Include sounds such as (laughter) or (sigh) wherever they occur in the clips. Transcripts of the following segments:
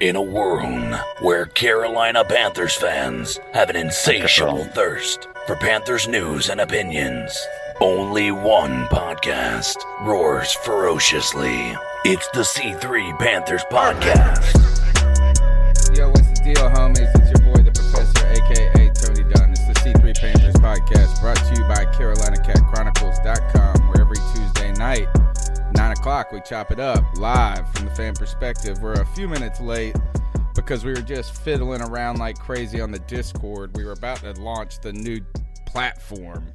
In a world where Carolina Panthers fans have an insatiable thirst for Panthers news and opinions, only one podcast roars ferociously. It's the C3 Panthers Podcast. Yo, what's the deal, homies? It's your boy, the Professor, aka Tony Dunn. It's the C3 Panthers podcast brought to you by CarolinaCatChronicles.com, where every Tuesday night, 9 o'clock, we chop it up live from the fan perspective. We're a few minutes late because we were just fiddling around like crazy on the Discord. We were about to launch the new platform,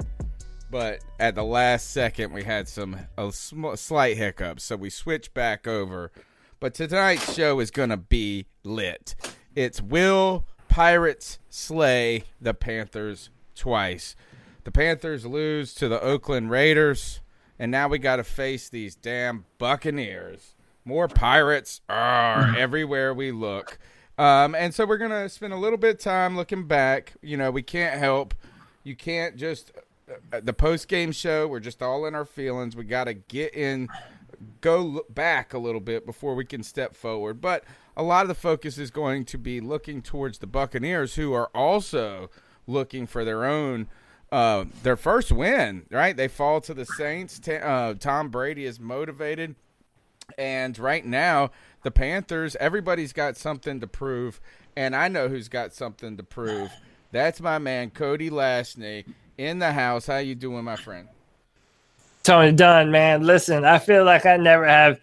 but at the last second, we had some a sm- slight hiccups, so we switched back over. But tonight's show is going to be lit. It's Will Pirates slay the Panthers twice. The Panthers lose to the Oakland Raiders, and now we got to face these damn Buccaneers. More pirates are (laughs) everywhere we look. Um, and so we're going to spend a little bit of time looking back. You know, we can't help. You can't just uh, the post game show. We're just all in our feelings. We got to get in, go look back a little bit before we can step forward. But a lot of the focus is going to be looking towards the Buccaneers, who are also looking for their own. Uh, their first win, right? They fall to the Saints. Uh, Tom Brady is motivated. And right now, the Panthers, everybody's got something to prove. And I know who's got something to prove. That's my man, Cody Lashney, in the house. How you doing, my friend? Tony Dunn, man. Listen, I feel like I never have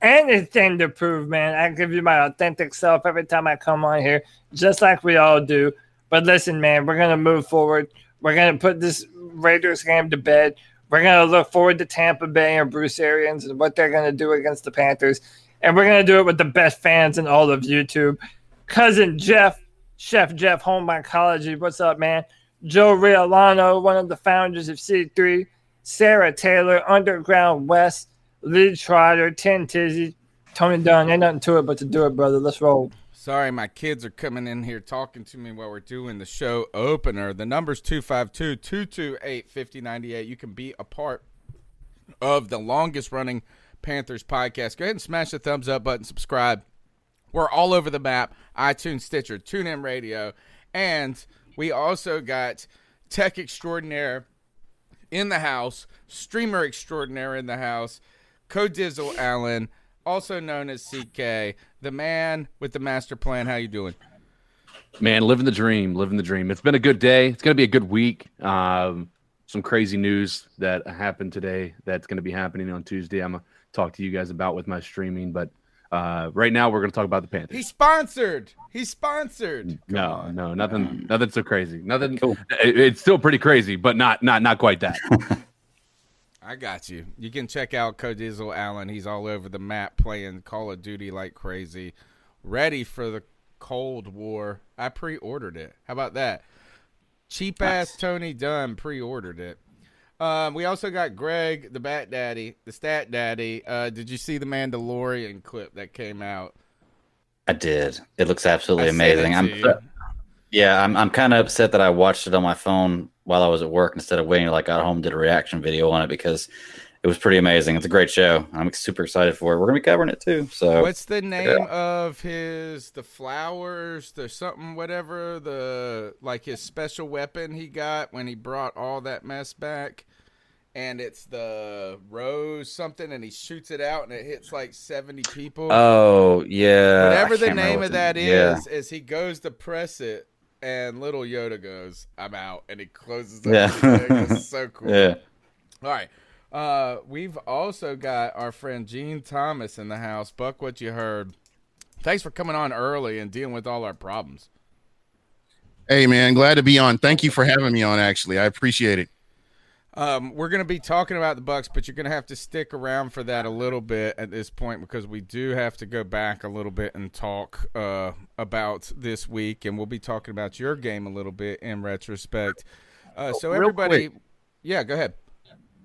anything to prove, man. I give you my authentic self every time I come on here, just like we all do. But listen, man, we're gonna move forward. We're gonna put this Raiders game to bed. We're gonna look forward to Tampa Bay and Bruce Arians and what they're gonna do against the Panthers, and we're gonna do it with the best fans in all of YouTube. Cousin Jeff, Chef Jeff, home oncology. What's up, man? Joe Riolano, one of the founders of C3. Sarah Taylor, Underground West, Lee Trotter, Ten Tizzy, Tony Dunn. Ain't nothing to it but to do it, brother. Let's roll. Sorry, my kids are coming in here talking to me while we're doing the show opener. The number's 252 228 5098. You can be a part of the longest running Panthers podcast. Go ahead and smash the thumbs up button, subscribe. We're all over the map iTunes, Stitcher, TuneIn Radio. And we also got Tech Extraordinaire in the house, Streamer Extraordinaire in the house, Codizzle Allen, also known as CK, the man with the master plan. How you doing? Man, living the dream, living the dream. It's been a good day. It's going to be a good week. Um, some crazy news that happened today that's going to be happening on Tuesday. I'm going to talk to you guys about with my streaming, but uh, right now we're going to talk about the Panthers. He's sponsored. He's sponsored. no, no, nothing, nothing so crazy. Nothing. it- it's still pretty crazy, but not, not, not quite that. (laughs) I got you. You can check out Codizzle Allen. He's all over the map playing Call of Duty like crazy. Ready for the Cold War. I pre ordered it. How about that? Cheap ass Tony Dunn pre ordered it. Um, we also got Greg, the Bat Daddy, the Stat Daddy. Uh, did you see the Mandalorian clip that came out? I did. It looks absolutely I amazing. I'm yeah, I'm I'm kind of upset that I watched it on my phone while I was at work instead of waiting till I got home did a reaction video on it because it was pretty amazing. It's a great show. I'm super excited for it. We're gonna be covering it too. So What's the name of his the flowers, the something whatever, the like his special weapon he got when he brought all that mess back? And it's the rose something and he shoots it out and it hits like 70 people. oh yeah, Whatever the name what of the- that yeah. is, is he goes to press it and little Yoda goes, I'm out and he closes up Yeah. the thing. It's so (laughs) cool. Yeah. All right. Uh, we've also got our friend Gene Thomas in the house. Buck, what you heard. Thanks for coming on early and dealing with all our problems. Hey man, glad to be on. Thank you for having me on. Actually, I appreciate it. Um, we're going to be talking about the Bucks, but you're going to have to stick around for that a little bit at this point because we do have to go back a little bit and talk uh, about this week, and we'll be talking about your game a little bit in retrospect. Uh, so Real everybody, quick. yeah, go ahead.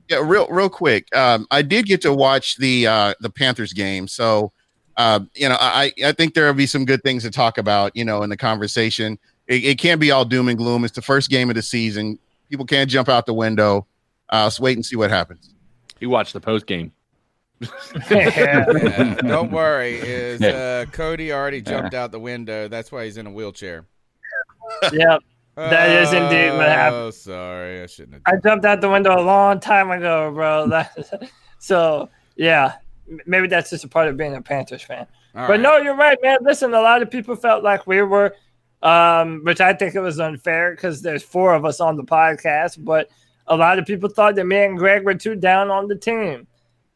Yeah, real real quick. Um, I did get to watch the uh, the Panthers game, so uh, you know I I think there will be some good things to talk about. You know, in the conversation, it, it can't be all doom and gloom. It's the first game of the season. People can't jump out the window. Uh, let's wait and see what happens. You watched the post game. yeah. (laughs) Yeah, (laughs) don't worry, is uh, Cody already jumped out the window? That's why he's in a wheelchair. (laughs) Yep. That is indeed what happened. Oh, sorry, I shouldn't have. I jumped out the window a long time ago, bro. That, so yeah, maybe that's just a part of being a Panthers fan. All but right. no, you're right, man. Listen, a lot of people felt like we were, um, which I think it was unfair because there's four of us on the podcast, but a lot of people thought that me and Greg were too down on the team,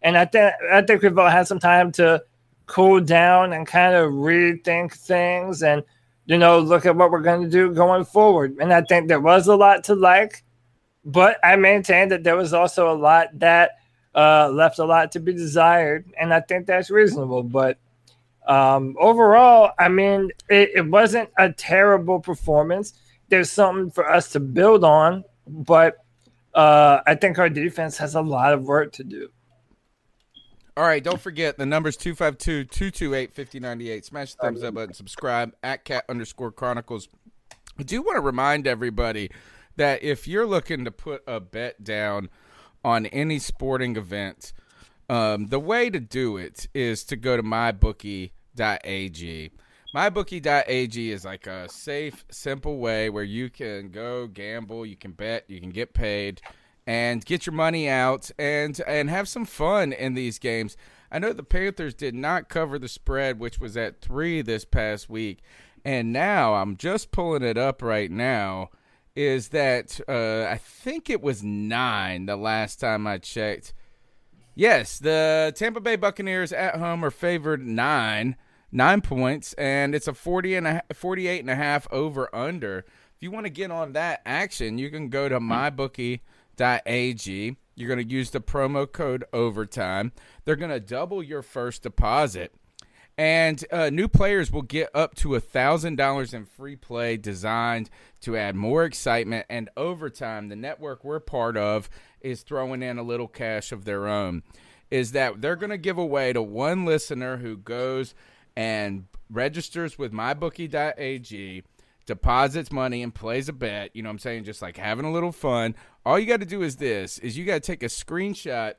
and I think I think we've all had some time to cool down and kind of rethink things and you know look at what we're going to do going forward. And I think there was a lot to like, but I maintain that there was also a lot that uh, left a lot to be desired, and I think that's reasonable. But um, overall, I mean, it, it wasn't a terrible performance. There's something for us to build on, but uh, I think our defense has a lot of work to do. All right, don't forget the number's 252 228 5098. Smash the thumbs up button, subscribe at cat underscore chronicles. I do want to remind everybody that if you're looking to put a bet down on any sporting event, um, the way to do it is to go to mybookie.ag. MyBookie.ag is like a safe, simple way where you can go gamble, you can bet, you can get paid, and get your money out and and have some fun in these games. I know the Panthers did not cover the spread, which was at three this past week, and now I'm just pulling it up right now. Is that uh, I think it was nine the last time I checked. Yes, the Tampa Bay Buccaneers at home are favored nine, nine points, and it's a 40 and a, 48 and a half over under. If you want to get on that action, you can go to mybookie.ag. You're going to use the promo code overtime. They're going to double your first deposit. And uh, new players will get up to a thousand dollars in free play, designed to add more excitement and overtime. The network we're part of is throwing in a little cash of their own. Is that they're going to give away to one listener who goes and registers with mybookie.ag, deposits money and plays a bet. You know what I'm saying? Just like having a little fun. All you got to do is this: is you got to take a screenshot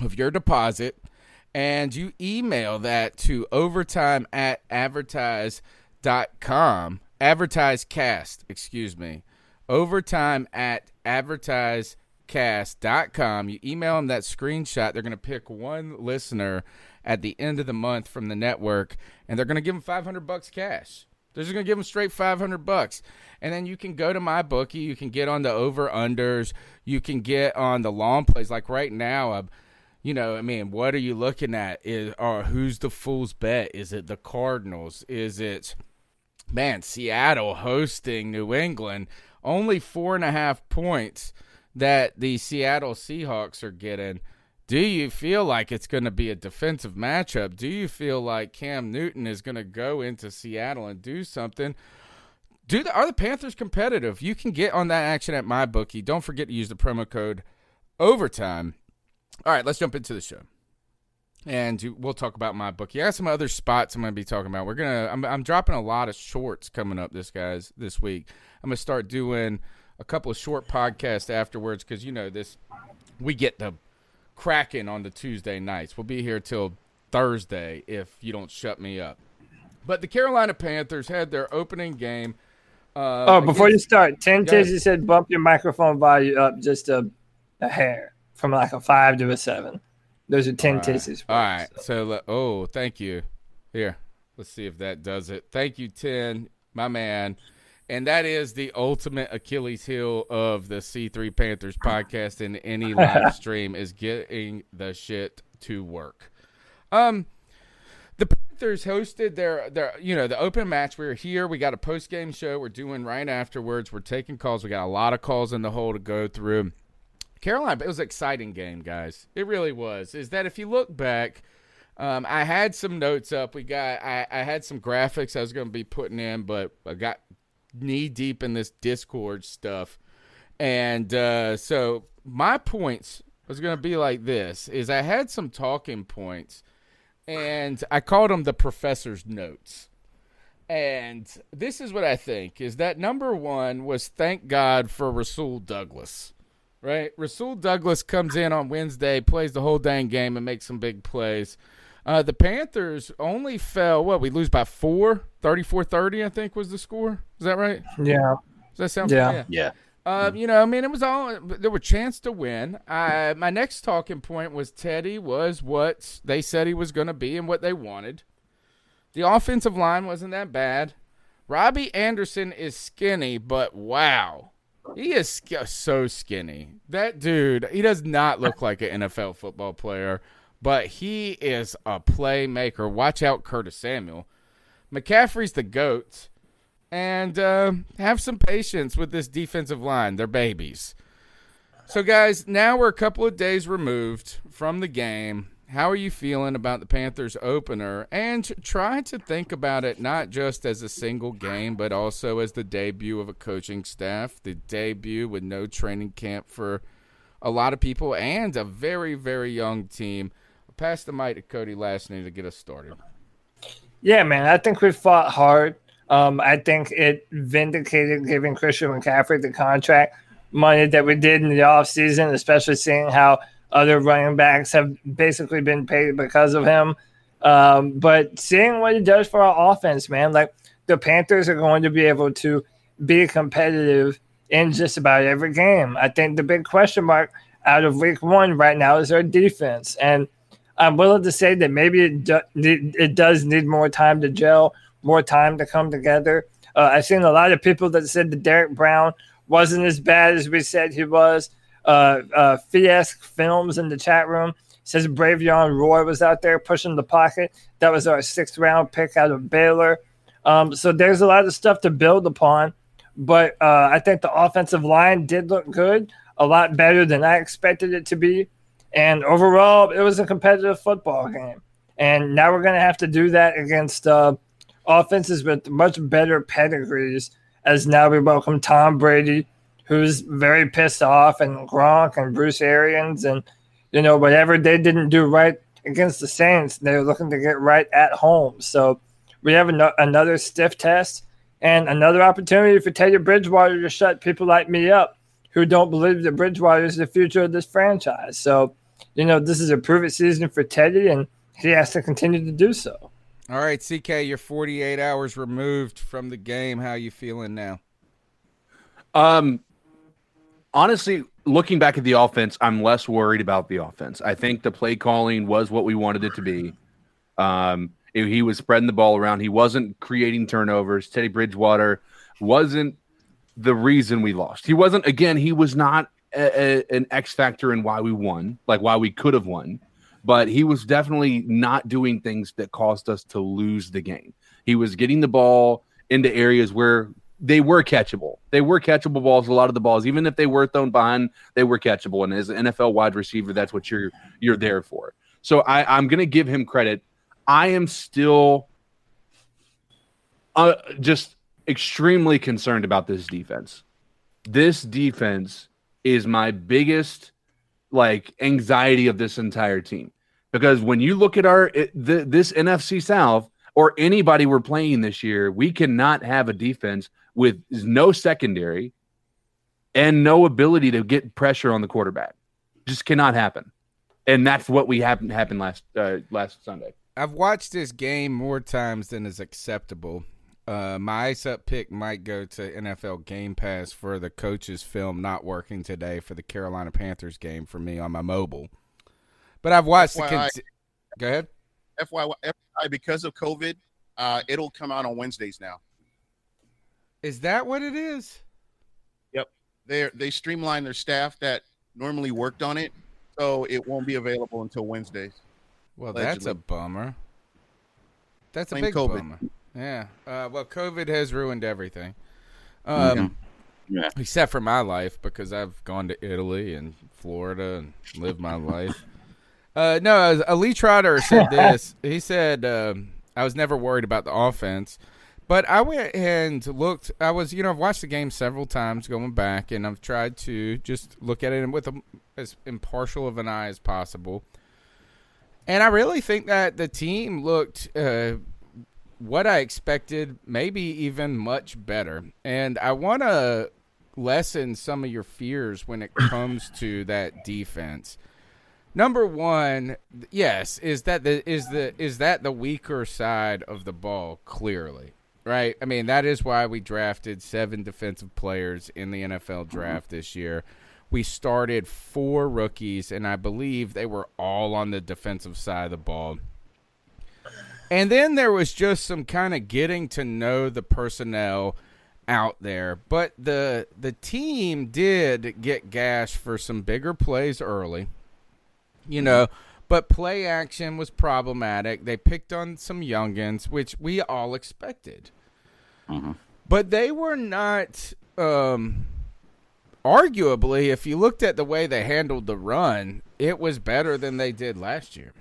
of your deposit and you email that to overtime at advertise.com advertisecast excuse me overtime at advertisecast.com you email them that screenshot they're going to pick one listener at the end of the month from the network and they're going to give them 500 bucks cash they're just going to give them straight 500 bucks and then you can go to my bookie you can get on the over unders you can get on the long plays like right now uh, you know, I mean, what are you looking at? Is or who's the fool's bet? Is it the Cardinals? Is it man, Seattle hosting New England? Only four and a half points that the Seattle Seahawks are getting. Do you feel like it's going to be a defensive matchup? Do you feel like Cam Newton is going to go into Seattle and do something? Do the, are the Panthers competitive? You can get on that action at my bookie. Don't forget to use the promo code overtime. All right, let's jump into the show, and we'll talk about my bookie. I got some other spots I'm going to be talking about. We're gonna I'm, I'm dropping a lot of shorts coming up this guys this week. I'm gonna start doing a couple of short podcasts afterwards because you know this we get the cracking on the Tuesday nights. We'll be here till Thursday if you don't shut me up. But the Carolina Panthers had their opening game. Uh, Oh, before you start, ahead. Tizzy said bump your microphone volume up just a, a hair from like a five to a seven. Those are ten All right. Tizzy's. All right. So, le- oh, thank you. Here, let's see if that does it. Thank you, Ten, my man. And that is the ultimate Achilles heel of the C3 Panthers podcast in any live (laughs) stream is getting the shit to work. Um, the Panthers hosted their their you know the open match. We are here. We got a post game show. We're doing right afterwards. We're taking calls. We got a lot of calls in the hole to go through. Carolina, it was an exciting game, guys. It really was. Is that if you look back, um, I had some notes up. We got I, I had some graphics I was going to be putting in, but I got knee deep in this Discord stuff, and uh, so my points was going to be like this: is I had some talking points, and I called them the professor's notes. And this is what I think is that number one was thank God for Rasul Douglas right? Rasul Douglas comes in on Wednesday, plays the whole dang game, and makes some big plays. Uh, the Panthers only fell, what, we lose by four? 34 30, I think was the score. Is that right? Yeah. Does that sound Yeah. yeah. Yeah. Uh, you know, I mean, it was all there were chance to win. I, my next talking point was Teddy was what they said he was going to be and what they wanted. The offensive line wasn't that bad. Robbie Anderson is skinny, but wow, he is so skinny. That dude, he does not look like an NFL football player, but he is a playmaker. Watch out, Curtis Samuel. McCaffrey's the goat and uh, have some patience with this defensive line. They're babies. So, guys, now we're a couple of days removed from the game. How are you feeling about the Panthers opener? And try to think about it not just as a single game, but also as the debut of a coaching staff, the debut with no training camp for a lot of people, and a very, very young team. Pass the mic to Cody Lashney to get us started. Yeah, man. I think we fought hard. Um, I think it vindicated giving Christian McCaffrey the contract money that we did in the offseason, especially seeing how other running backs have basically been paid because of him. Um, but seeing what he does for our offense, man, like the Panthers are going to be able to be competitive in just about every game. I think the big question mark out of week one right now is our defense. And I'm willing to say that maybe it, do, it does need more time to gel, more time to come together. Uh, I've seen a lot of people that said that Derrick Brown wasn't as bad as we said he was. Uh, uh, Fiesque Films in the chat room says Bravvion Roy was out there pushing the pocket. That was our sixth round pick out of Baylor. Um, so there's a lot of stuff to build upon. But uh, I think the offensive line did look good, a lot better than I expected it to be. And overall, it was a competitive football game. And now we're going to have to do that against uh, offenses with much better pedigrees. As now we welcome Tom Brady, who's very pissed off, and Gronk and Bruce Arians, and you know whatever they didn't do right against the Saints, they're looking to get right at home. So we have an- another stiff test and another opportunity for Teddy Bridgewater to shut people like me up who don't believe that Bridgewater is the future of this franchise. So, you know, this is a prove it season for Teddy, and he has to continue to do so. All right, CK, you're 48 hours removed from the game. How you feeling now? Um, honestly, looking back at the offense, I'm less worried about the offense. I think the play calling was what we wanted it to be. Um, he was spreading the ball around. He wasn't creating turnovers. Teddy Bridgewater wasn't the reason we lost. He wasn't. Again, he was not a, a, an X factor in why we won, like why we could have won. But he was definitely not doing things that caused us to lose the game. He was getting the ball into areas where they were catchable. They were catchable balls. A lot of the balls, even if they were thrown behind, they were catchable. And as an NFL wide receiver, that's what you're you're there for. So I, I'm going to give him credit. I am still uh, just extremely concerned about this defense. This defense is my biggest like anxiety of this entire team because when you look at our it, this NFC South or anybody we're playing this year, we cannot have a defense with no secondary and no ability to get pressure on the quarterback. Just cannot happen. And that's what we happened happened last uh, last Sunday. I've watched this game more times than is acceptable. Uh, my ice up pick might go to NFL Game Pass for the coach's film not working today for the Carolina Panthers game for me on my mobile. But I've watched the. FYI. Con- go ahead. FYI, FYI, because of COVID, uh, it'll come out on Wednesdays now. Is that what it is? Yep. They they streamlined their staff that normally worked on it, so it won't be available until Wednesdays. Well, that's a bummer. That's a Blame big COVID. bummer. Yeah. Uh, well, COVID has ruined everything. Um, Yeah. except for my life because I've gone to Italy and Florida and lived my life. (laughs) Uh, no, uh, Lee Trotter said this. He said um, I was never worried about the offense, but I went and looked. I was, you know, I've watched the game several times going back, and I've tried to just look at it with a, as impartial of an eye as possible. And I really think that the team looked uh, what I expected, maybe even much better. And I want to lessen some of your fears when it comes (coughs) to that defense. Number one, yes, is that the is the is that the weaker side of the ball? Clearly, right? I mean, that is why we drafted seven defensive players in the NFL mm-hmm. draft this year. We started four rookies, and I believe they were all on the defensive side of the ball. And then there was just some kind of getting to know the personnel out there. But the the team did get gashed for some bigger plays early. You know, but play action was problematic. They picked on some youngins, which we all expected. But they were not um arguably if you looked at the way they handled the run, it was better than they did last year.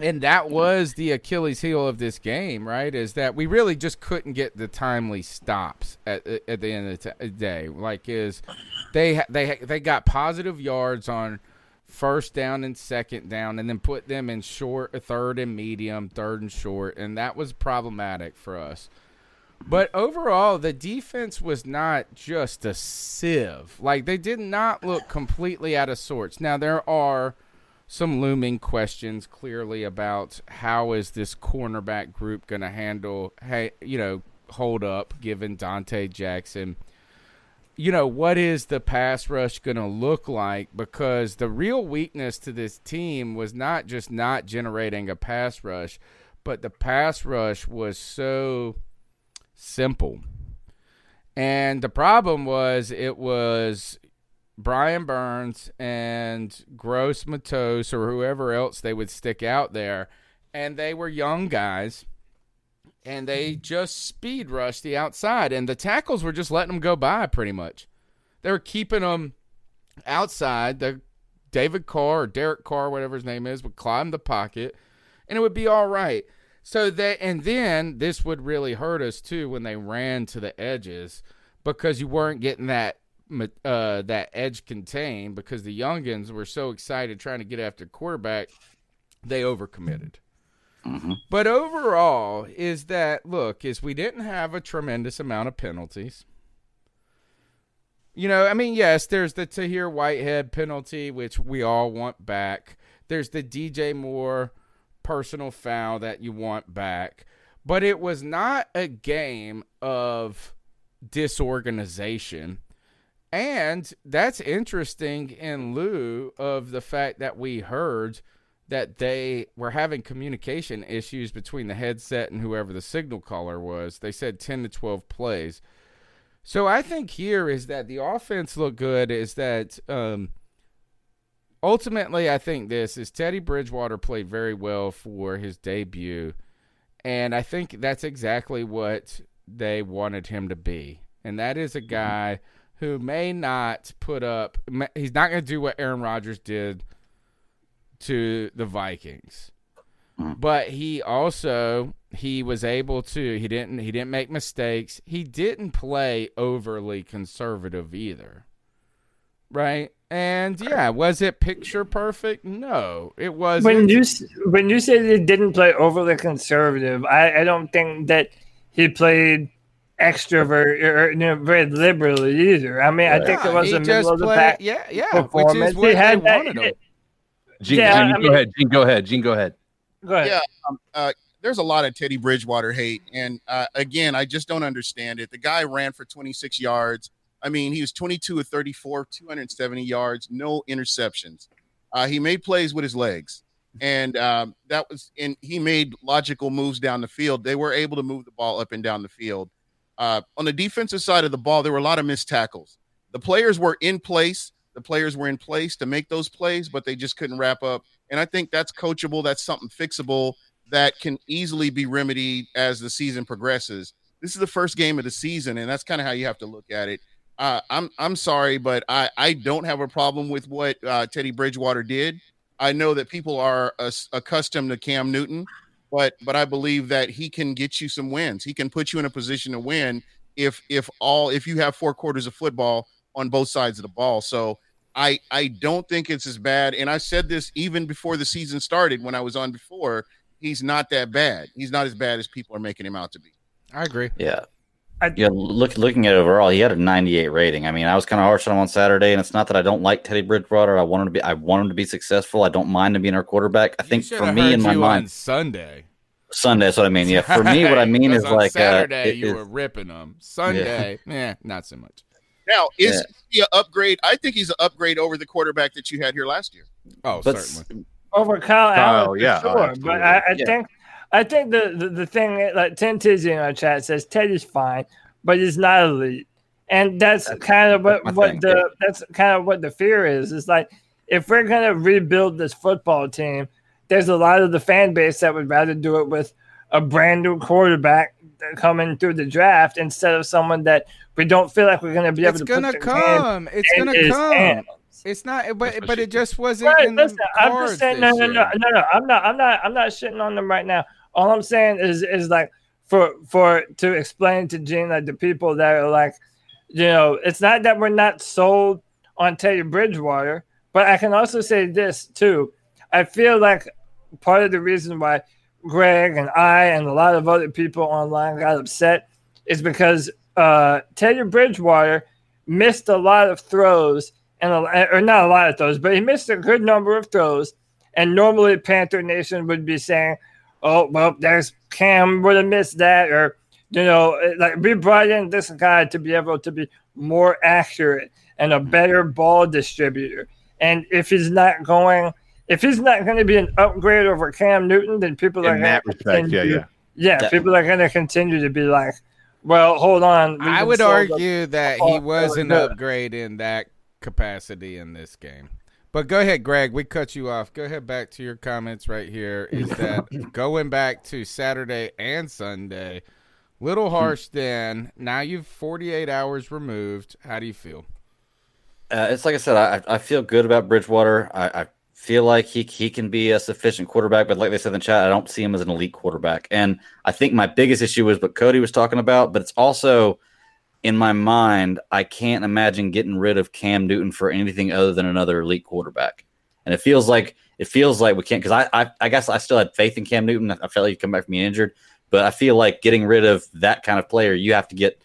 And that was the Achilles heel of this game, right? Is that we really just couldn't get the timely stops at at the end of the t- day. Like is they they they got positive yards on first down and second down, and then put them in short, third and medium, third and short, and that was problematic for us. But overall, the defense was not just a sieve. Like they did not look completely out of sorts. Now there are some looming questions clearly about how is this cornerback group going to handle hey you know hold up given Donte Jackson? You know what is the pass rush going to look like? Because the real weakness to this team was not just not generating a pass rush but the pass rush was so simple. And the problem was it was Brian Burns and Gross Matos or whoever else they would stick out there. And they were young guys. And they mm-hmm. just speed rushed the outside. And the tackles were just letting them go by pretty much. They were keeping them outside. The David Carr or Derek Carr, whatever his name is, would climb the pocket and it would be all right. So they and then this would really hurt us too when they ran to the edges because you weren't getting that uh, that edge contained because the youngins were so excited trying to get after quarterback, they overcommitted. But overall, is that look is we didn't have a tremendous amount of penalties. You know, I mean, yes, there's the Tahir Whitehead penalty, which we all want back. There's the DJ Moore personal foul that you want back. But it was not a game of disorganization. And that's interesting in lieu of the fact that we heard that they were having communication issues between the headset and whoever the signal caller was. They said 10 to 12 plays. So I think here is that the offense looked good, is that um, ultimately I think this is Teddy Bridgewater played very well for his debut. And I think that's exactly what they wanted him to be. And that is a guy who may not put up, he's not going to do what Aaron Rodgers did to the Vikings. Mm. But he also he was able to he didn't he didn't make mistakes. He didn't play overly conservative either. Right? And yeah, was it picture perfect? No, it wasn't. when you s- when you say he didn't play overly conservative, I, I don't think that he played extrovert or you know, very liberal either. I mean, I think it was he a middle just of the played- pack Yeah, yeah, which performance. is what he they had that. wanted him. Gene, Yeah, Gene, I go ahead. Gene, go ahead. Gene, go ahead. Go ahead. Yeah, um, uh, there's a lot of Teddy Bridgewater hate, and uh, again, I just don't understand it. The guy ran for 26 yards. I mean, he was 22 of 34, 270 yards, no interceptions. Uh, he made plays with his legs, and um, that was, and he made logical moves down the field. They were able to move the ball up and down the field. Uh, on the defensive side of the ball, there were a lot of missed tackles. The players were in place. The players were in place to make those plays, but they just couldn't wrap up. And I think that's coachable. That's something fixable that can easily be remedied as the season progresses. This is the first game of the season, and that's kind of how you have to look at it. uh, I'm I'm sorry, but I I don't have a problem with what uh, Teddy Bridgewater did. I know that people are as- accustomed to Cam Newton, but but I believe that he can get you some wins. He can put you in a position to win if if all if you have four quarters of football on both sides of the ball. So I I don't think it's as bad. And I said this even before the season started when I was on before. He's not that bad. He's not as bad as people are making him out to be. I agree. Yeah. I- yeah, look looking at it overall, he had a 98 rating. I mean, I was kind of harsh on him on Saturday, and it's not that I don't like Teddy Bridgewater. I want him to be. I want him to be successful. I don't mind him being our quarterback. I think for me, heard in my mind, on Sunday. Sunday. That's what I mean. Yeah, for me, what I (laughs) mean is on like Saturday uh, it- you it- were ripping them. Sunday, yeah, not so much. Now, is Yeah. he an upgrade? I think he's an upgrade over the quarterback that you had here last year. Oh, but certainly. over Kyle Kyle, Allen, for yeah, oh, sure. absolutely. but I, I Yeah. think I think the, the, the thing like Ten Tizzy in our chat says Ted is fine, but he's not elite. And that's kind of what, what thing, the that's kind of what the fear is. It's like if we're gonna rebuild this football team, there's a lot of the fan base that would rather do it with a brand new quarterback coming through the draft instead of someone that we don't feel like we're gonna be able to. It's to gonna put their hand come. It's in gonna his come. hands. It's not, but but it just wasn't Right, in the listen, I'm cards just saying, no, this no, no, year. no, no. I'm not, I'm not, I'm not shitting on them right now. All I'm saying is, is like for for to explain to Gene like the people that are like, you know, it's not that we're not sold on Teddy Bridgewater, but I can also say this too. I feel like part of the reason why Greg and I and a lot of other people online got upset is because uh, Teddy Bridgewater missed a lot of throws and a, or not a lot of throws, but he missed a good number of throws. And normally Panther Nation would be saying, "Oh, well, there's Cam would have missed that," or you know, like we brought in this guy to be able to be more accurate and a better ball distributor. And if he's not going, if he's not going to be an upgrade over Cam Newton, then people are in going that to respect, yeah, continue- yeah. yeah, Yeah. people are going to continue to be like, "Well, hold on." I would sold argue that he was an upgrade in that capacity in this game. But go ahead, Greg. We cut you off. Go ahead back to your comments right here. Is that (laughs) going back to Saturday and Sunday? Little harsh then. Now you've 48 hours removed. How do you feel? Uh, it's like I said, I, I feel good about Bridgewater. I, I feel like he he can be a sufficient quarterback, but like they said in the chat, I don't see him as an elite quarterback. And I think my biggest issue is what Cody was talking about, but it's also in my mind, I can't imagine getting rid of Cam Newton for anything other than another elite quarterback. And it feels like it feels like we can't because I, I I guess I still had faith in Cam Newton. I felt like he'd come back from being injured, but I feel like getting rid of that kind of player, you have to get,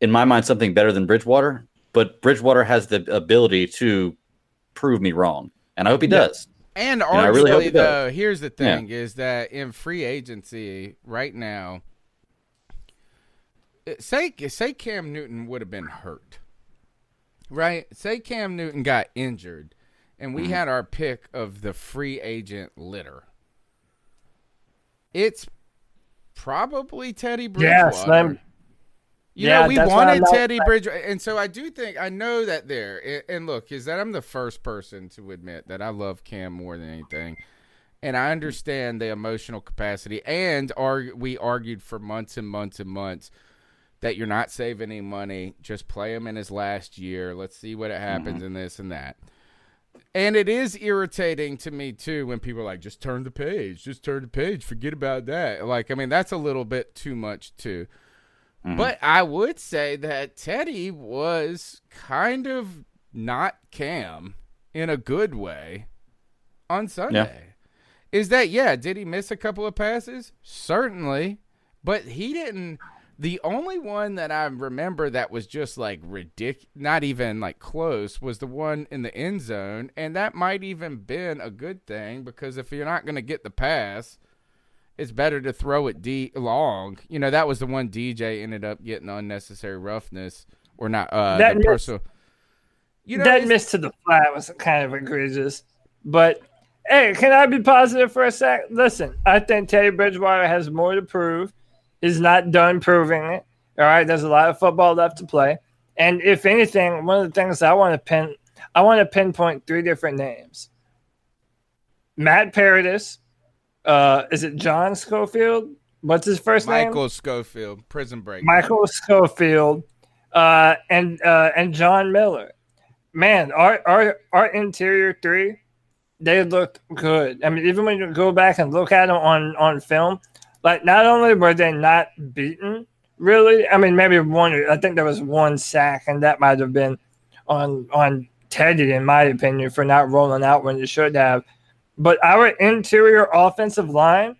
in my mind, something better than Bridgewater. But Bridgewater has the ability to prove me wrong, and I hope he does. And I really arguably, he does. here's the Yeah. thing: is that in free agency right now, say say Cam Newton would have been hurt, right? Say Cam Newton got injured, and Mm-hmm. we had our pick of the free agent litter. It's probably Teddy Bridgewater. Yeah, Slim. You Yeah, know, we that's why I'm wanted not- Teddy Bridgewater, and so I do think I know that there. And- And look, is that I'm the first person to admit that I love Cam more than anything, and I understand the emotional capacity. And arg- we argued for months and months and months that you're not saving any money. Just play him in his last year. Let's see what happens mm-hmm. in this and that. And it is irritating to me too when people are like, just turn the page, just turn the page, forget about that. Like, I mean, that's a little bit too much too. Mm-hmm. But I would say that Teddy was kind of not Cam in a good way on Sunday. Is that yeah? Did he miss a couple of passes? Certainly, but he didn't. The only one that I remember that was just like ridiculous, not even like close, was the one in the end zone, and that might even been a good thing because if you're not going to get the pass, it's better to throw it deep long. You know, that was the one DJ ended up getting unnecessary roughness or not uh That the miss- personal. You know, that miss to the flat was kind of egregious. But hey, can I be positive for a sec? Listen, I think Teddy Bridgewater has more to prove. He's not done proving it. All right, there's a lot of football left to play. And if anything, one of the things I want to pin, I want to pinpoint three different names. Matt Paradis, uh, is it John Schofield? What's his first name? Michael Schofield, Prison Break. Michael Schofield, uh, and uh, and John Miller. Man, our our our interior three, they looked good. I mean, even when you go back and look at them on on film, like not only were they not beaten, really. I mean, maybe one. I think there was one sack, and that might have been on on Teddy, in my opinion, for not rolling out when you should have. But our interior offensive line,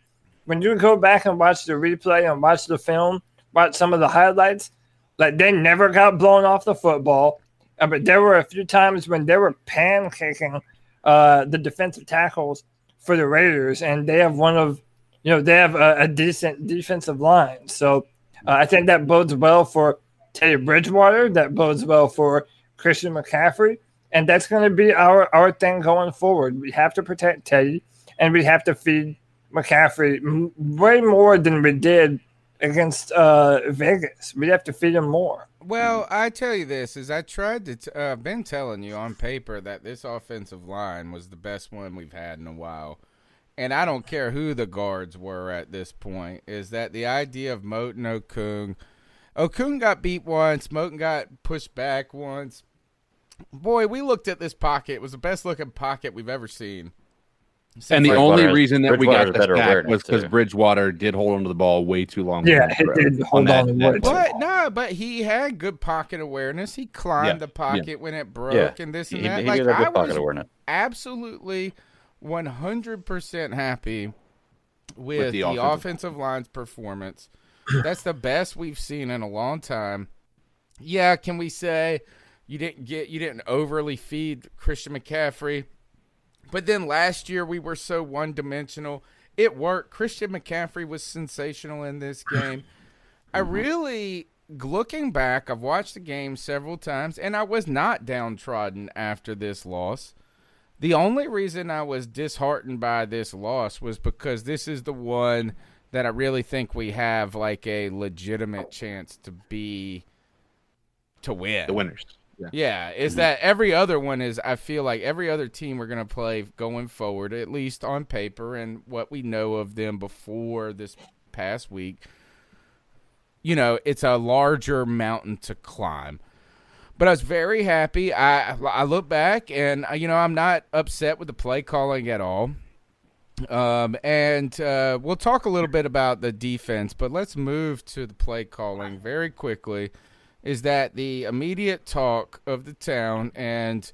when you go back and watch the replay and watch the film, watch some of the highlights, like they never got blown off the football. Uh, but there were a few times when they were pancaking uh, the defensive tackles for the Raiders, and they have one of, you know, they have a, a decent defensive line. So uh, I think that bodes well for Teddy Bridgewater. That bodes well for Christian McCaffrey, and that's going to be our our thing going forward. We have to protect Teddy, and we have to feed McCaffrey way more than we did against uh, Vegas. We have to feed him more. Well, I tell you this: is I tried to. T- uh, been telling you on paper that this offensive line was the best one we've had in a while, and I don't care who the guards were at this point. Is that the idea of Moton Okung? Okung got beat once. Moton got pushed back once. Boy, we looked at this pocket. It was the best looking pocket we've ever seen. And the only reason that we got Bridgewater the has better was because. Bridgewater did hold onto the ball way too long. Yeah, on that he throw- did hold that- on to that way. But no, but he had good pocket awareness. He climbed Yeah, the pocket when it broke Yeah, and this he, and he, that. he like did have I pocket was awareness. absolutely 100% happy with, the the, offensive offensive, line's performance. (clears throat) That's the best we've seen in a long time. Yeah, can we say you didn't get you didn't overly feed Christian McCaffrey? But then last year we were so one-dimensional. It worked. Christian McCaffrey was sensational in this (laughs) game. I mm-hmm. really looking back, I've watched the game several times and I was not downtrodden after this loss. The only reason I was disheartened by this loss was because this is the one that I really think we have like a legitimate chance to be to win. The winners. Yeah. Yeah, is mhm. that every other one is I feel like every other team we're going to play going forward, at least on paper and what we know of them before this past week. You know, it's a larger mountain to climb. But I was very happy. I I look back and uh, you know I'm not upset with the play calling at all. Um, and uh, we'll talk a little bit about the defense, but let's move to the play calling very quickly. Is that the immediate talk of the town? And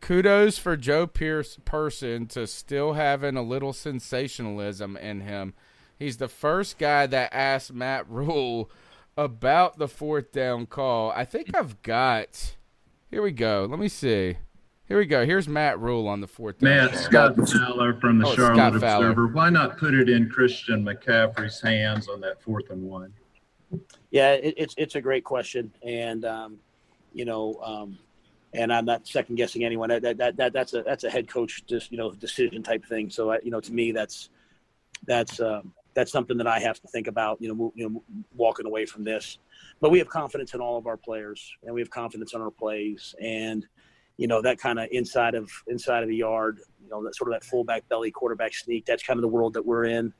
kudos for Joe Pierce person to still having a little sensationalism in him. He's the first guy that asked Matt (laughs) Rhule about the fourth down call. I think I've got. Here we go. Let me see. Here we go. Here's Matt Rhule on the fourth down. Matt call. Scott Fowler from the Oh, Charlotte Observer. Why not put it in Christian McCaffrey's hands on that fourth and one? Yeah, it, it's it's a great question, and um, you know, um, and I'm not second guessing anyone. That, that that that's a that's a head coach just you know decision type thing. So I, you know, to me, that's that's um, that's something that I have to think about. You know, you know, walking away from this, but we have confidence in all of our players, and we have confidence in our plays, and you know that kind of inside of inside of the yard, you know, that sort of that fullback belly quarterback sneak. That's kind of the world that we're in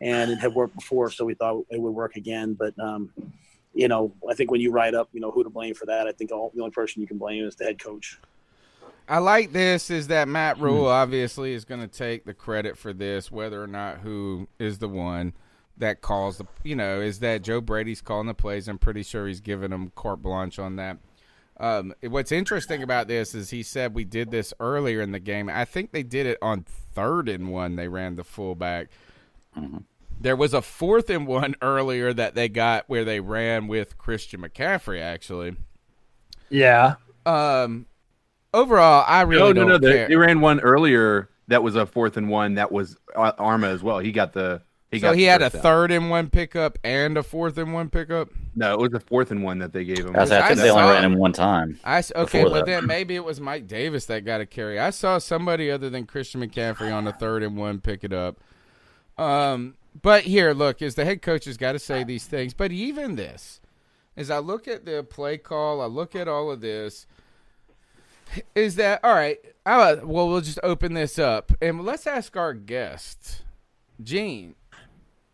and it had worked before, so we thought it would work again. But um, you know, I think when you write up, you know, who to blame for that, I think all, the only person you can blame is the head coach. I like this is that Matt Rhule obviously is going to take the credit for this, whether or not who is the one that calls the, you know, is that Joe Brady's calling the plays. I'm pretty sure he's giving him carte blanche on that. Um, what's interesting about this is he said we did this earlier in the game. I think they did it on third and one. They ran the fullback. There was a fourth and one earlier that they got where they ran with Christian McCaffrey. Actually, Yeah. um, overall, I really no, no, don't no. They, care. they ran one earlier that was a fourth and one. That was Armah as well. He got the. He so got he had a down. third and one pickup and a fourth and one pickup. No, it was the fourth and one that they gave him. I, was- I I think they only ran him one time. I s- okay, but that. then maybe it was Mike Davis that got a carry. I saw somebody other than Christian McCaffrey on the third and one pick it up. Um, but here, look, is the head coach has got to say these things. But even this, as I look at the play call, I look at all of this. Is that all right? I, well, we'll just open this up and let's ask our guest, Gene.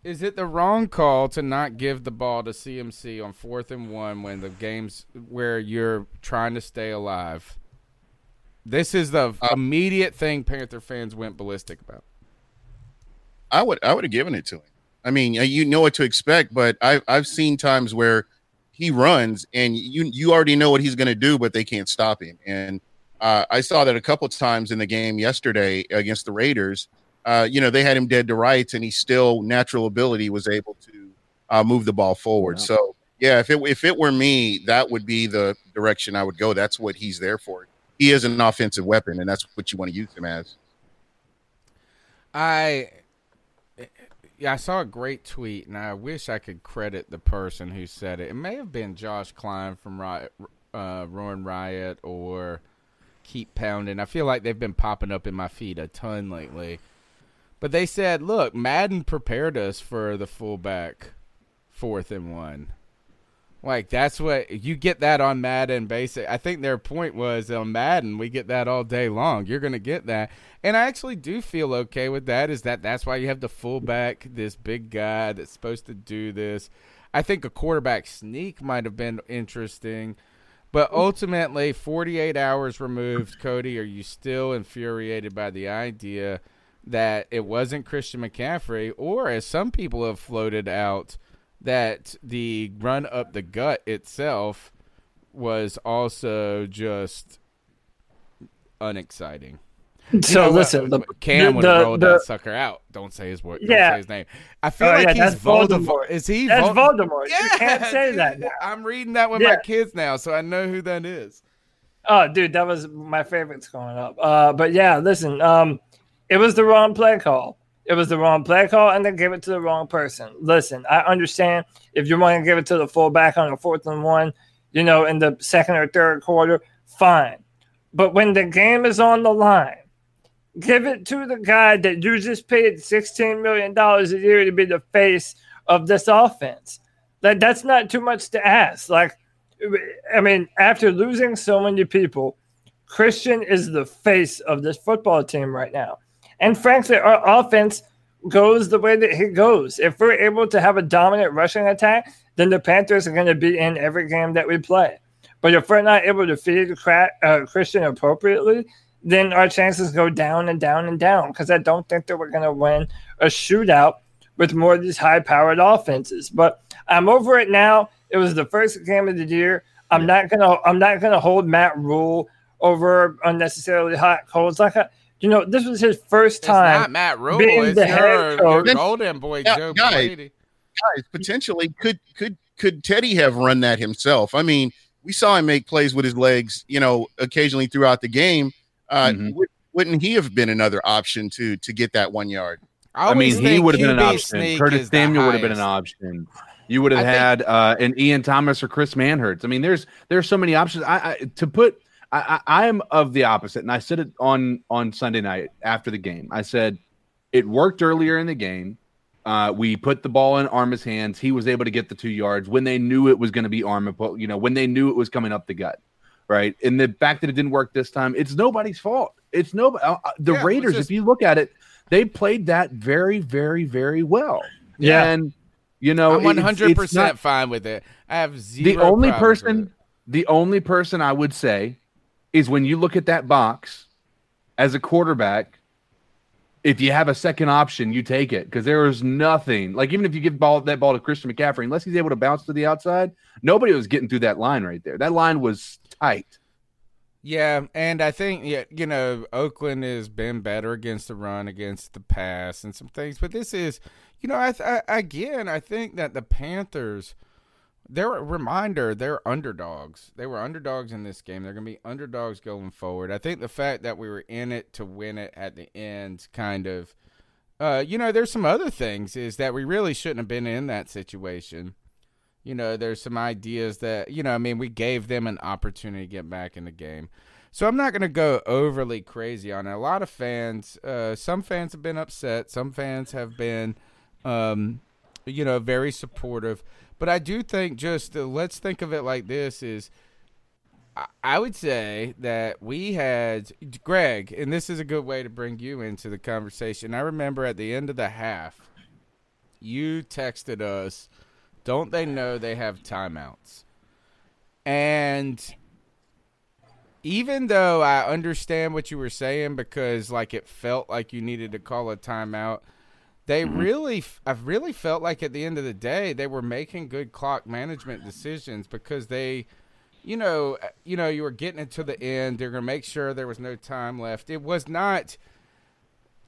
Is it the wrong call to not give the ball to CMC on fourth and one when the game's where you're trying to stay alive? This is the Uh, immediate thing Panther fans went ballistic about. I would I would have given it to him. I mean, you know what to expect, but I've I've seen times where he runs and you you already know what he's going to do, but they can't stop him. And uh, I saw that a couple times in the game yesterday against the Raiders. Uh, you know, they had him dead to rights, and he still natural ability was able to uh, move the ball forward. Yeah. So yeah, if it if it were me, that would be the direction I would go. That's what he's there for. He is an offensive weapon, and that's what you want to use him as. I yeah, I saw a great tweet, and I wish I could credit the person who said it. It may have been Josh Klein from Riot, uh, Roaring Riot or Keep Pounding. I feel like they've been popping up in my feed a ton lately. But they said, look, Madden prepared us for the fullback fourth and one. Like that's what you get that on Madden basic. I think their point was on Madden we get that all day long. You're going to get that. And I actually do feel okay with that is that that's why you have the fullback, this big guy that's supposed to do this. I think a quarterback sneak might have been interesting. But ultimately, 48 hours removed, Cody, are you still infuriated by the idea that it wasn't Christian McCaffrey, or as some people have floated out, that the run up the gut itself was also just unexciting? You So know listen, the, Cam would have rolled the- that sucker out. Don't say his word. Don't Yeah. say his name. I feel Oh, like yeah, he's Voldemort. Voldemort. Is he? That's Vol- Voldemort. You can't say that now. I'm reading that with Yeah. my kids now, so I know who that is. Oh, dude, that was my favorites growing up. Uh, but yeah, listen, um, it was the wrong play call. It was the wrong play call, and they gave it to the wrong person. Listen, I understand if you want to give it to the fullback on a fourth and one, you know, in the second or third quarter, fine. But when the game is on the line, give it to the guy that you just paid $16 million a year to be the face of this offense. That that's not too much to ask. Like, I mean, after losing so many people, Christian is the face of this football team right now. And frankly, our offense goes the way that it goes. If we're able to have a dominant rushing attack, then the Panthers are going to be in every game that we play. But if we're not able to feed uh, Christian appropriately, then our chances go down and down and down because I don't think that we're going to win a shootout with more of these high powered offenses. But I'm over it now. It was the first game of the year. I'm not gonna I'm not gonna hold Matt Rhule over unnecessarily hot colds. Like I, you know, this was his first It's time. not Matt Rhule. being It's the your, head your coach. golden boy, Yeah, Joe guys. Brady. guys potentially could could could Teddy have run that himself? I mean, we saw him make plays with his legs, you know, occasionally throughout the game. Uh, Mhm. would, wouldn't he have been another option to to get that one yard? I, always mean, he would have been an option. sneak Curtis is the Samuel would have been an option. You would have I think- had uh, an Ian Thomas or Chris Manhertz. I mean, there's there's so many options. I, I to put. I, I am of the opposite, and I said it on on Sunday night after the game. I said it worked earlier in the game. Uh, we put the ball in Armah's hands. He was able to get the two yards when they knew it was going to be Armah. You know, when they knew it was coming up the gut, right? And the fact that it didn't work this time, it's nobody's fault. It's nobody. Uh, uh, the Yeah, Raiders, just- if you look at it, they played that very, very, very well. Yeah. and you know, I'm 100 percent fine with it. I have zero. the only person the only person i would say is when you look at that box as a quarterback if you have a second option you take it because there is nothing like even if you give ball that ball to christian mccaffrey unless he's able to bounce to the outside nobody was getting through that line right there that line was tight Yeah, and I think yeah, you know, Oakland has been better against the run, against the pass, and some things. But this is, you know, I, I again, I think that the Panthers, they're a reminder, they're underdogs. They were underdogs in this game. They're going to be underdogs going forward. I think the fact that we were in it to win it at the end, kind of, uh, you know, there's some other things is that we really shouldn't have been in that situation. You know, there's some ideas that, you know, I mean, we gave them an opportunity to get back in the game. So I'm not going to go overly crazy on it. A lot of fans, uh, some fans have been upset. Some fans have been, um, you know, very supportive. But I do think just uh, let's think of it like this: is I- I would say that we had Greg, and this is a good way to bring you into the conversation. I remember at the end of the half, you texted us, "Don't they know they have timeouts?" And even though I understand what you were saying because like it felt like you needed to call a timeout, they Mm-hmm. really I've really felt like at the end of the day they were making good clock management decisions because they you know uh, you know you were getting it to the end they're going to make sure there was no time left. It was not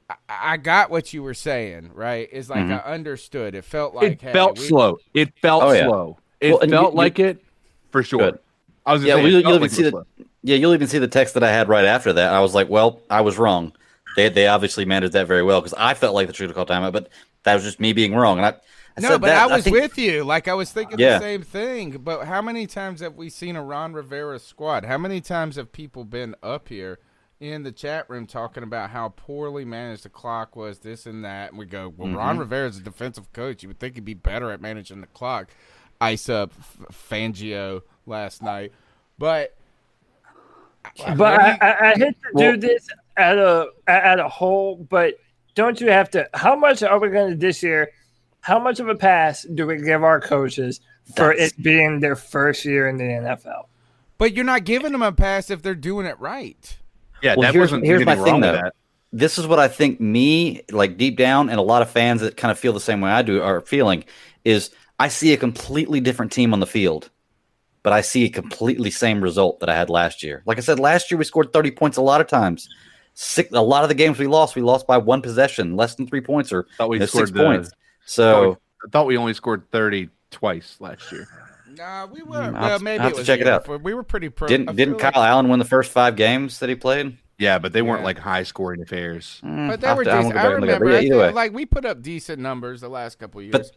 I, I got what you were saying, right? It's like Mhm. I understood. It felt like it hey, felt we- slow. It felt Oh, yeah. slow. It Well, and you- felt you- like it for sure. Good. I was Yeah, gonna well, you'll, you'll even like see the slow. yeah, you'll even see the text that I had right after that. I was like, well, I was wrong. They they obviously managed that very well because I felt like the should have called timeout, but that was just me being wrong. And I, I No, said but that, I was think- with you. Like I was thinking Yeah. the same thing. But how many times have we seen a Ron Rivera squad? How many times have people been up here in the chat room talking about how poorly managed the clock was, this and that? And we go, well, Ron Mhm. Rivera's a defensive coach. You would think he'd be better at managing the clock. Ice up F- Fangio last night, but But I, I, I hate to Well- do this at a at a whole, but don't you have to? How much are we going to this year? How much of a pass do we give our coaches for That's- it being their first year in the NFL? but you're not giving them a pass if they're doing it right. Yeah, Well, that here's- wasn't here's my anything thing, though. that. this is what I think me, like deep down, and a lot of fans that kind of feel the same way I do are feeling is I see a completely different team on the field, but I see a completely same result that I had last year. Like I said, last year we scored 30 points a lot of times. Six, a lot of the games we lost, we lost by one possession, less than three points or Thought we you know, scored six the- points. thought So we- I thought we only scored thirty twice last year. Nah, we were. Mm, well, maybe I'll have it to was check it out. We were pretty pro. Didn't didn't like- Kyle Allen win the first five games that he played? Yeah, but they weren't Yeah. like high scoring affairs. Mm, But they were to- I'm decent. gonna I go back and look at it. remember. I yeah, either think, way. like we put up decent numbers the last couple years. But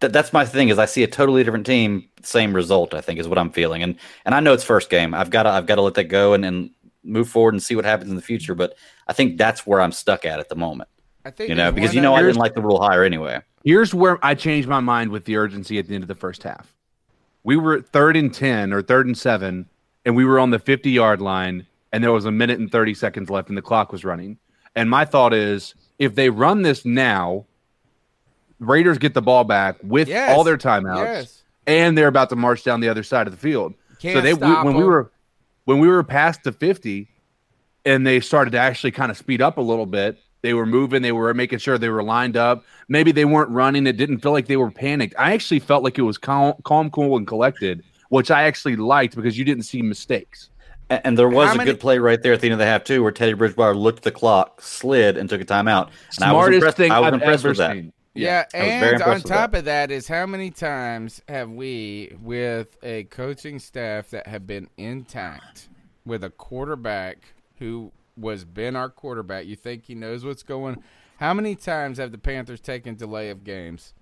Th- that's my thing is I see a totally different team, same result. I think is what I'm feeling, and and I know it's first game. I've got to I've got to let that go and, and move forward and see what happens in the future. But I think that's where I'm stuck at at the moment. I think You know, because you know I didn't like the Rhule hire anyway. Here's where I changed my mind with the urgency at the end of the first half. We were at third and 10 or third and seven, and we were on the 50 yard line, and there was a minute and 30 seconds left, and the clock was running. And my thought is if they run this now, Raiders get the ball back with Yes. all their timeouts, Yes. and they're about to march down the other side of the field. Can't so they we, stop when we were when we were past the 50 and they started to actually kind of speed up a little bit they were moving they were making sure they were lined up maybe they weren't running it didn't feel like they were panicked i actually felt like it was calm, calm cool and collected which i actually liked because you didn't see mistakes And, and there was How a many- good play right there at the end of the half too, where Teddy Bridgewater looked at the clock, slid, and took a timeout. And I was smartest impressed. thing I was i've impressed ever with that. seen Yeah, very and on top that. of that is how many times have we, with a coaching staff that have been intact, with a quarterback who was been our quarterback, you think he knows what's going? How many times have the Panthers taken delay of games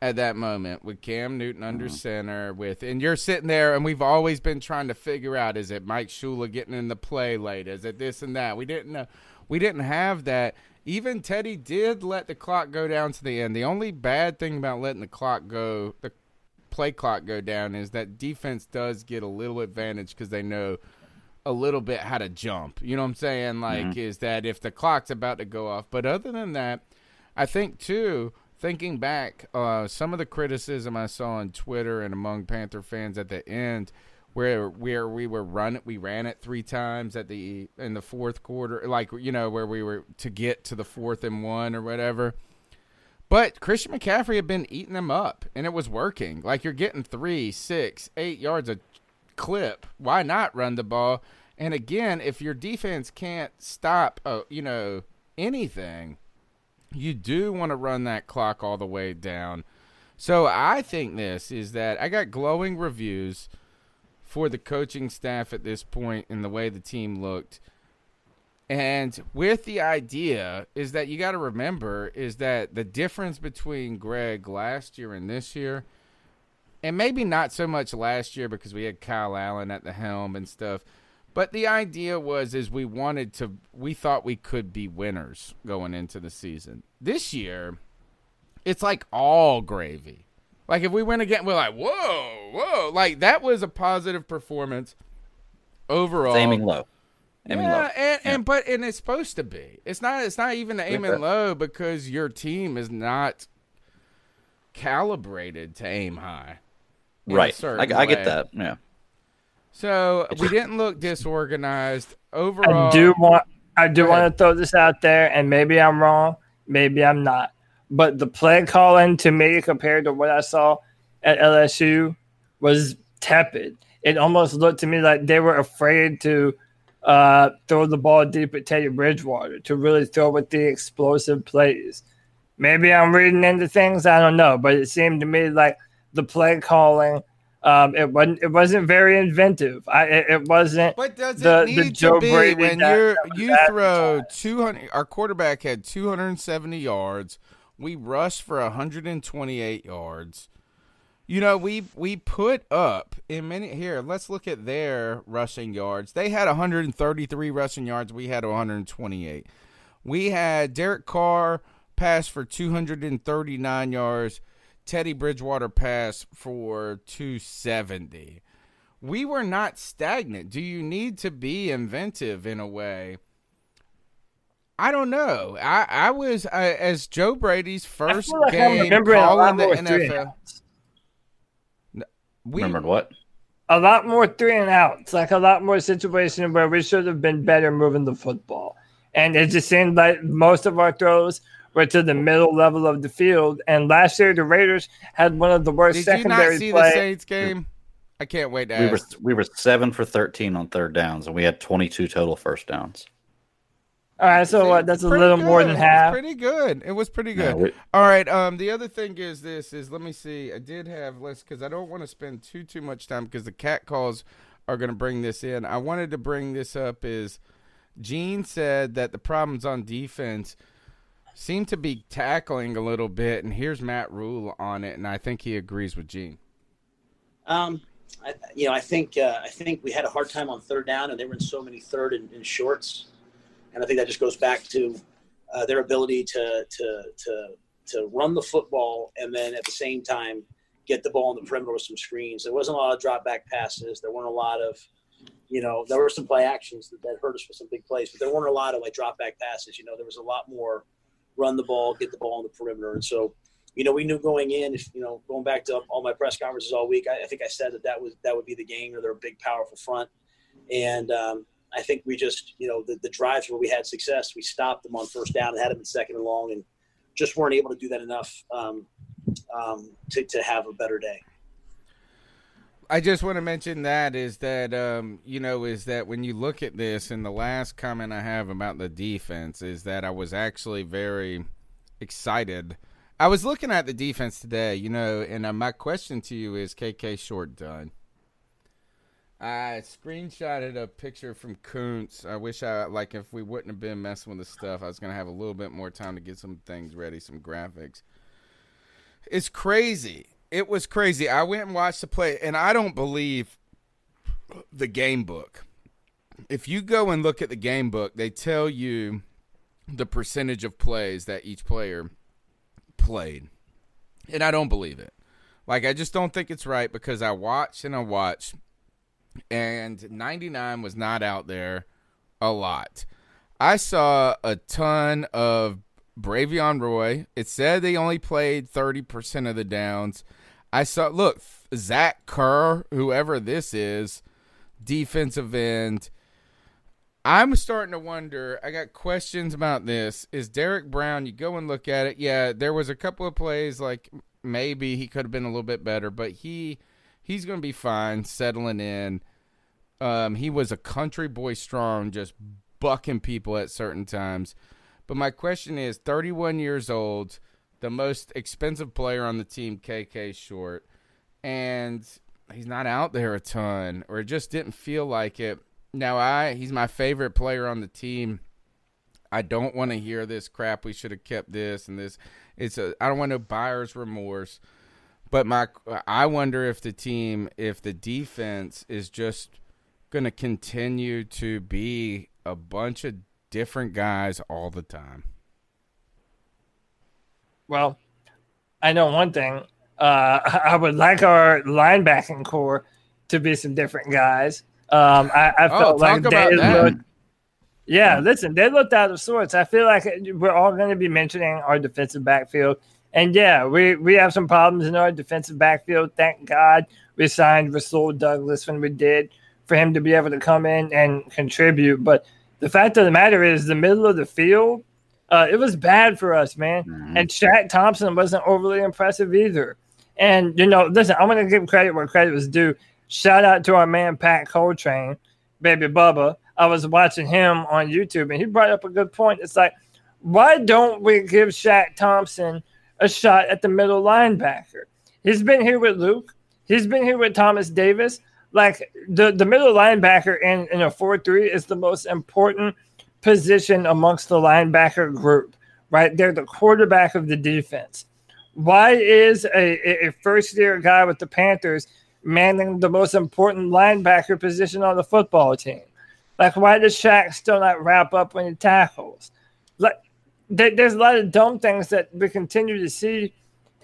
at that moment with Cam Newton under Mm-hmm. center? With and you're sitting there, and we've always been trying to figure out: is it Mike Shula getting in the play late? Is it this and that? We didn't know. We didn't have that. Even Teddy did let the clock go down to the end. The only bad thing about letting the clock go, the play clock go down, is that defense does get a little advantage because they know a little bit how to jump. You know what I'm saying? Like, is that if the clock's about to go off. But other than that, I think too, thinking back, uh, some of the criticism I saw on Twitter and among Panther fans at the end, where where we were run we ran it three times at the in the fourth quarter, like you know where we were to get to the fourth and one or whatever. But Christian McCaffrey had been eating them up, and it was working. Like you're getting three, six, eight yards a clip. Why not run the ball? And again, if your defense can't stop, uh, you know, anything, you do want to run that clock all the way down. So I think this is that I got glowing reviews for the coaching staff at this point and the way the team looked. And with the idea is that you got to remember is that the difference between Greg last year and this year, and maybe not so much last year because we had Kyle Allen at the helm and stuff, but the idea was is we wanted to we thought we could be winners going into the season. This year, it's like all gravy. Like if we win again, we're like, whoa, whoa, like that was a positive performance overall. It's aiming low. Aiming yeah, low. and, and but and it's supposed to be. It's not. It's not even the aiming Yeah. low because your team is not calibrated to aim high. Right. I, I get that. Yeah. So we didn't look disorganized overall. I do want I do want to throw this out there, and maybe I'm wrong, maybe I'm not. But the play calling to me compared to what I saw at LSU was tepid. It almost looked to me like they were afraid to uh, throw the ball deep at Teddy Bridgewater to really throw with the explosive plays. Maybe I'm reading into things I don't know, but it seemed to me like the play calling um, it wasn't it wasn't very inventive. I it, it wasn't. But does the, it the need Joe to be Brady when that you throw 200 our quarterback had 270 yards we rushed for 128 yards. You know we we put up in many here let's look at their rushing yards. They had 133 rushing yards. We had 128 we had Derek Carr pass for 239 yards. Teddy Bridgewater pass for 270 we were not stagnant. Do you need to be inventive in a way? I don't know. I I was I, as Joe Brady's I first feel like I'm game remembering calling the more three and NFL. We, Remembered what? A lot more three and outs, like a lot more situations where we should have been better moving the football. And it just seemed like most of our throws were to the middle level of the field. And last year, the Raiders had one of the worst did you not secondary see the. Saints game? I can't wait to We were we were seven for thirteen on third downs, and we had twenty two total first downs. All right, so what? That's a Pretty little more good. than It was half. pretty good. It was pretty Yeah, good. we- All right. Um, the other thing is this: is let me see. I did have list because I don't want to spend too too much time because the cat calls are going to bring this in. I wanted to bring this up is Gene said that the problems on defense seem to be tackling a little bit, and here's Matt Rhule on it, and I think he agrees with Gene. Um, I, you know, I think uh, I think we had a hard time on third down, and they were in so many third and, and shorts, and I think that just goes back to uh, their ability to to to to run the football, and then at the same time get the ball on the perimeter with some screens. There wasn't a lot of drop back passes. There weren't a lot of, you know, there were some play actions that, that hurt us for some big plays, but there weren't a lot of like drop back passes. You know, there was a lot more run the ball, get the ball on the perimeter, and so you know, we knew going in, if you know, going back to all my press conferences all week, I, I think I said that that was that would be the game, or they're a big, powerful front, and um, I think we just, you know, the, the drives where we had success, we stopped them on first down and had them in second and long, and just weren't able to do that enough um, um, to to have a better day. I just want to mention that is that um, you know is that when you look at this and the last comment I have about the defense is that I was actually very excited. I was looking at the defense today, you know, and uh, my question to you is KK Short done. I screenshotted a picture from Kuntz. I wish I like if we wouldn't have been messing with the stuff, I was gonna have a little bit more time to get some things ready, some graphics. It's crazy. It was crazy. I went and watched the play, and I don't believe the game book. If you go and look at the game book, they tell you the percentage of plays that each player played. And I don't believe it. Like, I just don't think it's right because I watched and I watched, and 99 was not out there a lot. I saw a ton of Bravvion Roy. It said they only played 30% of the downs. I saw, look, Zach Kerr, whoever this is, defensive end. I'm starting to wonder. I got questions about this. Is Derrick Brown, you go and look at it. Yeah, there was a couple of plays like maybe he could have been a little bit better, but he he's going to be fine settling in. Um, he was a country boy strong, just bucking people at certain times. But my question is 31 years old, the most expensive player on the team, KK Short, and he's not out there a ton, or it just didn't feel like it. Now, I he's my favorite player on the team. I don't want to hear this crap. We should have kept this and this. It's a I don't want no buyer's remorse. But my I wonder if the team, if the defense is just going to continue to be a bunch of different guys all the time. Well, I know one thing. Uh, (laughs) I would like our linebacking core to be some different guys. Um, I, I Oh, felt like they looked. Yeah, listen, they looked out of sorts. I feel like we're all going to be mentioning our defensive backfield And yeah, we, we have some problems in our defensive backfield. Thank God we signed Rasul Douglas when we did for him to be able to come in and contribute. But the fact of the matter is, the middle of the field, uh, it was bad for us, man. Mhm. And Shaq Thompson wasn't overly impressive either. And, you know, listen, I'm going to give credit where credit was due. Shout out to our man, Pat Coltrane, baby Bubba. I was watching him on YouTube and he brought up a good point. It's like, why don't we give Shaq Thompson a shot at the middle linebacker? He's been here with Luke. He's been here with Thomas Davis. Like the, the middle linebacker in, in a 4 3 is the most important position amongst the linebacker group, right? They're the quarterback of the defense. Why is a, a first year guy with the Panthers manning the most important linebacker position on the football team? Like, why does Shaq still not wrap up when he tackles? Like, there's a lot of dumb things that we continue to see.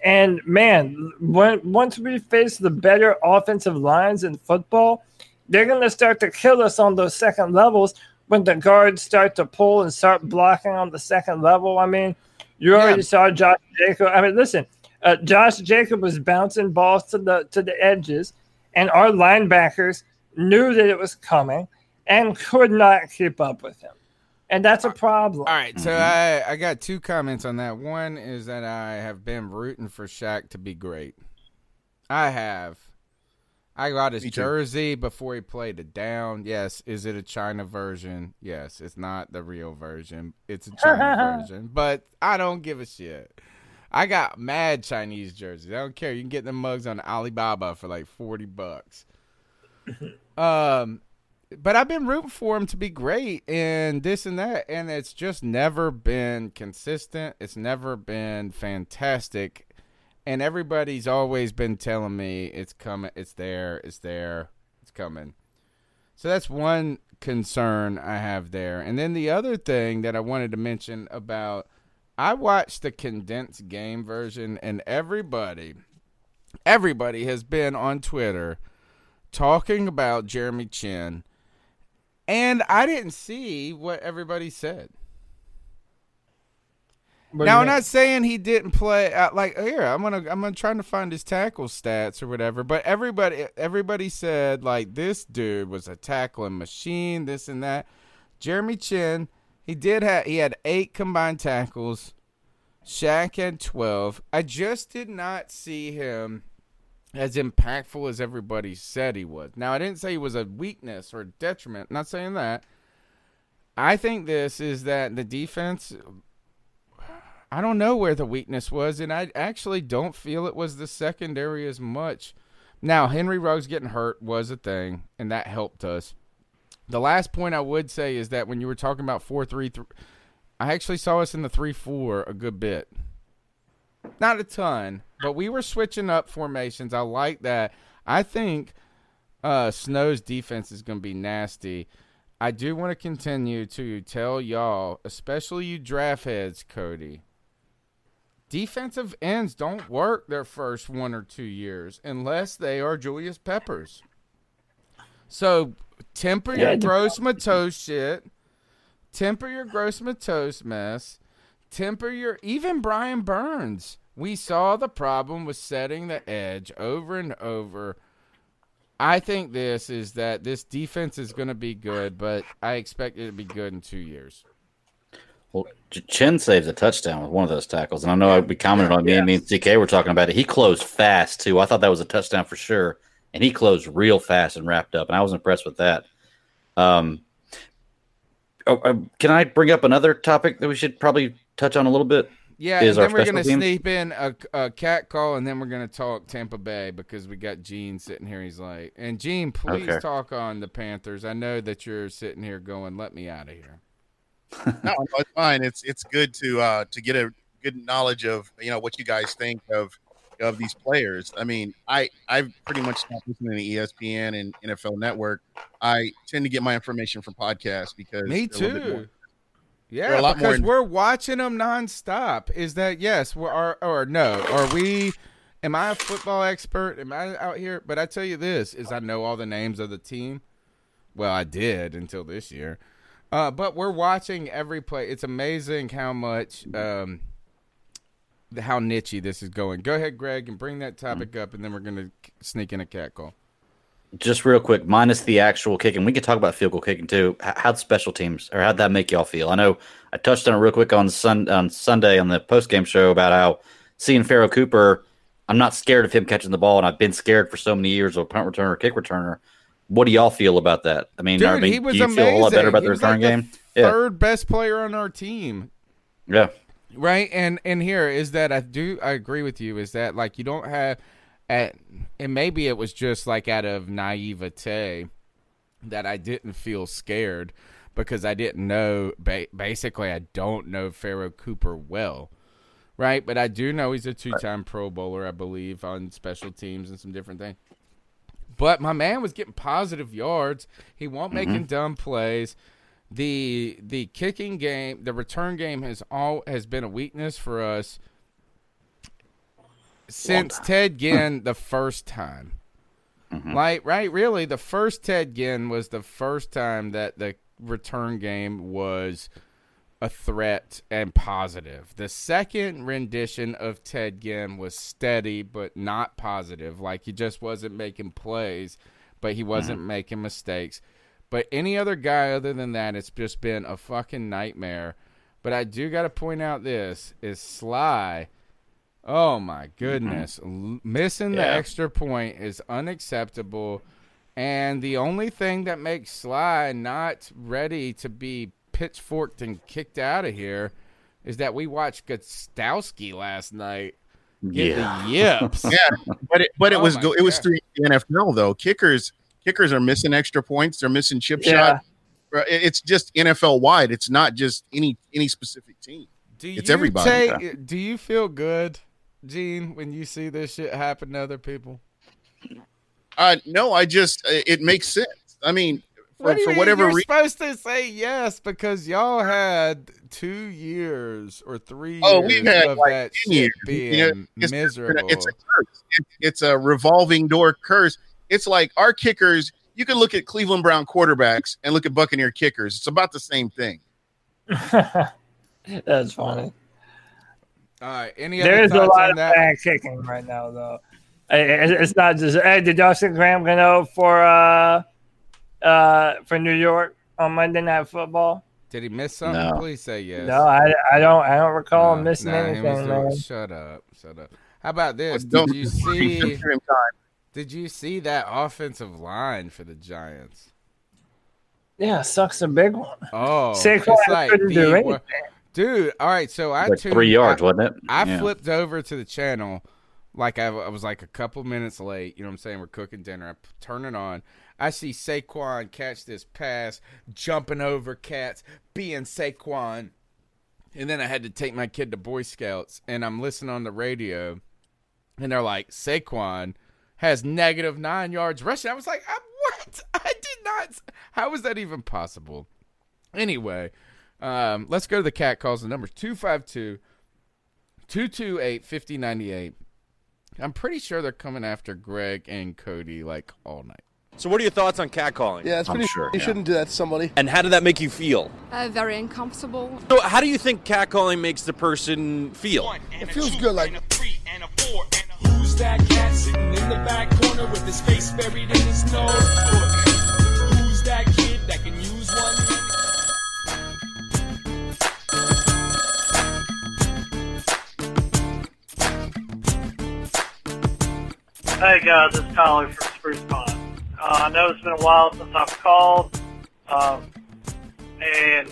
And man, when once we face the better offensive lines in football, they're going to start to kill us on those second levels when the guards start to pull and start blocking on the second level. I mean, you already saw Josh Jacob. I mean, listen, uh, Josh Jacob was bouncing balls to the to the edges, and our linebackers knew that it was coming and could not keep up with him, and that's a problem. All right, so I I got two comments on that. One is that I have been rooting for Shaq to be great. I have. I got his Me too. jersey before he played it down. Yes, is it a China version? Yes, it's not the real version. It's a China (laughs) version, but I don't give a shit. I got mad Chinese jerseys. I don't care. You can get them mugs on Alibaba for like forty bucks. (laughs) um, but I've been rooting for him to be great and this and that, and it's just never been consistent. It's never been fantastic, and everybody's always been telling me it's coming, it's there, it's there, it's coming. So that's one concern I have there, and then the other thing that I wanted to mention about I watched the condensed game version, and everybody, everybody has been on Twitter talking about Jeremy Chinn, and I didn't see what everybody said. What now I'm not saying he didn't play. Uh, like here, I'm gonna I'm gonna trying to find his tackle stats or whatever. But everybody everybody said like this dude was a tackling machine, this and that. Jeremy Chinn, he did have he had eight combined tackles. Shaq had twelve. I just did not see him as impactful as everybody said he was. Now I didn't say he was a weakness or a detriment. Not saying that. I think this is that the defense I don't know where the weakness was, and I actually don't feel it was the secondary as much. Now, Henry Ruggs getting hurt was a thing, and that helped us. The last point I would say is that when you were talking about 4 3 3, I actually saw us in the 3 4 a good bit. Not a ton, but we were switching up formations. I like that. I think uh, Snow's defense is going to be nasty. I do want to continue to tell y'all, especially you draft heads, Cody. Defensive ends don't work their first one or two years unless they are Julius Peppers. So temper your Gross-Matos shit. Temper your Gross-Matos mess. Temper your even Brian Burns. We saw the problem with setting the edge over and over. I think this is that this defense is going to be good, but I expect it to be good in two years. Well, Chinn saves a touchdown with one of those tackles, and I know we commented on me and me and CK were talking about it. He closed fast too. I thought that was a touchdown for sure, and he closed real fast and wrapped up, and I was impressed with that. Um, oh, uh, can I bring up another topic that we should probably touch on a little bit? Yeah, Is and then we're gonna teams? sneak in a, a cat call, and then we're gonna talk Tampa Bay because we got Gene sitting here. He's like, and Gene, please Okay. talk on the Panthers. I know that you're sitting here going, "Let me out of here." (laughs) no, no, it's fine. It's it's good to uh to get a good knowledge of you know what you guys think of of these players. I mean, I I've pretty much stopped listening to ESPN and NFL Network. I tend to get my information from podcasts because Me they're a little bit too. Yeah, a lot more because in- we're watching them nonstop. Is that yes? We're are or no? Are we? Am I a football expert? Am I out here? But I tell you this: is I know all the names of the team. Well, I did until this year. Uh, but we're watching every play. It's amazing how much um, how nichey this is going. Go ahead, Greg, and bring that topic up, and then we're gonna sneak in a cat call. Just real quick, minus the actual kicking, we could talk about field goal kicking too. How'd special teams, or how'd that make y'all feel? I know I touched on it real quick on sun on Sunday on the post game show about how seeing Pharoh Cooper, I'm not scared of him catching the ball, and I've been scared for so many years of a punt returner, kick returner. What do y'all feel about that? I mean, Dude, I mean he was do you amazing. feel a lot better about He the return like the game? Yeah, Third best player on our team. yeah. Right, and and here is that I do I agree with you is that like you don't have at and maybe it was just like out of naivete that I didn't feel scared because I didn't know ba- basically I don't know Pharoh Cooper well. Right, but I do know he's a two-time Pro Bowler, I believe, on special teams and some different things. But my man was getting positive yards. He won't making mm-hmm. dumb plays the the kicking game, the return game has all has been a weakness for us since Ted (clears throat) Ginn the first time. Mm-hmm. Like right, really, the first Ted Ginn was the first time that the return game was a threat and positive. The second rendition of Ted Ginn was steady but not positive. Like he just wasn't making plays, but he wasn't mm-hmm. making mistakes. But any other guy other than that, it's just been a fucking nightmare. But I do got to point out this is Slye. Oh my mm-hmm. goodness, L- missing the extra point is unacceptable. And the only thing that makes Slye not ready to be pitchforked and kicked out of here is that we watched Gostkowski last night get Yeah. the yips. (laughs) Yeah, but it but it Oh was my go, it was God. through the NFL though. Kickers kickers are missing extra points. They're missing chip Yeah. shot. It's just NFL wide. It's not just any any specific team. Do It's you everybody. take- do you feel good, Gene, when you see this shit happen to other people? Uh, no, I just it it makes sense. I mean, for, What do you for mean? whatever You're reason, supposed to say yes because y'all had two years or three years Oh, we've had, of like, that shit years. being You know, it's, miserable. it's a curse. It, it's a revolving door curse. It's like our kickers. You can look at Cleveland Brown quarterbacks and look at Buccaneer kickers. It's about the same thing. (laughs) That's funny. All right. Any other There's a thoughts lot of that? bad kicking right now, though. It's it's not just. Hey, did y'all see Graham Gano for uh uh for New York on Monday Night Football? Did he miss something? No. Please say yes. No, I, I don't I don't recall No, missing nah, anything, doing- man. Shut up. Shut up. How about this? Did you (laughs) see? Give him time. Did you see that offensive line for the Giants? Yeah, sucks a big one. Oh, Saquon it's like couldn't the do wor- anything. Dude, all right. So I Like tuned- three yards, I, wasn't it? I Yeah. flipped over to the channel, like I, I was like a couple minutes late. You know what I'm saying? We're cooking dinner. I turn it on. I see Saquon catch this pass, jumping over cats, being Saquon. And then I had to take my kid to Boy Scouts, and I'm listening on the radio, and they're like, Saquon has negative nine yards rushing. I was like, "I'm- what? (laughs) I did not. How is that even possible? Anyway, um, let's go to the cat calls. The number 252 228 5098. I'm pretty sure they're coming after Greg and Cody like all night. So, what are your thoughts on catcalling? Yeah, it's I'm pretty. sure, you yeah. shouldn't do that to somebody. And how did that make you feel? Uh, very uncomfortable. So, how do you think catcalling makes the person feel? It feels good. Like Who's that cat sitting in the back corner with his face buried in his nose? Who's that kid Hey guys, it's Tyler from Spruce Pine. Uh, I know it's been a while since I've called, um, and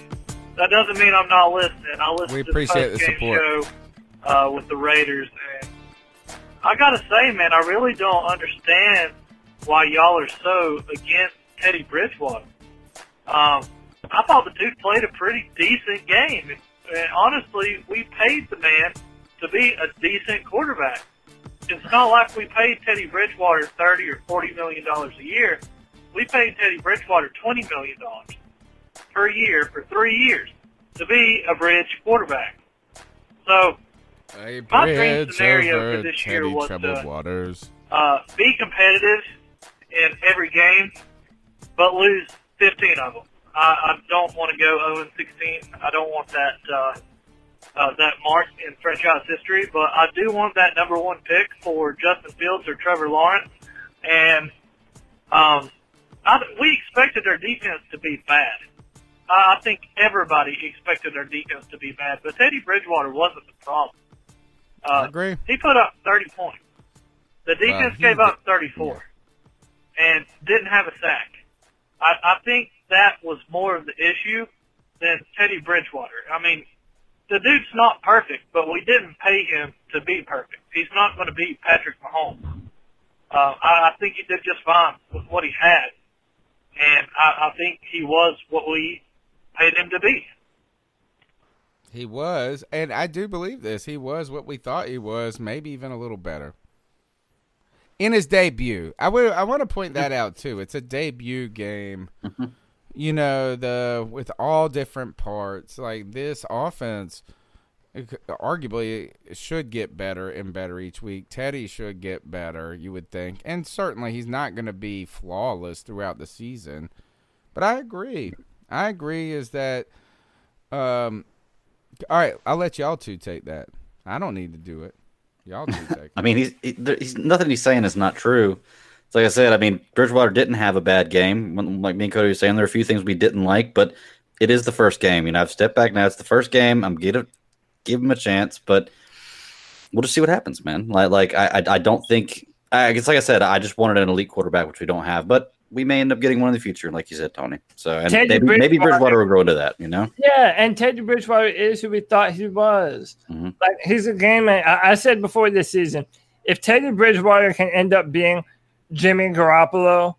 that doesn't mean I'm not listening. I listen We to the the support. show uh, with the Raiders, and I gotta say, man, I really don't understand why y'all are so against Teddy Bridgewater. Um, I thought the dude played a pretty decent game, and honestly, we paid the man to be a decent quarterback. It's not like we paid Teddy Bridgewater thirty or forty million dollars a year. We paid Teddy Bridgewater twenty million dollars per year for three years to be a bridge quarterback. So A My dream scenario for this year was, uh, waters. uh, be competitive in every game, but lose 15 of them. I, I don't want to go 0 and 16. I don't want that uh, uh, that mark in franchise history. But I do want that number one pick for Justin Fields or Trevor Lawrence, and um, I, we expected their defense to be bad. I I think everybody expected their defense to be bad, but Teddy Bridgewater wasn't the problem. Uh, I agree. He put up 30 points. The defense he gave up 34 and didn't have a sack. I, I think that was more of the issue than Teddy Bridgewater. I mean, the dude's not perfect, but we didn't pay him to be perfect. He's not going to be Patrick Mahomes. Uh, I, I think he did just fine with what he had, and I, I think he was what we paid him to be. He was, and I do believe this. He was what we thought he was, maybe even a little better. In his debut, I would I want to point that out too. It's a debut game. You know, the with all different parts. Like this offense it arguably should get better and better each week. Teddy should get better, you would think. And certainly he's not going to be flawless throughout the season. But I agree. I agree is that um all right, I'll let y'all two take that. I don't need to do it. Y'all two (laughs) take. I mean, he's, he, there- he's nothing he's saying is not true. It's like I said. I mean, Bridgewater didn't have a bad game. When- Like me and Cody were saying, there are a few things we didn't like, but it is the first game. You know, I've stepped back now. It's the first game. I'm gonna give him a chance, but we'll just see what happens, man. Like, like I, I, I don't think. I guess, like I said, I just wanted an elite quarterback, which we don't have, but we may end up getting one in the future, like you said, Tony. So, and maybe, maybe Bridgewater- Bridgewater will grow into that. You know. Yeah, and Teddy Bridgewater is who we thought he was. Mhm. Like he's a game. I, I said before this season, if Teddy Bridgewater can end up being Jimmy Garoppolo,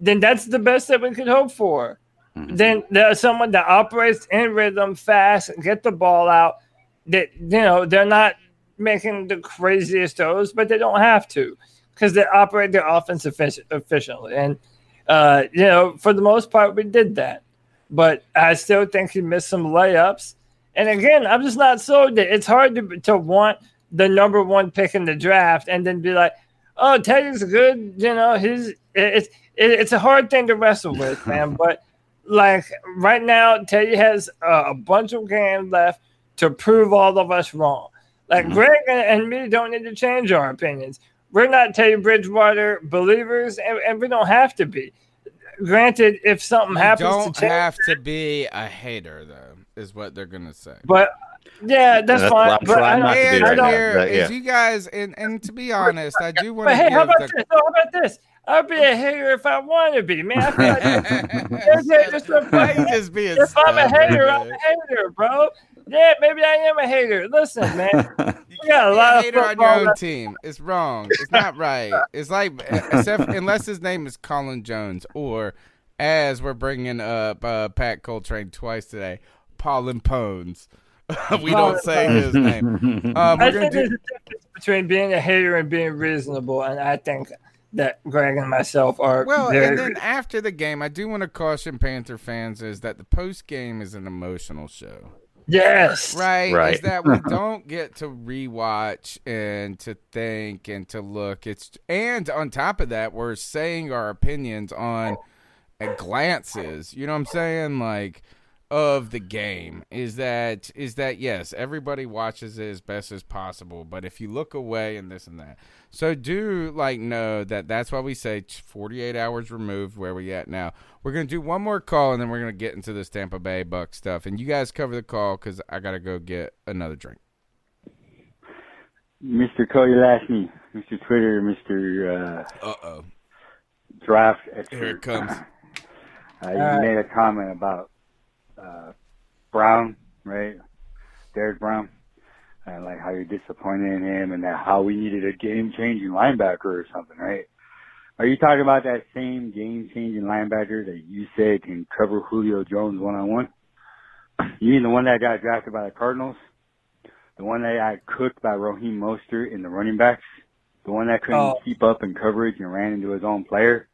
then that's the best that we could hope for. Then there's someone that operates in rhythm, fast, get the ball out. That you know they're not making the craziest throws, but they don't have to because they operate their offense effic- efficiently. And uh, you know, for the most part, we did that but I still think he missed some layups. And again, I'm just not sold that it's hard to, to want the number one pick in the draft and then be like, oh, Teddy's good. You know, he's it's it, it's a hard thing to wrestle with, (laughs) man. But like right now, Teddy has uh, a bunch of games left to prove all of us wrong. Like Greg and, and me don't need to change our opinions. We're not Teddy Bridgewater believers, and, and we don't have to be. Granted, if something You happens don't to change, have to be a hater, though, is what they're gonna say. but yeah, that's, That's fine. what I'm But I don't, not And right now, here but is yeah. you guys, and, and to be honest, I do want to hey, how give about the this? How about this? I'll be a hater if I want to be, man. I feel like (laughs) there's haters for Why you fucking- just being if I'm a stubborn, hater, I'm a hater, bro. Yeah, maybe I am a hater. Listen, man, (laughs) you got a lot a of hater on your own team. It's wrong. It's not right. It's like except unless his name is Colin Jones or as we're bringing up uh, Pat Coltrane twice today, Paul and Pones. (laughs) we don't say his name. (laughs) Um, I we're gonna think there's a difference between being a hater and being reasonable, and I think that Greg and myself are Well, very. and then after the game, I do want to caution Panther fans is that the post game is an emotional show. yes, Right, right. Is that we (laughs) don't get to rewatch and to think and to look. It's and on top of that, we're saying our opinions on glances. You know what I'm saying? Like of the game is that is that yes, everybody watches it as best as possible, but if you look away and this and that, so do like know that that's why we say 48 hours removed where we at now. We're gonna do one more call and then we're gonna get into this Tampa Bay Buck stuff, and you guys cover the call because I gotta go get another drink. Mr. Cody Lashney, Mr. Twitter, Mr. Uh, Uh oh, Draft here it comes. (clears throat) Uh, you made a comment about uh, Brown, right? Derrick Brown, and like how you're disappointed in him, and that how we needed a game-changing linebacker or something, right? Are you talking about that same game-changing linebacker that you said can cover Julio Jones one-on-one? (clears throat) You mean the one that got drafted by the Cardinals? The one that got cooked by Raheem Mostert in the running backs? The one that couldn't Oh. keep up in coverage and ran into his own player?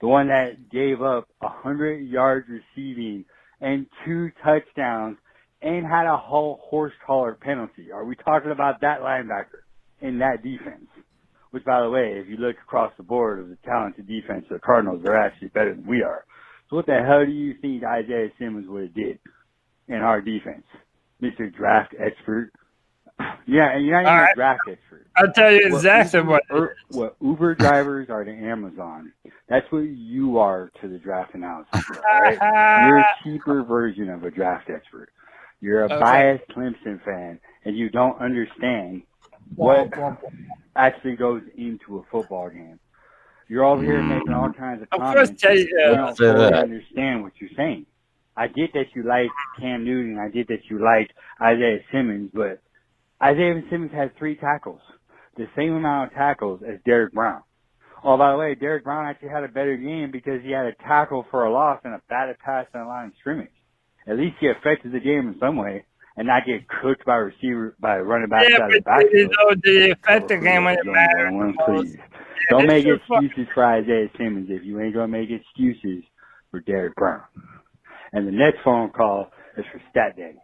The one that gave up a hundred yards receiving and two touchdowns and had a whole horse collar penalty. Are we talking about that linebacker in that defense? Which, by the way, if you look across the board of the talented defense of the Cardinals, they're actually better than we are. So what the hell do you think Isaiah Simmons would have did in our defense? Mr. Draft Expert. Yeah, and you're not even All a right. draft expert. I'll tell you exactly Uber- what. er, what Uber drivers are to Amazon. That's what you are to the draft analysis. bro, all right? (laughs) You're a cheaper version of a draft expert. You're a Okay. biased Clemson fan, and you don't understand what actually goes into a football game. You're over here making all kinds of Of course, comments. Jay, and you uh, don't Say that. understand what you're saying. I get that you like Cam Newton. I get that you like Isaiah Simmons, but Isaiah Simmons has three tackles, the same amount of tackles as Derrick Brown. Oh, by the way, Derrick Brown actually had a better game because he had a tackle for a loss and a batted pass on the line of scrimmage. At least he affected the game in some way and not get cooked by receiver by running back Yeah, out of the but you backfield. know the affect the game when it Don't- matters. don't- the Don't make your excuses for Isaiah Simmons if you ain't gonna make excuses for Derrick Brown. And the next phone call is for Stat Daddy.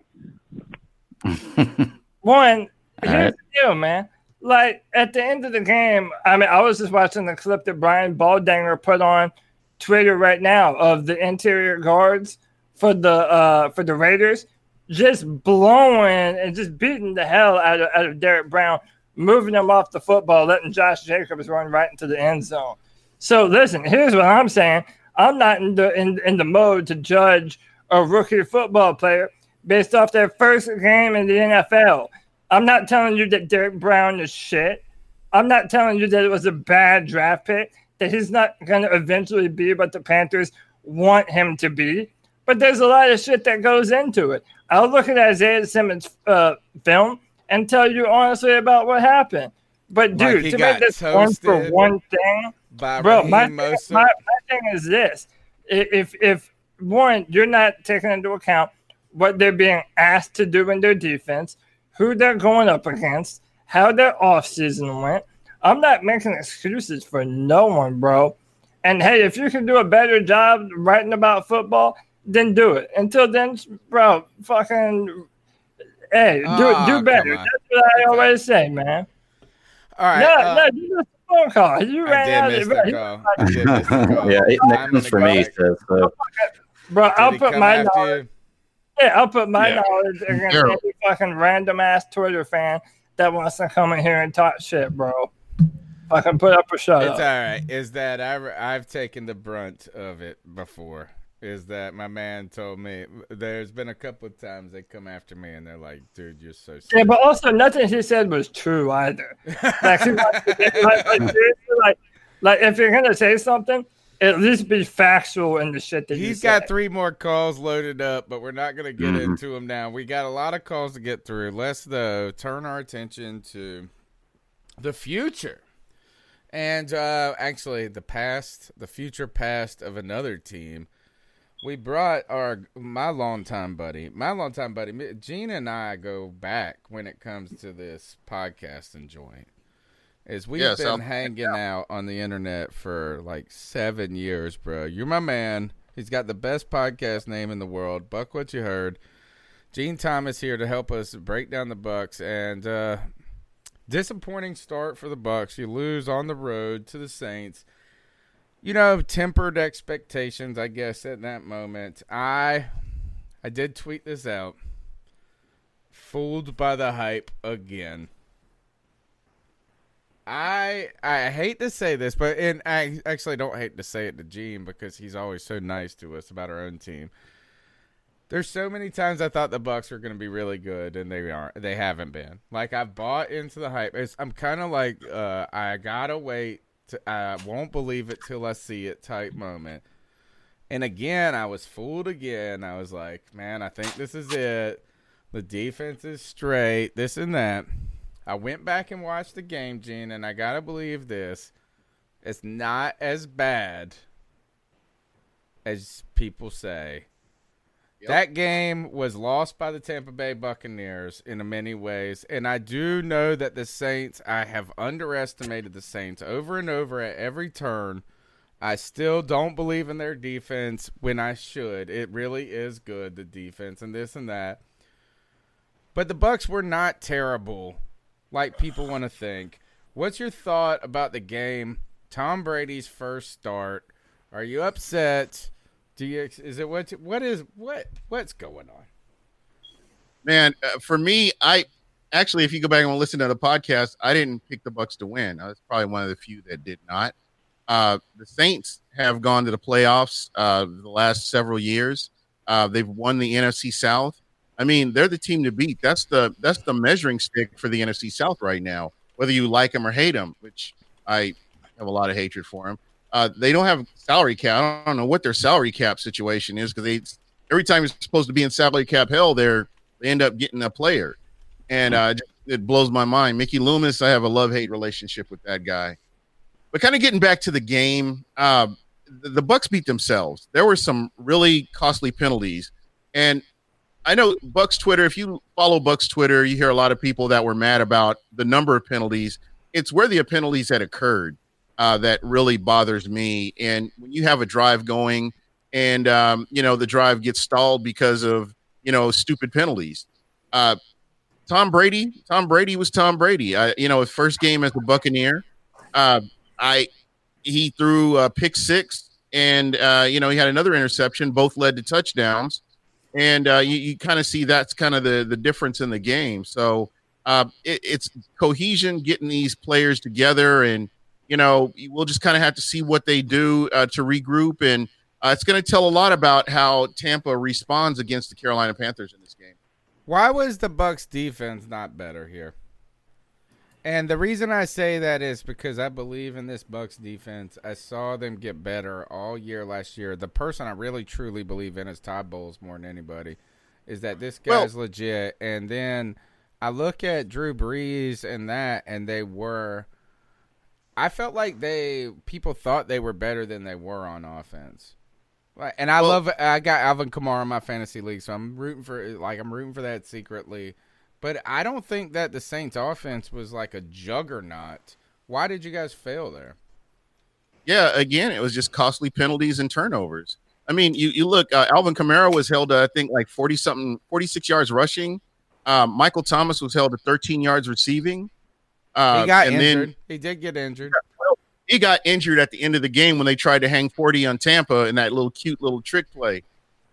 (laughs) One, All here's right. the deal, man. Like at the end of the game, I mean, I was just watching the clip that Brian Baldinger put on Twitter right now of the interior guards for the uh for the Raiders, just blowing and just beating the hell out of out of Derrick Brown, moving him off the football, letting Josh Jacobs run right into the end zone. So listen, here's what I'm saying. I'm not in the in, in the mode to judge a rookie football player based off their first game in the NFL. I'm not telling you that Derrick Brown is shit. I'm not telling you that it was a bad draft pick, that he's not going to eventually be what the Panthers want him to be. But there's a lot of shit that goes into it. I'll look at Isaiah Simmons' uh, film and tell you honestly about what happened. But dude, he to make this one for one thing, bro, my, Raheem my my thing is this: if if one, you're not taking into account what they're being asked to do in their defense, who they're going up against, how their offseason went. I'm not making excuses for no one, bro. And hey, if you can do a better job writing about football, then do it. Until then, bro, fucking hey, do Aw, do better. That's what I always say, man. All right. no, uh, no, you missed the phone call. You I ran did out miss of the call. (laughs) I did miss the call. (laughs) yeah, it, I'm that comes gonna for me. back. So, so Bro, I'll put my after you? Yeah, I'll put my Yeah. knowledge against any fucking random ass Twitter fan that wants to come in here and talk shit, bro. Fucking put up a shut It's up. all right. Is that I, I've taken the brunt of it before. Is that my man told me? There's been a couple of times they come after me and they're like, "Dude, you're so." Sick. Yeah, but also nothing he said was true either. Like, he wants to be- like, like, like, like, if you're gonna say something, at least be factual in the shit that you He's say. got three more calls loaded up, but we're not going to get Mhm. into them now. We got a lot of calls to get through. Let's though turn our attention to the future, and uh, actually the past, the future past of another team. We brought our my longtime buddy, my longtime buddy, Gina and I go back when it comes to this podcasting joint. Is we've Yes, been I'll- hanging out on the internet for like seven years, bro. You're my man. He's got the best podcast name in the world. Buck what you heard. Gene Thomas here to help us break down the Bucks and uh, disappointing start for the Bucks. You lose on the road to the Saints. You know, tempered expectations, I guess, at that moment. I I did tweet this out. Fooled by the hype again. I I hate to say this, but and I actually don't hate to say it to Gene because he's always so nice to us about our own team. There's so many times I thought the Bucks were going to be really good, and they aren't. They haven't been. Like I've bought into the hype. It's, I'm kind of like uh, I gotta wait. To, I won't believe it till I see it type moment. And again, I was fooled again. I was like, man, I think this is it. The defense is straight. This and that. I went back and watched the game, Gene, and I gotta believe this. It's not as bad as people say. That game was lost by the Tampa Bay Buccaneers in many ways, and I do know that the Saints. I have underestimated the Saints over and over at every turn. I still don't believe in their defense when I should. It really is good, the defense, and this and that. But the Bucks were not terrible like people want to think. What's your thought about the game? Tom Brady's first start. Are you upset? Do you is it what what is what what's going on? Man, uh, for me, I actually, if you go back and listen to the podcast, I didn't pick the Bucks to win. I was probably one of the few that did not. Uh, the Saints have gone to the playoffs uh, the last several years. Uh, they've won the NFC South. I mean, they're the team to beat. That's the that's the measuring stick for the NFC South right now. Whether you like them or hate them, which I have a lot of hatred for them. Uh, they don't have salary cap. I don't know what their salary cap situation is because they every time you're supposed to be in salary cap hell, they're they end up getting a player, and uh, it blows my mind. Mickey Loomis, I have a love hate relationship with that guy. But kind of getting back to the game, uh, the, the Bucks beat themselves. There were some really costly penalties, and I know Bucks Twitter. If you follow Bucks Twitter, you hear a lot of people that were mad about the number of penalties. It's where the penalties had occurred uh, that really bothers me. And when you have a drive going, and um, you know the drive gets stalled because of you know stupid penalties. Uh, Tom Brady, Tom Brady was Tom Brady. You know, his first game as a Buccaneer, uh, I he threw a pick six, and uh, you know he had another interception. Both led to touchdowns and uh, you, you kind of see that's kind of the the difference in the game. So uh, it, it's cohesion, getting these players together, and you know we'll just kind of have to see what they do uh, to regroup, and uh, it's going to tell a lot about how Tampa responds against the Carolina Panthers in this game. Why was the Bucks defense not better here? And the reason I say that is because I believe in this Bucks defense. I saw them get better all year last year. The person I really truly believe in is Todd Bowles more than anybody. Is that this guy's well, legit? And then I look at Drew Brees and that, and they were. I felt like they people thought they were better than they were on offense. And I well, love. I got Alvin Kamara in my fantasy league, so I'm rooting for like I'm rooting for that secretly. But I don't think that the Saints offense was like a juggernaut. Why did you guys fail there? Yeah, again, it was just costly penalties and turnovers. I mean, you, you look, uh, Alvin Kamara was held, uh, I think, like 40 something, 46 yards rushing. Um, Michael Thomas was held to 13 yards receiving. Uh, he got injured. Then, he did get injured. Well, he got injured at the end of the game when they tried to hang 40 on Tampa in that little cute little trick play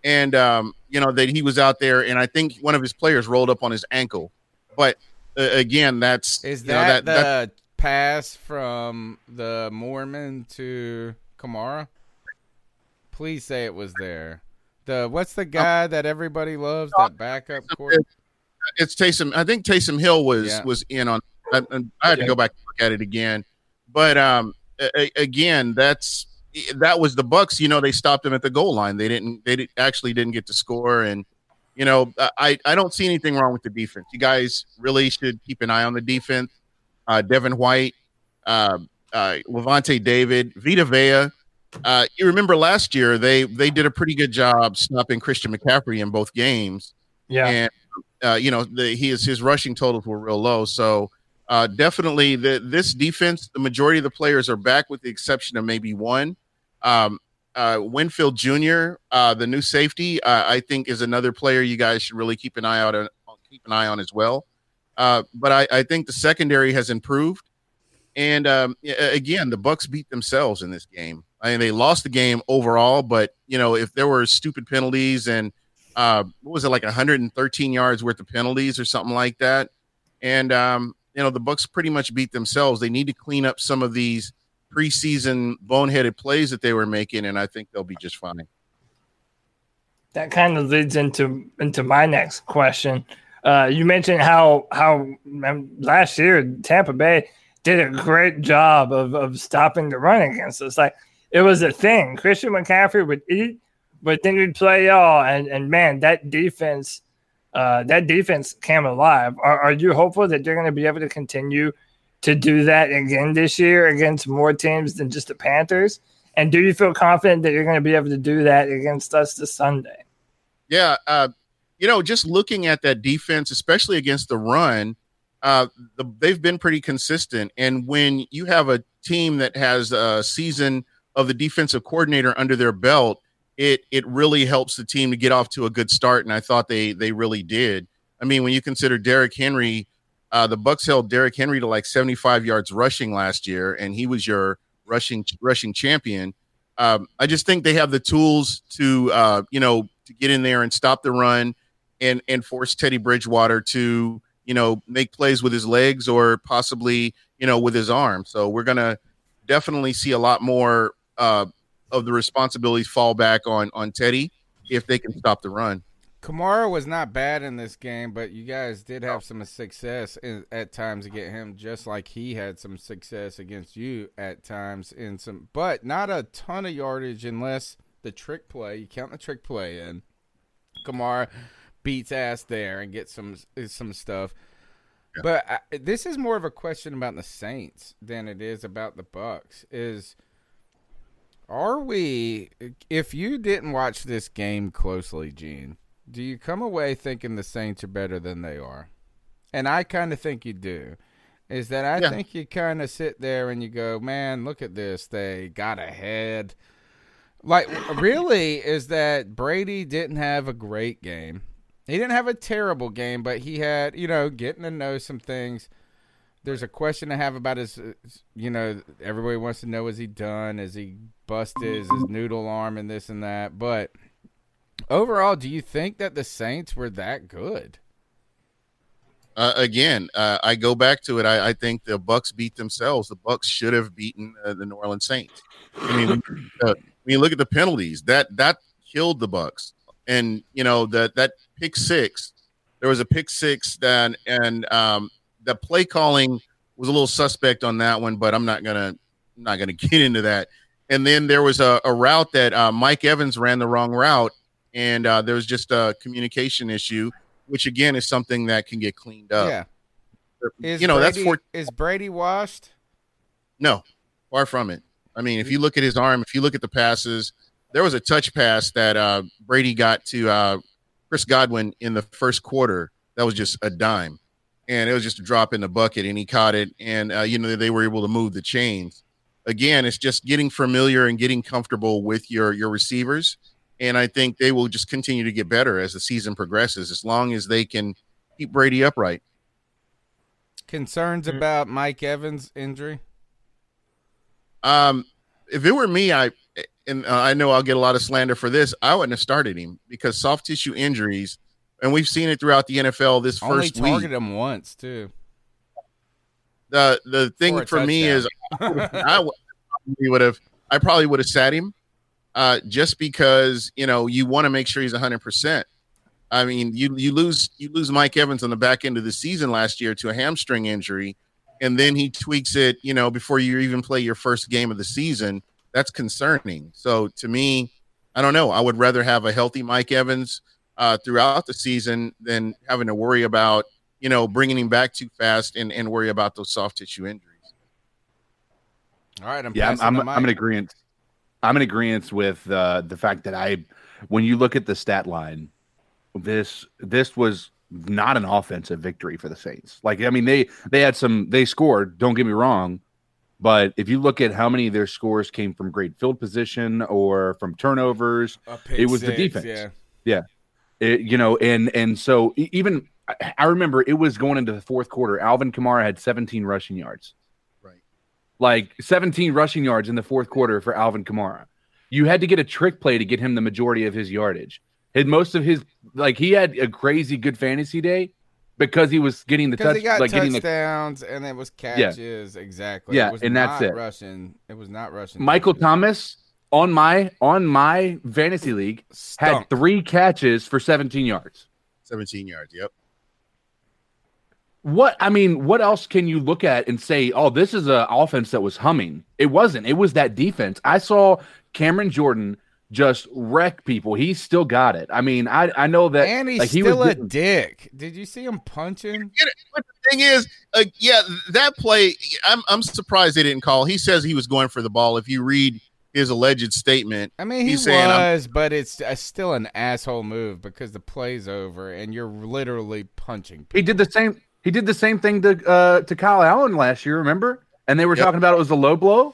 and um, you know that he was out there, and I think one of his players rolled up on his ankle. But uh, again, that's is that, know, that the that, pass from the Mormon to Kamara? Please say it was there. The what's the guy that everybody loves? That backup court. It's Taysom. I think Taysom Hill was yeah. was in on. I, I had to go back and look at it again, but um, a, again, that's that was the Bucks. You know, they stopped them at the goal line. They didn't. They actually didn't get to score. And you know, I I don't see anything wrong with the defense. You guys really should keep an eye on the defense. Uh, Devin White, uh, uh, Lavonte David, Vita Vea. Uh, you remember last year they they did a pretty good job stopping Christian McCaffrey in both games. Yeah, and uh, you know the, is his rushing totals were real low. So uh, definitely the this defense, the majority of the players are back, with the exception of maybe one. Um, uh, Winfield Jr., uh, the new safety, uh, I think is another player you guys should really keep an eye out on, keep an eye on as well. Uh, but I, I, think the secondary has improved, and um, again, the Bucks beat themselves in this game. I mean, they lost the game overall, but you know, if there were stupid penalties and uh, what was it like 113 yards worth of penalties or something like that, and um, you know, the Bucks pretty much beat themselves. They need to clean up some of these preseason boneheaded plays that they were making, and I think they'll be just fine. That kind of leads into into my next question. Uh, you mentioned how how um, last year Tampa Bay did a great job of, of stopping the run against us. Like it was a thing. Christian McCaffrey would eat, but then we'd play y'all, and and man, that defense, uh, that defense came alive. Are, are you hopeful that they're going to be able to continue to do that again this year against more teams than just the Panthers? And do you feel confident that you're going to be able to do that against us this Sunday? Yeah, uh, you know, just looking at that defense, especially against the run, uh, the, they've been pretty consistent. And when you have a team that has a season of the defensive coordinator under their belt, it it really helps the team to get off to a good start. And I thought they they really did. I mean, when you consider Derrick Henry uh, the Bucks held Derrick Henry to like 75 yards rushing last year, and he was your rushing rushing champion. Um, I just think they have the tools to uh, you know to get in there and stop the run, and and force Teddy Bridgewater to you know make plays with his legs or possibly you know with his arm. So we're gonna definitely see a lot more uh, of the responsibilities fall back on on Teddy if they can stop the run. Kamara was not bad in this game, but you guys did have some success in, at times to get him, just like he had some success against you at times in some, but not a ton of yardage unless the trick play. You count the trick play in. Kamara beats ass there and gets some some stuff. But I, this is more of a question about the Saints than it is about the Bucks. Is are we? If you didn't watch this game closely, Gene, do you come away thinking the Saints are better than they are? And I kind of think you do. Is that I Yeah. think you kind of sit there and you go, man, look at this. They got ahead. Like, really, is that Brady didn't have a great game. He didn't have a terrible game, but he had, you know, getting to know some things. There's a question I have about his, you know, everybody wants to know is he done? Is he busted? Is his noodle arm and this and that? But overall, do you think that the Saints were that good? uh, again, uh, I go back to it. I, I think the Bucks beat themselves. The Bucks should have beaten uh, the New Orleans Saints. I mean, uh, when you look at the penalties, that that killed the Bucks. And you know that that pick six, there was a pick six that, and um, the play calling was a little suspect on that one, but I'm not gonna I'm not gonna (laughs) get into that. And then there was a, a route that uh, Mike Evans ran the wrong route, and uh, there was just a communication issue, which again is something that can get cleaned up. yeah. Is you know that's Brady- for is Brady washed? no, far from it. I mean, if you look at his arm, if you look at the passes, there was a touch pass that uh, Brady got to uh, Chris Godwin in the first quarter. That was just a dime, and it was just a drop in the bucket, and he caught it, and uh, you know they were able to move the chains. Again, it's just getting familiar and getting comfortable with your your receivers, and I think they will just continue to get better as the season progresses, as long as they can keep Brady upright. Concerns about Mike Evans' injury? Um, if it were me, I and uh, I know I'll get a lot of slander for this. I wouldn't have started him because soft tissue injuries, and we've seen it throughout the NFL this Only first week. targeted him once too. The the thing a for me is, (laughs) I would- we would have. I probably would have sat him, uh, just because you know you want to make sure he's hundred percent. I mean, you you lose you lose Mike Evans on the back end of the season last year to a hamstring injury, and then he tweaks it. You know, before you even play your first game of the season, that's concerning. So to me, I don't know. I would rather have a healthy Mike Evans uh, throughout the season than having to worry about you know bringing him back too fast and and worry about those soft tissue injuries. All right, I'm yeah, I'm, passing I'm, the I'm in agreement. I'm in agreement with uh, the fact that I, when you look at the stat line, this this was not an offensive victory for the Saints. Like I mean, they they had some they scored. Don't get me wrong, but if you look at how many of their scores came from great field position or from turnovers, it was the defense. yeah. yeah. It- you know, and and so even I remember it was going into the fourth quarter. Alvin Kamara had 17 rushing yards like 17 rushing yards in the fourth quarter for Alvin Kamara. You had to get a trick play to get him the majority of his yardage. His most of his like he had a crazy good fantasy day because he was getting the Because touch he got like getting the touchdowns and it was catches exactly. Yeah, it was and that's it. Rushing. It was not rushing. Michael Thomas on my on my fantasy league had three catches for 17 yards. 17 yards. Yep. What I mean, what else can you look at and say, "Oh, this is an offense that was humming"? It wasn't. It was that defense. I saw Cameron Jordan just wreck people. He still got it. I mean, I I know that and he's like, he still was a getting- dick. Did you see him punching? But the thing is, uh, yeah, that play, I'm I'm surprised they didn't call. He says he was going for the ball. If you read his alleged statement, I mean, he he's saying, I'm- was, but it's uh, still an asshole move because the play's over and you're literally punching. He did the same. He did the same thing to uh, to Kyle Allen last year. Remember? And they were talking about it was a low blow.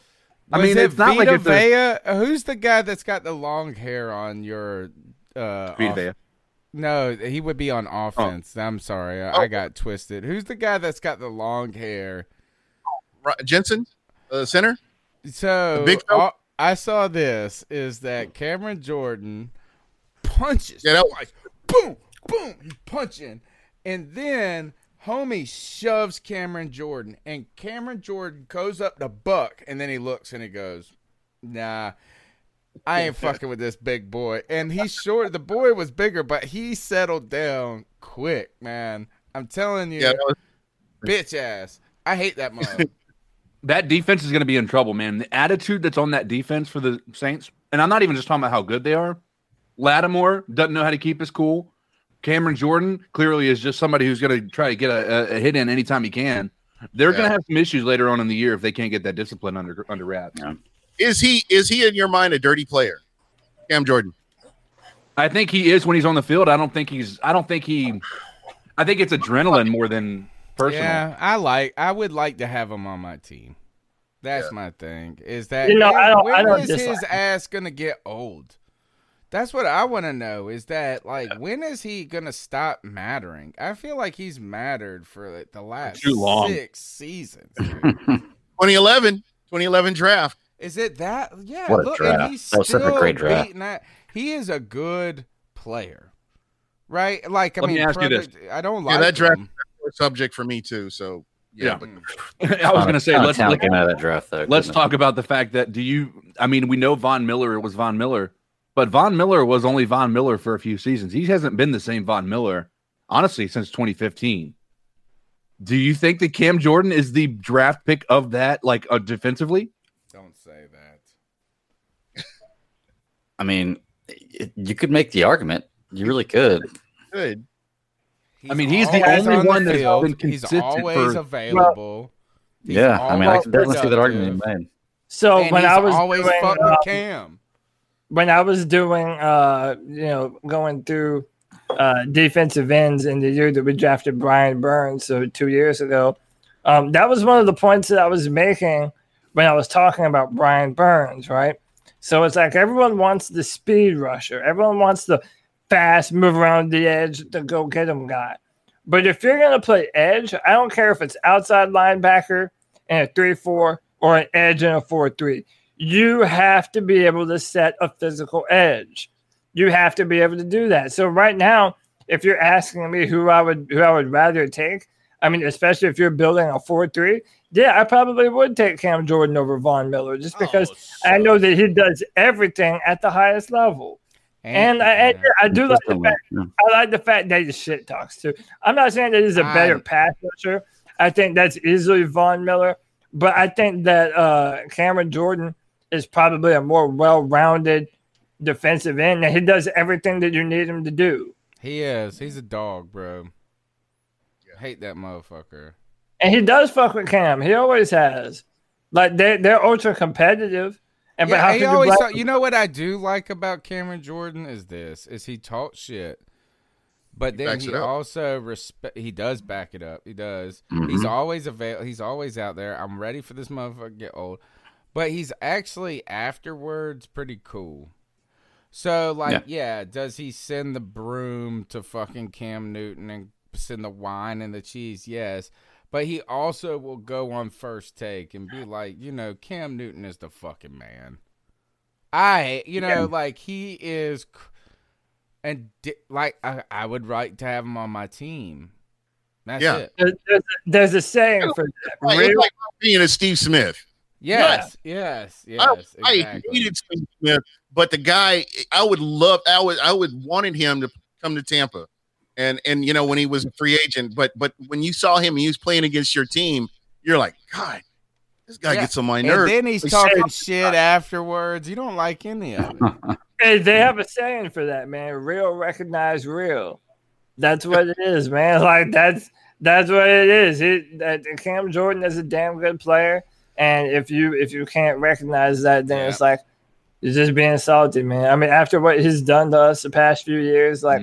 I Was mean, it it's not like Vita it's Vea? Uh, Who's the guy that's got the long hair on your? Uh, Vita off- Vea. No, he would be on offense. I'm sorry, I, I got twisted. Who's the guy that's got the long hair? Jensen, uh, center. So The big all- I saw this is that Cameron Jordan punches Yeah, that- twice. Boom, boom, he's punching, and then homie shoves Cameron Jordan, and Cameron Jordan goes up to Buck, and then he looks and he goes, "Nah." I ain't (laughs) fucking with this big boy. And he's short. The boy was bigger, but he settled down quick, man. I'm telling you, Yeah, was- bitch ass. I hate that (laughs) mother. That defense is going to be in trouble, man. The attitude that's on that defense for the Saints, and I'm not even just talking about how good they are. Lattimore doesn't know how to keep his cool. Cameron Jordan clearly is just somebody who's going to try to get a, a, a hit in anytime he can. They're going to have some issues later on in the year if they can't get that discipline under under wraps. Is he is he in your mind a dirty player? Cam Jordan. I think he is when he's on the field. I don't think he's. I don't think he. I think it's adrenaline more than personal. Yeah, I like. I would like to have him on my team. That's my thing. Is that You know, I don't- when I don't is his dislike him. ass gonna get old? That's what I want to know. Is that like when is he gonna stop mattering? I feel like he's mattered for like the last Too long. six seasons. (laughs) 2011, 2011 draft. Is it that? Yeah. What a look, draft. he's That was such a great draft. beating that. He is a good player, right? Like I Let me mean, ask you this. I don't Yeah, like that draft him. subject for me too. So yeah, Yeah. (laughs) I was going to say let's talent look came that draft, though, Let's couldn't it? talk about the fact that do you? I mean, we know Von Miller it was Von Miller, but Von Miller was only Von Miller for a few seasons. He hasn't been the same Von Miller, honestly, since 2015. Do you think that Cam Jordan is the draft pick of that, like uh, defensively? Don't say that. (laughs) I mean, it, you could make the argument. You really could. good. I mean, he's the only on the one that's field. been He's consistent always for- available. He's yeah, I mean, I always can definitely see that argument productive. being made. So And when he's I was always doing, fucking with um, Cam. When I was doing, uh, you know, going through uh, defensive ends in the year that we drafted Brian Burns, so two years ago, um, that was one of the points that I was making when I was talking about Brian Burns, right? So it's like everyone wants the speed rusher, everyone wants the fast move around the edge to go get him guy. But if you're gonna play edge, I don't care if it's outside linebacker and a three four or an edge and a four three. You have to be able to set a physical edge. You have to be able to do that. So right now, if you're asking me who I would who I would rather take, I mean, especially if you're building a four three, yeah, I probably would take Cam Jordan over Von Miller just because I know that he does everything at the highest level. And, I, I, I do like the fact I like the fact that he shit talks too. I'm not saying that he's a better I'm- pass rusher. I think that's easily Von Miller, but I think that uh, Cameron Jordan is probably a more well-rounded defensive end, and he does everything that you need him to do. He is. He's a dog, bro. Hate that motherfucker. And he does fuck with Cam. He always has. Like they they're ultra competitive. And but how Yeah, he could you always talk- you know what I do like about Cameron Jordan is this is he talk shit. But He then he also respect. He does back it up. He does. Mm-hmm. He's always avail. He's always out there. I'm ready for this motherfucker to get old. But he's actually afterwards pretty cool. So like, yeah. does he send the broom to fucking Cam Newton and send the wine and the cheese? Yes. But he also will go on first take and be like, you know, Cam Newton is the fucking man. I, you know, Yeah. like he is, and di- like I, I would like to have him on my team. That's Yeah. it. There's, there's, there's a saying for that. Right, Real- it's like being a Steve Smith. Yes, yes, yes. I, I hated Steve Smith, but the guy I would love. I would I would wanted him to come to Tampa, and and you know when he was a free agent. But but when you saw him, he was playing against your team. You're like, God, this guy Yeah. gets on my nerves. And nerves. then he's Like, talking shit afterwards. You don't like any of it. (laughs) Hey, they have a saying for that, man. Real recognize real. That's what it is, man. (laughs) Like that's that's what it is. It that Cam Jordan is a damn good player, and if you if you can't recognize that, then it's like you're just being salty, man. I mean, after what he's done to us the past few years, like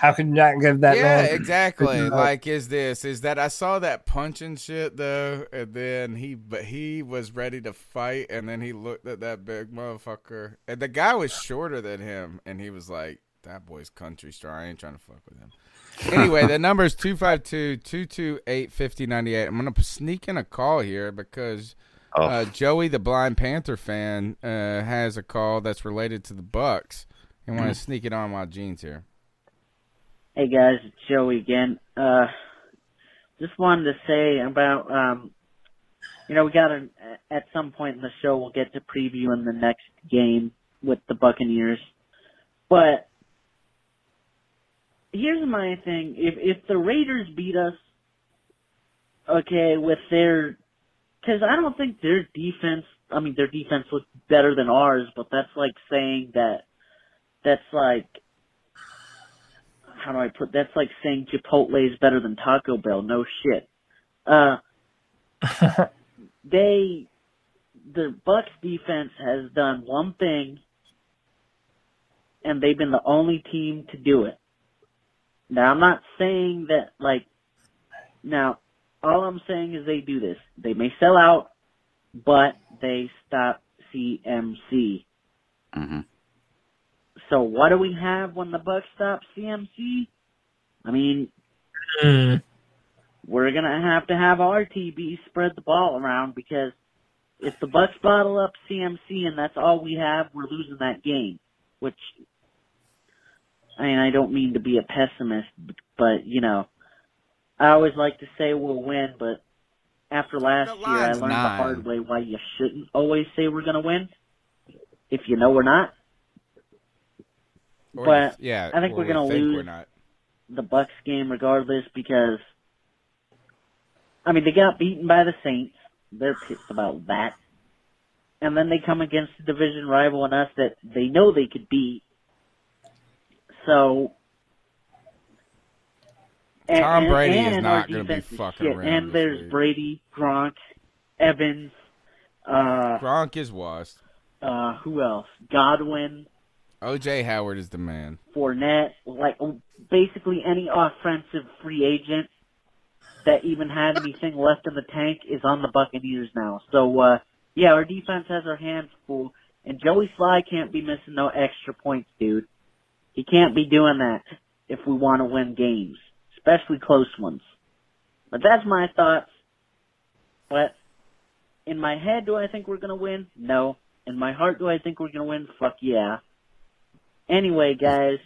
how could you not give that yeah, man? exactly. Uh, Like, is this is that I saw that punching shit though, and then he but he was ready to fight, and then he looked at that big motherfucker, and the guy was shorter than him, and he was like, "That boy's country star. I ain't trying to fuck with him." Anyway, the number is 252-228-5098. I'm gonna sneak in a call here because Oh. uh, Joey, the blind Panther fan, uh, has a call that's related to the Bucks, and want to Mm. sneak it on while Gene's here. Hey guys, it's Joey again. Uh, just wanted to say about, um, you know, we got to, at some point in the show, we'll get to previewing the next game with the Buccaneers. But here's my thing. If, if the Raiders beat us, okay, with their, cause I don't think their defense, I mean, their defense looks better than ours, but that's like saying that, that's like, how do I put that's like saying Chipotle is better than Taco Bell. No shit. Uh (laughs) they the Bucks defense has done one thing and they've been the only team to do it. Now I'm not saying that like now all I'm saying is they do this. They may sell out, but they stop CMC. Mm-hmm. So what do we have when the Bucks stop CMC? I mean, we're gonna have to have RTB spread the ball around because if the Bucks bottle up CMC and that's all we have, we're losing that game. Which, I mean, I don't mean to be a pessimist, but you know, I always like to say we'll win, but after last year, I learned the hard way why you shouldn't always say we're gonna win if you know we're not. Or but if- yeah, I think we're gonna lose we're not. the Bucks game regardless because I mean they got beaten by the Saints. They're pissed about that. And then they come against a division rival and us that they know they could beat. So and- Tom and- Brady is not gonna be fucking shit. around And there's week. Brady, Gronk, Evans, uh Gronk is washed. uh who else? Godwin, OJ Howard is the man. Fournette, like basically any offensive free agent that even had anything left in the tank is on the Buccaneers now. So uh yeah, our defense has our hands full, and Joey Slye can't be missing no extra points, dude. He can't be doing that if we want to win games, especially close ones. But that's my thoughts. But in my head, do I think we're gonna win? No. In my heart, do I think we're gonna win? Fuck yeah. Anyway, guys.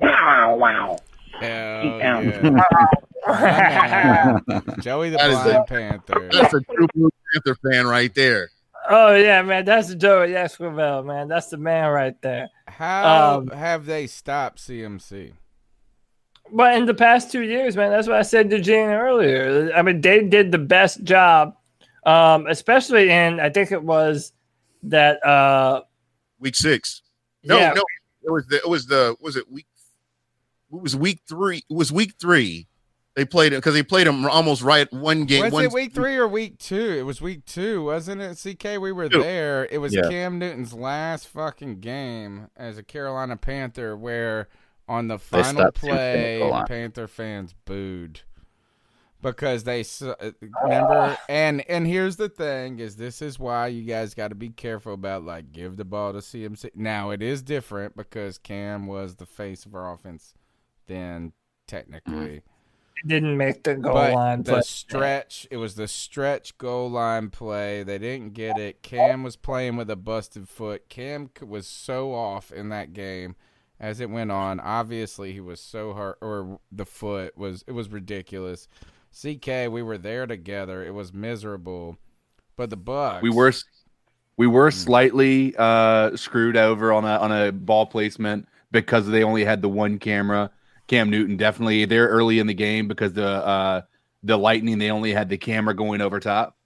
Wow, wow. Hell yeah. (laughs) (laughs) Joey the That is Blind a- Panther. That's a true Blue Panther fan right there. Oh yeah, man, that's Joey Esquivel, man. That's the man right there. How Um, have they stopped CMC? But in the past two years, man, that's what I said to Gene earlier. I mean, they did the best job, um, especially in I think it was that uh Week six. No, Yeah. no, it was the it was the was it week it was week three. It was week three. They played it because they played them almost right one game. Was one, it week three or week two? It was week two, wasn't it? CK, we were Two. there. It was Yeah. Cam Newton's last fucking game as a Carolina Panther, where on the final the play. Panther fans booed because they uh, remember. And and here's the thing: is this is why you guys got to be careful about like give the ball to CMC. Now it is different because Cam was the face of our offense. Then technically. Didn't make the goal But line. the But stretch, it was the stretch goal line play. They didn't get it. Cam was playing with a busted foot. Cam was so off in that game as it went on. Obviously, he was so hurt, or the foot was. It was ridiculous. CK, we were there together. It was miserable. But the Bucks, We were we were slightly uh, screwed over on a on a ball placement because they only had the one camera. Cam Newton definitely there early in the game because the uh, the Lightning they only had the camera going over top.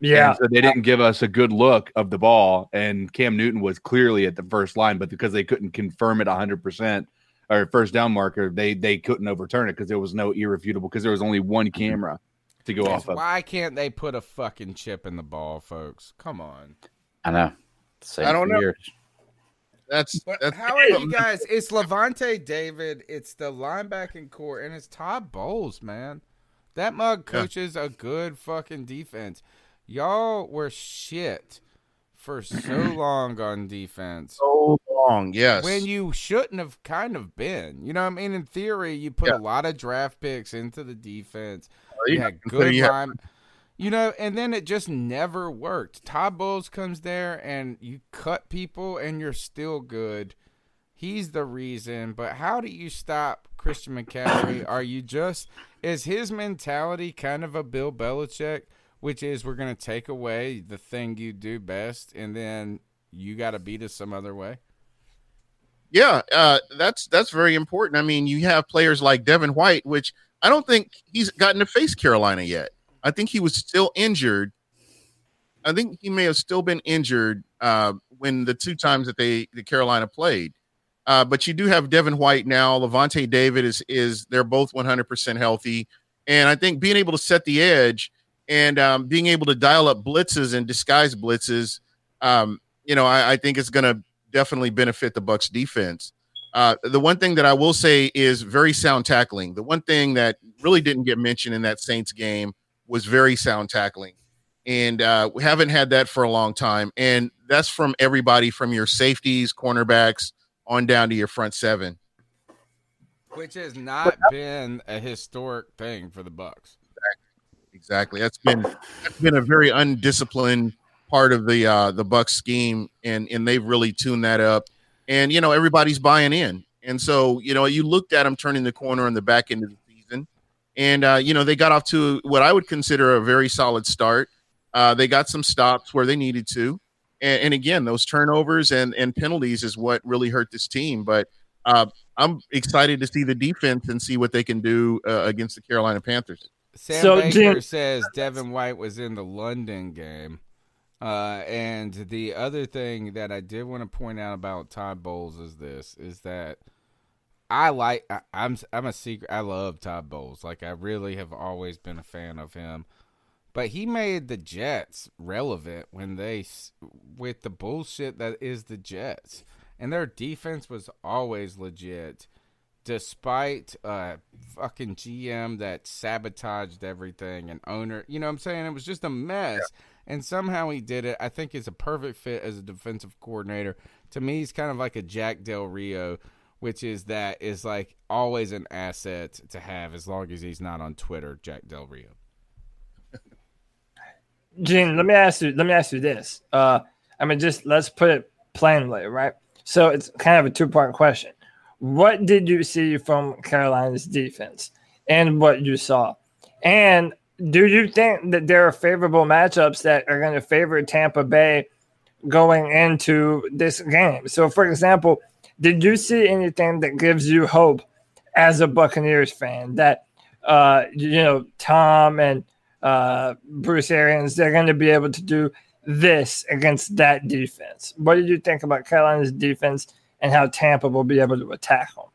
Yeah. And so they didn't give us a good look of the ball, and Cam Newton was clearly at the first line, but because they couldn't confirm it 100 percent or first down marker, they they couldn't overturn it because there was no irrefutable because there was only one camera to go Yes, off of. Why can't they put a fucking chip in the ball, folks? Come on. I know. Same I don't know. years. That's But that's how are you guys? It's Lavonte David. It's the linebacking core, and it's Todd Bowles, man. That mug Yeah. coaches a good fucking defense. Y'all were shit for so (clears throat) long on defense. so long. Yes. When you shouldn't have kind of been. You know what I mean? In theory, you put Yeah. a lot of draft picks into the defense. you You had (laughs) good yeah. You know, and then it just never worked. Todd Bowles comes there and you cut people and you're still good. he's the reason. But how do you stop Christian McCaffrey? (coughs) Are you just is his mentality kind of a Bill Belichick, which is we're going to take away the thing you do best, and then you got to beat us some other way? Yeah, uh, that's that's very important. I mean, you have players like Devin White, which I don't think he's gotten to face Carolina yet. I think he was still injured. I think he may have still been injured uh, when the two times that they the Carolina played. Uh, but you do have Devin White now. Lavonte David is is they're both 100% healthy, and I think being able to set the edge and um, being able to dial up blitzes and disguise blitzes, um, you know, I, I think it's going to definitely benefit the Bucks defense. Uh, the one thing that I will say is very sound tackling. The one thing that really didn't get mentioned in that Saints game was very sound tackling, and uh, we haven't had that for a long time. And that's from everybody from your safeties, cornerbacks, on down to your front seven. Which has not been a historic thing for the Bucks. Exactly. That's been that's been a very undisciplined part of the uh the Bucks scheme and and they've really tuned that up. And you know, everybody's buying in. And so, you know, you looked at them turning the corner in the back end of the. And uh, you know, they got off to what I would consider a very solid start. Uh, they got some stops where they needed to. And, and again, those turnovers and, and penalties is what really hurt this team. But uh, I'm excited to see the defense and see what they can do uh, against the Carolina Panthers. Sam So, Baker Jim- says Devin White was in the London game. Uh, and the other thing that I did want to point out about Todd Bowles is this: is that I like I, I'm I'm a secret. I love Todd Bowles. Like I really have always been a fan of him. But he made the Jets relevant when they with the bullshit that is the Jets, and their defense was always legit despite uh fucking GM that sabotaged everything and owner, you know what I'm saying? It was just a mess. And somehow he did it. I think he's a perfect fit as a defensive coordinator. To me, he's kind of like a Jack Del Rio, which is that is like always an asset to have as long as he's not on Twitter, Jack Del Rio. Gene, let me ask you. Let me ask you this. Uh, I mean, just let's put it plainly, right? So it's kind of a two-part question. What did you see from Carolina's defense, and what you saw, and do you think that there are favorable matchups that are going to favor Tampa Bay going into this game? So, for example, did you see anything that gives you hope as a Buccaneers fan that uh, you know Tom and uh, Bruce Arians they're going to be able to do this against that defense? What did you think about Carolina's defense and how Tampa will be able to attack them?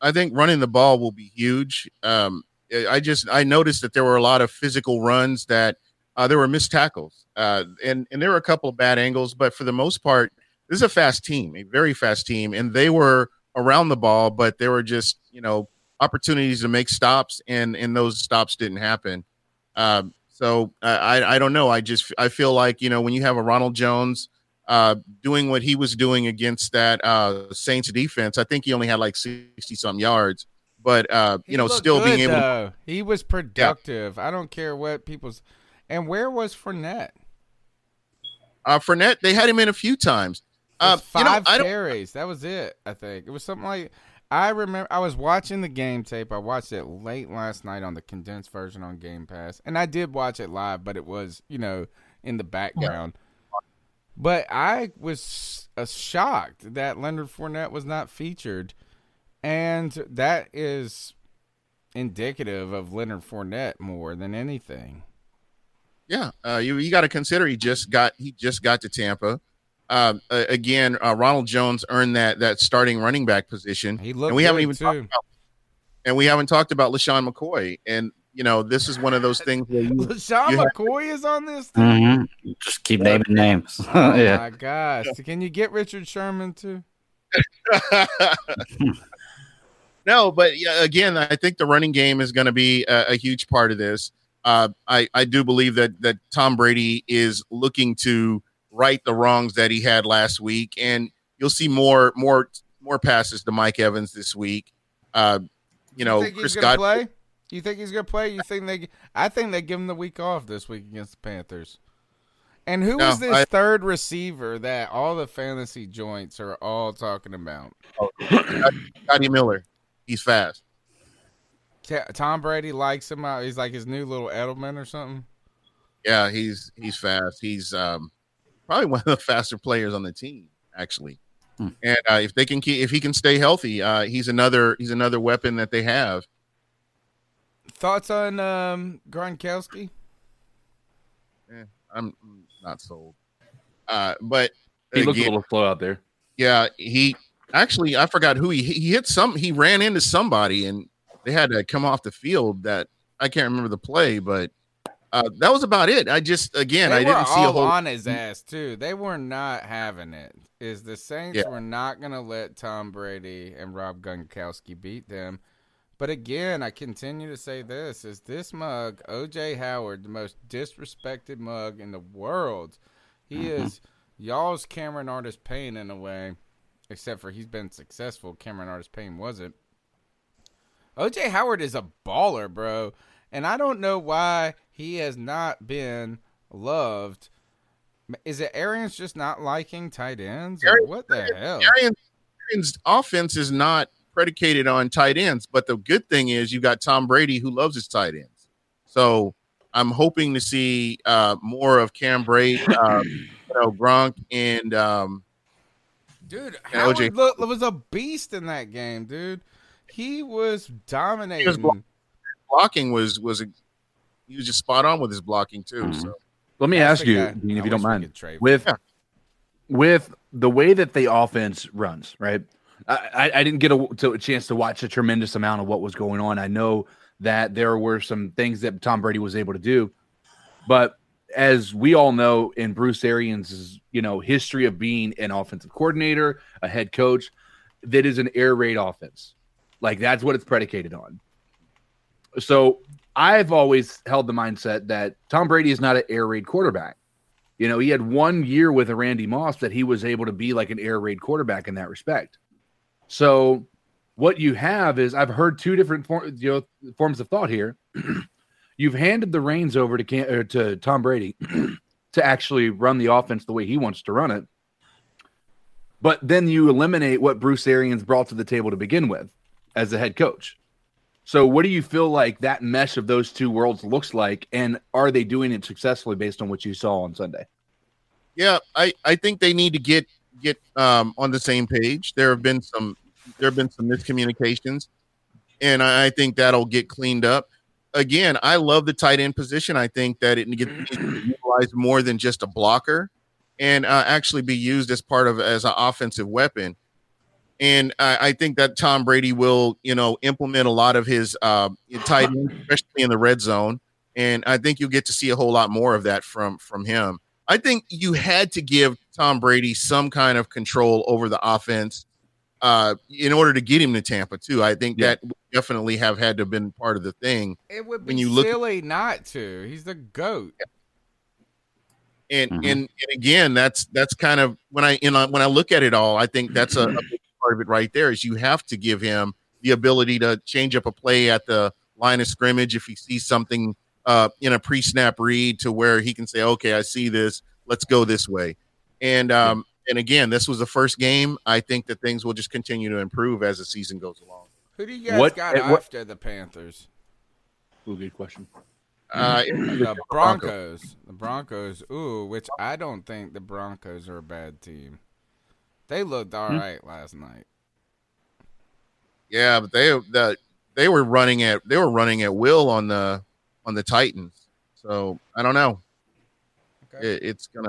I think running the ball will be huge. Um, I just I noticed that there were a lot of physical runs that uh, there were missed tackles, uh, and and there were a couple of bad angles, but for the most part, this is a fast team, a very fast team, and they were around the ball, but there were just you know opportunities to make stops, and and those stops didn't happen. Um, so uh, I I don't know. I just I feel like you know when you have a Ronald Jones uh, doing what he was doing against that uh, Saints defense, I think he only had like sixty some yards but uh, you know, still being able. though. He was productive. I don't care what people's. And where was Fournette? Uh, Fournette, they had him in a few times. Uh, five you know, carries. That was it. I think it was something like. I remember I was watching the game tape. I watched it late last night on the condensed version on Game Pass, and I did watch it live, but it was you know in the background. But I was uh, shocked that Leonard Fournette was not featured, and that is indicative of Leonard Fournette more than anything. Yeah, uh, you you got to consider he just got he just got to Tampa. Um, uh, again, uh, Ronald Jones earned that that starting running back position. He looked and we haven't good, even talked about, and we haven't talked about LeSean McCoy. And you know, this is one of those things where you, (laughs) LeSean you have- McCoy is on this thing. hmm Just keep naming names. (laughs) Oh yeah. my gosh! Can you get Richard Sherman too? (laughs) no, but yeah, again, I think the running game is going to be a, a huge part of this. Uh, I I do believe that that Tom Brady is looking to right the wrongs that he had last week, and you'll see more more more passes to Mike Evans this week. Uh, you know, think Chris Godwin. play? You think he's gonna play? You think they? I think they give him the week off this week against the Panthers. And who No, is this I- third receiver that all the fantasy joints are all talking about? (coughs) Scotty Miller, he's fast. Tom Brady likes him out. He's like his new little Edelman or something. Yeah, he's he's fast. He's um, probably one of the faster players on the team, actually. Hmm. And uh, if they can keep, if he can stay healthy, uh, he's another he's another weapon that they have. Thoughts on um, Gronkowski? Eh, I'm not sold. Uh, but He looked a little slow out there. Yeah, he actually I forgot who he he hit some he ran into somebody and they had to come off the field that I can't remember the play, but uh, that was about it. I just again they I didn't see a whole on his ass too. They were not having it. Is the Saints Yeah. were not going to let Tom Brady and Rob Gronkowski beat them. But again, I continue to say this: is this mug OJ Howard the most disrespected mug in the world? He Mm-hmm. is y'all's Cameron Artis-Payne in a way, except for he's been successful. Cameron Artis-Payne wasn't. OJ Howard is a baller, bro. And I don't know why he has not been loved. Is it Arians just not liking tight ends? Or Arians- what the hell? Arians, Arians' offense is not predicated on tight ends, but the good thing is you've got Tom Brady who loves his tight ends. So I'm hoping to see uh, more of Cam Brady, uh, you know, Gronk, and um, Dude, Howard OJ. look, was a beast in that game, dude. He was dominating. block- blocking was was a, he was just spot on with his blocking too. Mm-hmm. So Let me That's ask you, guy Dean, if you don't mind, with Yeah. with the way that the offense runs, right? I, I, I didn't get a, to a chance to watch a tremendous amount of what was going on. I know that there were some things that Tom Brady was able to do, but as we all know, in Bruce Arians' you know history of being an offensive coordinator, a head coach, that is an air raid offense. Like that's what it's predicated on. So I've always held the mindset that Tom Brady is not an air raid quarterback. You know, he had one year with a Randy Moss that he was able to be like an air raid quarterback in that respect. So what you have is I've heard two different for, you know, forms of thought here. (clears throat) You've handed the reins over to Cam, to Tom Brady (clears throat) to actually run the offense the way he wants to run it. But then you eliminate what Bruce Arians brought to the table to begin with as a head coach. So, what do you feel like that mesh of those two worlds looks like, and are they doing it successfully based on what you saw on Sunday? yeah, I I think they need to get get um, on the same page. There have been some there have been some miscommunications, and I, I think that'll get cleaned up. Again, I love the tight end position. I think that it gets utilized more than just a blocker, and uh, actually be used as part of as an offensive weapon. And I, I think that Tom Brady will, you know, implement a lot of his uh, (laughs) tight ends, especially in the red zone. And I think you'll get to see a whole lot more of that from from him. I think you had to give Tom Brady some kind of control over the offense uh, in order to get him to Tampa too. I think Yeah. that would definitely have had to have been part of the thing. It would be when you look- silly not to. He's the goat. And Mhm. and and again, that's that's kind of when I you know when I look at it all, I think that's a, a big part of it right there. Is you have to give him the ability to change up a play at the line of scrimmage if he sees something uh, in a pre-snap read to where he can say, "Okay, I see this. Let's go this way." And um, and again, this was the first game. I think that things will just continue to improve as the season goes along. Who do you guys What- got what- after the Panthers? Ooh, good question. Uh, The Broncos. The Broncos. Ooh, which I don't think the Broncos are a bad team. They looked all right Hmm. last night. Yeah, but they the they were running at they were running at will on the on the Titans. So I don't know. Okay. It, it's gonna.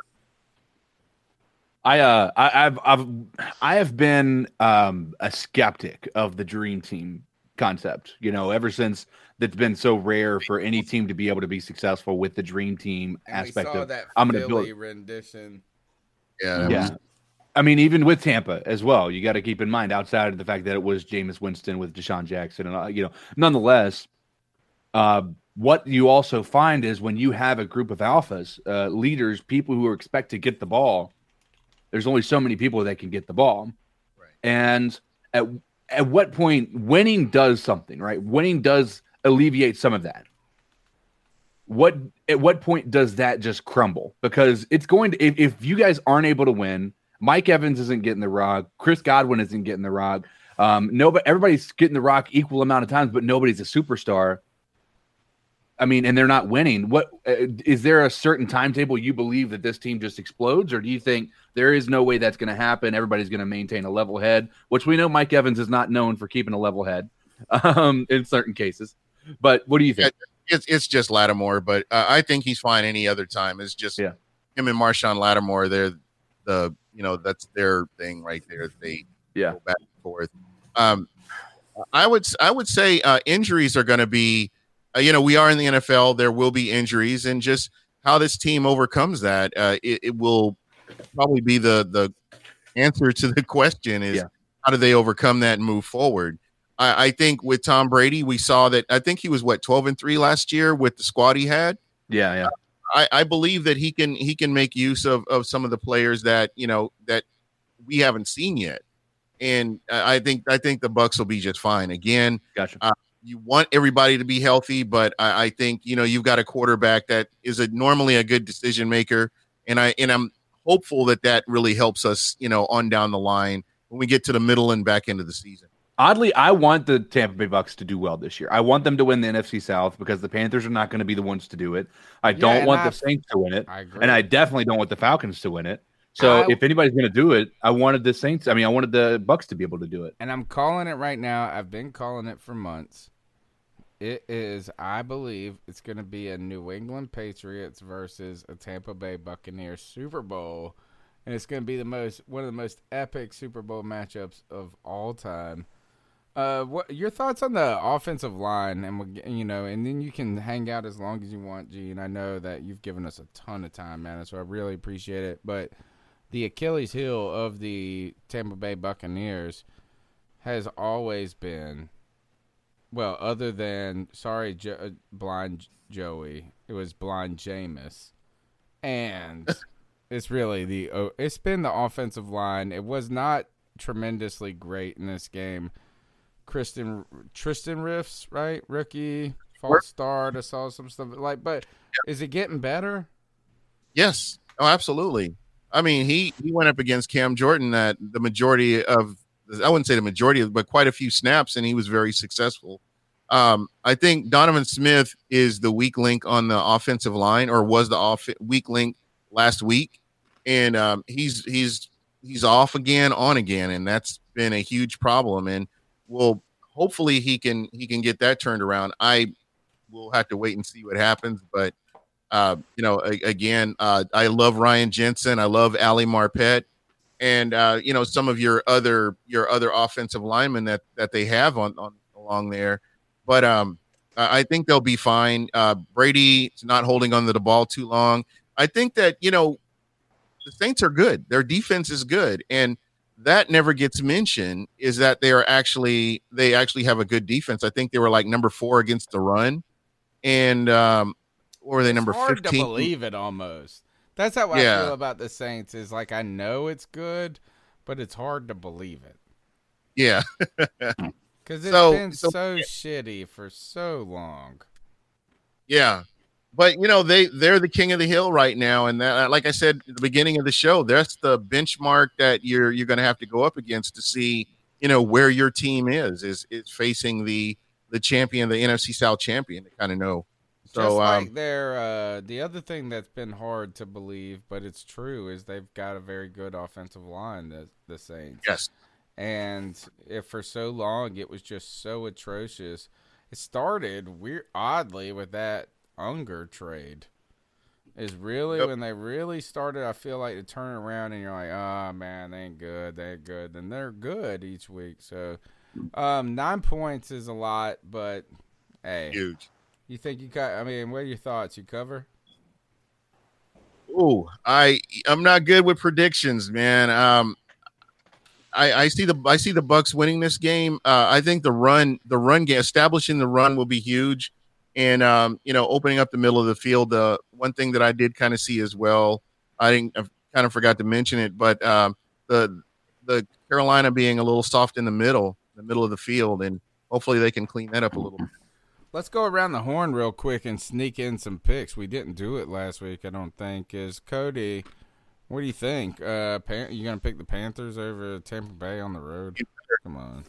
I uh I, I've I've I have been um a skeptic of the dream team concept. You know, ever since that's been so rare for any team to be able to be successful with the dream team And we aspect saw of that I'm going to Philly build. rendition. Yeah. Yeah. was- I mean, even with Tampa as well, you got to keep in mind outside of the fact that it was Jameis Winston with DeSean Jackson, and uh, you know, nonetheless, uh, what you also find is when you have a group of alphas, uh, leaders, people who are expect to get the ball, there's only so many people that can get the ball, Right. and at at what point winning does something, right? Winning does alleviate some of that. what at what point does that just crumble? Because it's going to if, if you guys aren't able to win, Mike Evans isn't getting the rock, Chris Godwin isn't getting the rock. Um, nobody, everybody's getting the rock equal amount of times, but nobody's a superstar. I mean, and they're not winning. What uh, is there a certain timetable you believe that this team just explodes, or do you think there is no way that's going to happen? Everybody's going to maintain a level head, which we know Mike Evans is not known for keeping a level head (laughs) um, in certain cases. But what do you think? It's it's just Lattimore, but uh, I think he's fine any other time. It's just yeah. him and Marshon Lattimore. They're the you know that's their thing right there. They yeah go back and forth. Um, I would I would say uh, injuries are going to be. Uh, you know, we are in the NFL. There will be injuries, and just how this team overcomes that, uh, it, it will probably be the the answer to the question is Yeah. how do they overcome that and move forward. I, I think with Tom Brady, we saw that. I think he was what twelve and three last year with the squad he had. Yeah, yeah. I, I believe that he can he can make use of of some of the players that you know that we haven't seen yet, and I think I think the Bucks will be just fine. Again, gotcha. Uh, you want everybody to be healthy, but I, I think you know you've got a quarterback that is a normally a good decision maker, and I and I'm hopeful that that really helps us you know on down the line when we get to the middle and back end of the season. Oddly, I want the Tampa Bay Bucks to do well this year. I want them to win the NFC South because the Panthers are not going to be the ones to do it. I don't want I- the Saints to win it, I agree. and I definitely don't want the Falcons to win it. So I- if anybody's going to do it, I wanted the Saints. I mean, I wanted the Bucks to be able to do it. And I'm calling it right now. I've been calling it for months. It is, I believe, it's going to be a New England Patriots versus a Tampa Bay Buccaneers Super Bowl, and it's going to be the most one of the most epic Super Bowl matchups of all time. Uh, what your thoughts on the offensive line, and you know, and then you can hang out as long as you want, G. And I know that you've given us a ton of time, man, so I really appreciate it. But the Achilles heel of the Tampa Bay Buccaneers has always been, well, other than sorry, jo- uh, blind Joey, it was blind Jameis, and (laughs) it's really the oh, it's been the offensive line. It was not tremendously great in this game. Kristen Tristan Wirfs, right? Rookie, false start. I saw some stuff like, but is it getting better? Yes. Oh, absolutely. I mean, he he went up against Cam Jordan that the majority of I wouldn't say the majority, of, but quite a few snaps, and he was very successful. Um, I think Donovan Smith is the weak link on the offensive line, or was the off weak link last week, and um, he's he's he's off again, on again, and that's been a huge problem. And well, hopefully he can he can get that turned around. I will have to wait and see what happens, but uh, you know, a, again, uh, I love Ryan Jensen. I love Ali Marpet, and uh, you know some of your other your other offensive linemen that that they have on, on along there. But um, I think they'll be fine. Uh, Brady's not holding on to the ball too long. I think that you know the Saints are good. Their defense is good, and that never gets mentioned. Is that they are actually they actually have a good defense. I think they were like number four against the run, and um, or were they number hard fifteen? to believe it almost. That's how I Yeah. feel about the Saints. Is like I know it's good, but it's hard to believe it Yeah. (laughs) because it's So- been so- so, shitty for so long. Yeah. But you know, they they're the king of the hill right now. And that like I said at the beginning of the show, that's the benchmark that you're you're gonna have to go up against to see, you know, where your team is, is is facing the the champion, the NFC South champion to kind of know. So Just like um they're uh, the other thing that's been hard to believe, but it's true, is they've got a very good offensive line. The the Saints. Yes. And if for so long it was just so atrocious, it started weird oddly with that Unger trade. Is really Yep. when they really started. I feel like to turn around and you're like, oh man, they ain't good. They ain't good. Then they're good each week. So, um, nine points is a lot, but hey, huge. You think you got? I mean, what are your thoughts? You cover? Ooh, I I'm not good with predictions, man. Um, I I see the I see the Bucks winning this game. Uh, I think the run the run game establishing the run will be huge, and um, you know opening up the middle of the field. Uh, one thing that I did kind of see as well. I didn't I kind of forgot to mention it, but um, the the Carolina being a little soft in the middle, the middle of the field, and hopefully they can clean that up a little. bit. Let's go around the horn real quick and sneak in some picks. We didn't do it last week, I don't think. Is Cody? What do you think? Uh, Pan- you gonna pick the Panthers over Tampa Bay on the road? Come on.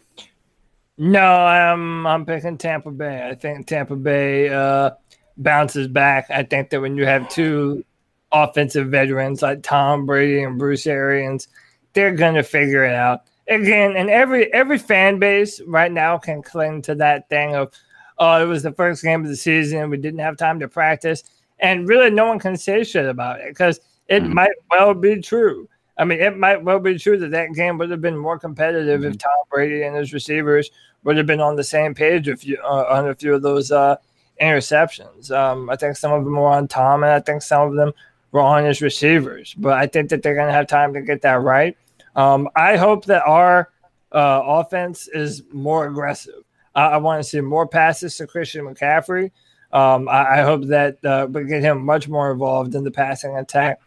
No, I'm I'm picking Tampa Bay. I think Tampa Bay uh, bounces back. I think that when you have two offensive veterans like Tom Brady and Bruce Arians, they're gonna figure it out. Again, and every every fan base right now can cling to that thing of, oh, it was the first game of the season. We didn't have time to practice, and really, no one can say shit about it because it might well be true. I mean, it might well be true that that game would have been more competitive if Tom Brady and his receivers would have been on the same page if you uh, on a few of those uh, interceptions. Um, I think some of them were on Tom, and I think some of them were on his receivers. But I think that they're going to have time to get that right. Um, I hope that our uh, offense is more aggressive. I, I want to see more passes to Christian McCaffrey. Um, I, I hope that uh, we get him much more involved in the passing attack.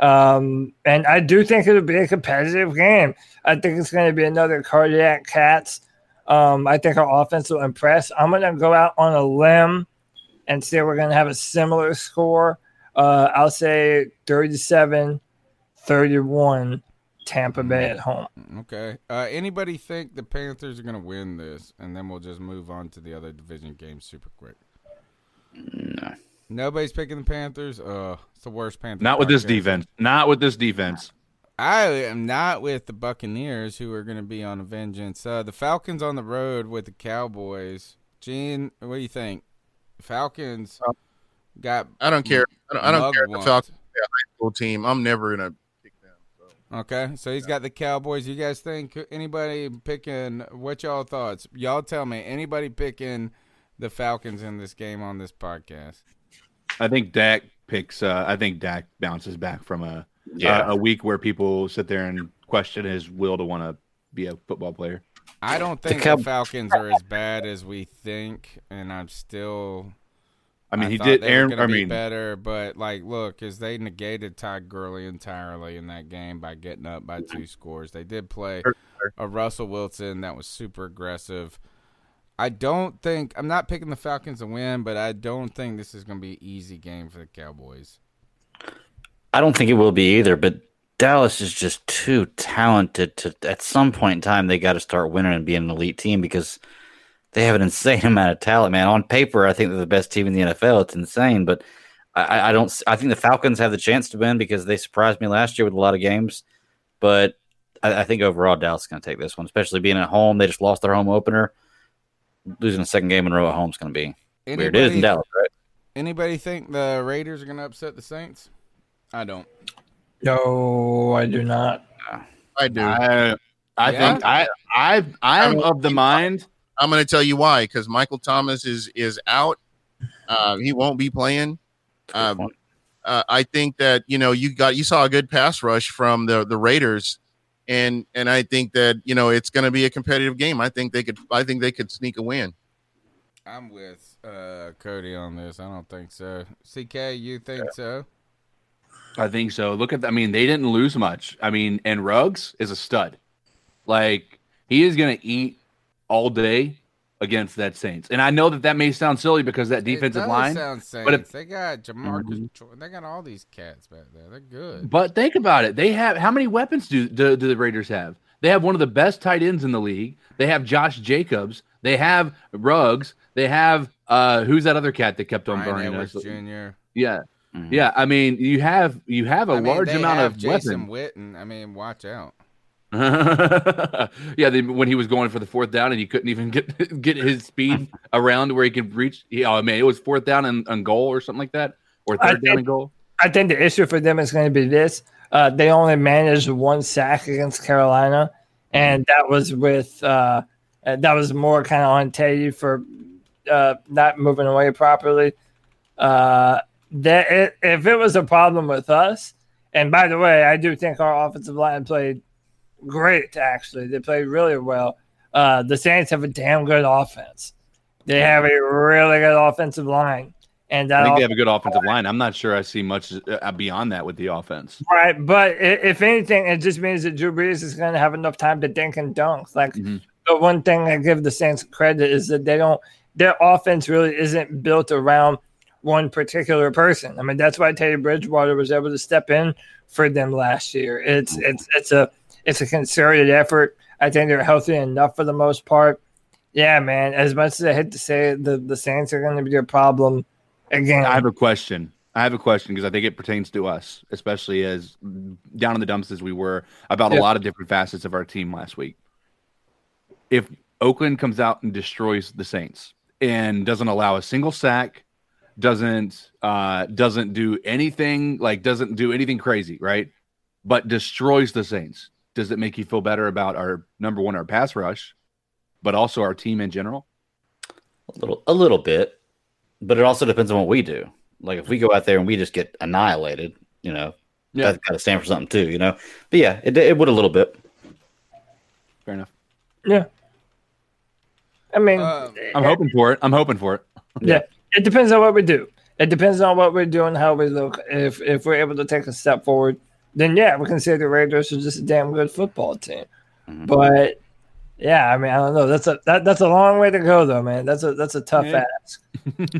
Um, and I do think it'll be a competitive game. I think it's going to be another cardiac cats. Um, I think our offense will impress. I'm going to go out on a limb and say we're going to have a similar score. Uh, I'll say 37 31 Tampa Bay at home. Okay. Uh, anybody think the Panthers are gonna win this, and then we'll just move on to the other division games super quick. No. Nobody's picking the Panthers. Uh, it's the worst Panthers. Not with this podcast. defense. Not with this defense. I am not with the Buccaneers, who are going to be on a vengeance. Uh, the Falcons on the road with the Cowboys. Gene, what do you think? Falcons got. I don't care. I don't, I don't care if the. Falcons are a high school team. I'm never gonna. Pick them. So. Okay, so he's got the Cowboys. You guys think anybody picking? What y'all thoughts? Y'all tell me. Anybody picking the Falcons in this game on this podcast? I think Dak picks. Uh, I think Dak bounces back from a Yeah. a, a week where people sit there and question his will to want to be a football player. I don't think the, Cow- Falcons are as bad as we think, and I'm still. I mean, he did- They Aaron- gonna I be mean- better, but like, look, as they negated Todd Gurley entirely in that game by getting up by two scores. They did play a Russell Wilson that was super aggressive. I don't think I'm not picking the Falcons to win, but I don't think this is going to be an easy game for the Cowboys. I don't think it will be either, but Dallas is just too talented to at some point in time they got to start winning and being an elite team because they have an (laughs) insane amount of talent, man. On paper, I think they're the best team in the NFL. It's insane, but I, I don't. I think the Falcons have the chance to win because they surprised me last year with a lot of games. But I, I think overall, Dallas is going to take this one, especially being at home. They just lost their home opener. Losing the second game in a row at home is going to be weird. It is in Anybody- Dallas, right? Anybody think the Raiders are going to upset the Saints? I don't. No, I do not. I do. I, I Yeah? think I I I'm of the mind. I'm going to tell you why. Because Michael Thomas is is out. Uh, he won't be playing. Um, uh, I think that you know you got you saw a good pass rush from the the Raiders, and and I think that you know it's going to be a competitive game. I think they could I think they could sneak a win. I'm with uh, Cody on this. I don't think so. CK, you think so? I think so. Look at, I mean, they didn't lose much. I mean, and Ruggs is a stud. Like he is going to eat all day against that Saints. And I know that that may sound silly because that defensive it does line, Sound but if, they got Jamarcus. Mhm. They got all these cats back there. They're good. but think about it. They have how many weapons do, do do the Raiders have? They have one of the best tight ends in the league. They have Josh Jacobs. They have Ruggs. They have uh who's that other cat that kept on Bryan burning Edwards us? Jr. Yeah. Yeah, I mean, you have you have a I mean, large they amount have of Jason weapons. Witten. I mean, watch out. (laughs) yeah, they, when he was going for the fourth down and he couldn't even get (laughs) get his speed (laughs) around where he could reach. Yeah, I mean, it was fourth down and, and goal or something like that, or I third down think- and goal. I think the issue for them is going to be this: uh, they only managed one sack against Carolina, and that was with uh, uh, that was more kind of on Teddy for uh, not moving away properly. Uh, that it, if it was a problem with us, and by the way, I do think our offensive line played great. Actually, they played really well. Uh, the Saints have a damn good offense. They have a really good offensive line, and I think they have a good offensive line. I'm not sure I see much uh, beyond that with the offense. Right, but if anything, it just means that Drew Brees is going to have enough time to dink and dunk. Like Mm-hmm. the one thing I give the Saints credit is that they don't their offense really isn't built around one particular person. I mean, that's why Teddy Bridgewater was able to step in for them last year. It's it's it's a it's a concerted effort. I think they're healthy enough for the most part. Yeah, man. As much as I hate to say it, the, the Saints are going to be a problem again. I have a question. I have a question because I think it pertains to us, especially as down in the dumps as we were about Yeah. a lot of different facets of our team last week. If Oakland comes out and destroys the Saints and doesn't allow a single sack, doesn't uh doesn't do anything like doesn't do anything crazy, right? But destroys the Saints. Does it make you feel better about our number one, our pass rush, but also our team in general? A little, a little bit, but it also depends on what we do. Like if we go out there and we just get annihilated, you know, Yeah. that's got to stand for something too, you know. But yeah, it it would a little bit. Fair enough. Yeah. I mean, uh, I'm hoping for it. I'm hoping for it. yeah, it depends on what we do. It depends on what we're doing, how we look. If if we're able to take a step forward, then yeah, we can say the Raiders are just a damn good football team. Mm-hmm. But yeah, I mean, I don't know. That's a that, that's a long way to go, though, man. That's a that's a tough Yeah. ask. (laughs)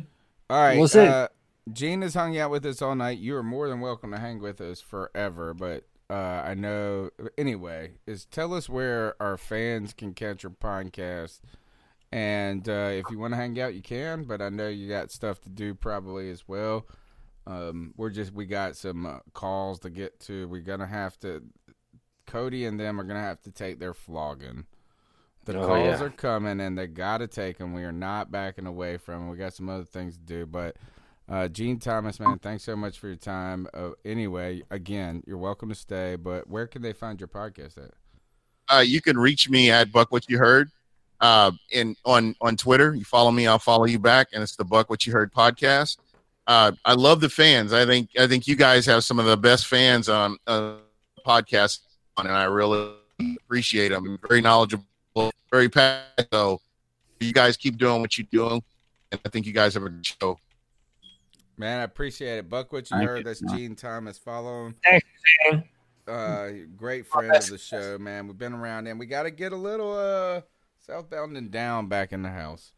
All right. We'll see. Uh, Gene has hung out with us all night. You are more than welcome to hang with us forever. But uh, I know, anyway, is tell us where our fans can catch your podcast. And uh, if you want to hang out, you can. But I know you got stuff to do probably as well. Um, we're just we got some uh, calls to get to. We're gonna have to. Cody and them are gonna have to take their flogging. The Oh, calls yeah. are coming, and they got to take them. We are not backing away from them. We got some other things to do, but uh, Gene Thomas, man, thanks so much for your time. Uh, anyway, again, you're welcome to stay. But where can they find your podcast at? uh, you can reach me at Buck What You Heard. Uh, in on on Twitter, you follow me, I'll follow you back, and it's the Buck What You Heard podcast. Uh, I love the fans. I think I think you guys have some of the best fans on uh, podcast, and I really appreciate them. Very knowledgeable, very passionate. So you guys keep doing what you're doing, and I think you guys have a good show. Man, I appreciate it. Buck, what you Thank heard. you. That's Gene Thomas. Follow him. Thanks, Gene. Uh, great friend of the show, man. We've been around, and we got to get a little uh southbound and down back in the house.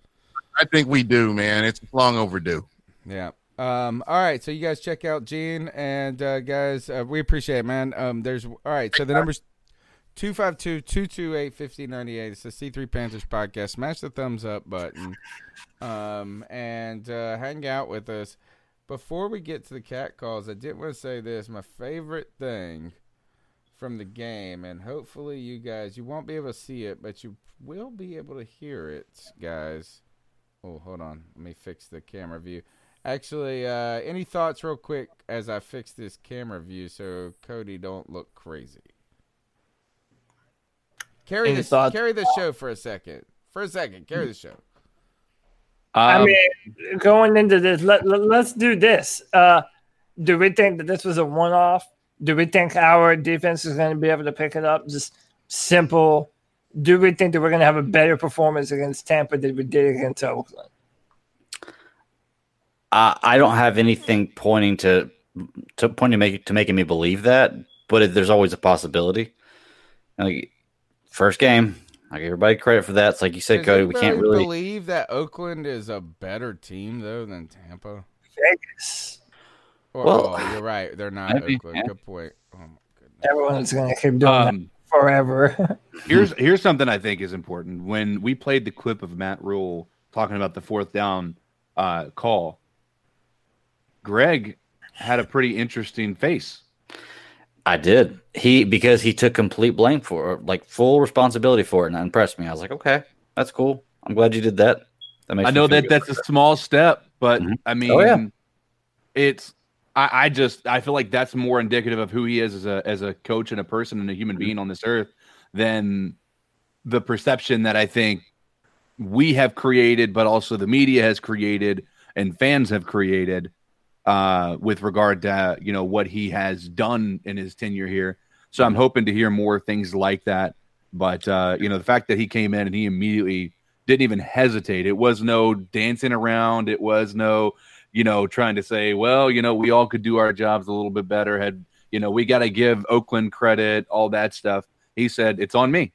I think we do, man. It's long overdue. Yeah. Um, all right, so you guys check out Gene and uh, guys, uh, we appreciate it, man. Um, there's all right, so the numbers 252-228-5098. It's the C3 Panthers podcast. Smash the thumbs up button. Um, and uh, hang out with us. Before we get to the cat calls, I did want to say this. My favorite thing from the game, and hopefully you guys, you won't be able to see it, but you will be able to hear it, guys. Oh, hold on. Let me fix the camera view. Actually, uh, any thoughts real quick as I fix this camera view so Cody don't look crazy? Carry Any this thoughts? carry the show for a second. For a second, carry the show. I Um, mean, going into this, let, let, let's do this. Uh, do we think that this was a one off? Do we think our defense is going to be able to pick it up? Just simple. Do we think that we're going to have a better performance against Tampa than we did against Oakland? I I don't have anything pointing to to pointing to make to making me believe that, but it, there's always a possibility. Like first game, I give everybody credit for that. It's like you said, Does Cody. We can't really. believe that Oakland is a better team though than Tampa. Vegas. Or, Well, oh, you're right. They're not maybe, Oakland. yeah. Good point. Oh, my goodness. Everyone's going to keep doing Um, that forever. (laughs) here's here's something I think is important. When we played the clip of Matt Rhule talking about the fourth down uh, call, Greg had a pretty interesting face. I did. He because he took complete blame for it, like full responsibility for it, and that impressed me. I was like, okay, that's cool. I'm glad you did that. That makes I know that that's a small step, but mm-hmm. I mean, Oh, yeah. it's I, I just I feel like that's more indicative of who he is as a as a coach and a person and a human mm-hmm. being on this earth than the perception that I think we have created, but also the media has created and fans have created uh, with regard to you know what he has done in his tenure here. So I'm hoping to hear more things like that. But uh, you know, the fact that he came in and he immediately didn't even hesitate. It was no dancing around. It was no, you know, trying to say, well, you know, we all could do our jobs a little bit better. Had you know, we got to give Oakland credit, all that stuff. He said, it's on me.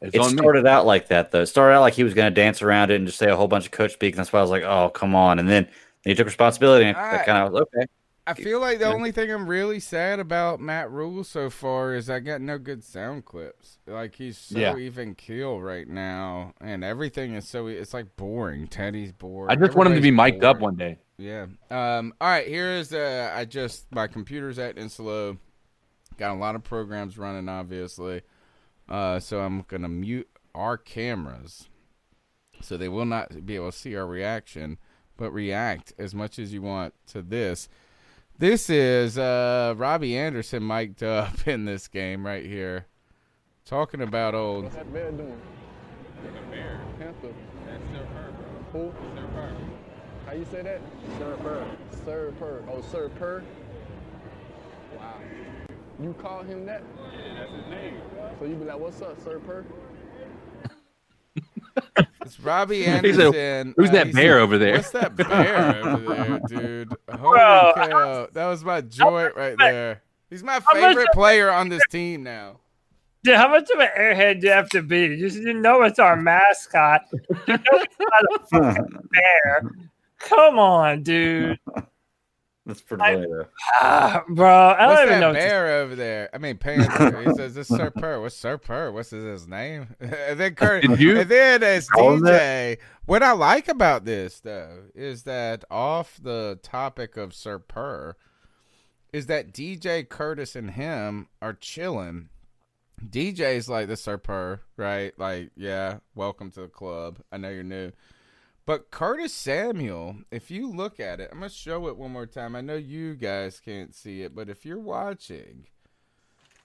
It's it on me. started out like that though. It started out like he was going to dance around it and just say a whole bunch of coach speak. And that's why I was like, oh come on. And then he took responsibility and All that kind of okay. I feel like the Yeah. only thing I'm really sad about Matt Rhule so far is I got no good sound clips. Like he's so Yeah. even keel right now, and everything is so it's like boring. Teddy's bored. I just want him to be mic'd up one day. Yeah. Um. All right. Here is uh. I just my computer's acting slow. Got a lot of programs running, obviously. Uh. So I'm gonna mute our cameras, so they will not be able to see our reaction, but react as much as you want to this. This is uh Robbie Anderson mic'd up (laughs) in this game right here, talking about old. What's that bear doing? The bear, panther. That's Sir Purr. Who? Sir Purr. How you say that? Sir Purr. Sir Purr. Oh, Sir Purr. Wow. You call him that? Yeah, that's his name. So you be like, "What's up, Sir Purr?" It's Robbie (laughs) He said, Anderson. "Who's that he bear said, over there?" What's that bear over there, (laughs) dude? Holy Bro, cow. That was my joint right there. He's my favorite of- player on this team now. Dude, how much of an airhead do you have to be? You, you know it's our mascot. You know it's not a (laughs) fucking bear. Come on, dude. That's pretty funny though. Ah, bro, I don't What's even that know. what to- bear over there? I mean, Panther. He says, "This is Sir (laughs) Purr." What's Sir Purr? What's his, his name? (laughs) and then Kurt. Did you And then as call him DJ. What I like about this though is that off the topic of Sir Purr, is that DJ Curtis and him are chilling. DJ's like the Sir Purr, right? Like, yeah, welcome to the club. I know you're new. But Curtis Samuel, if you look at it, I'm gonna show it one more time. I know you guys can't see it, but if you're watching,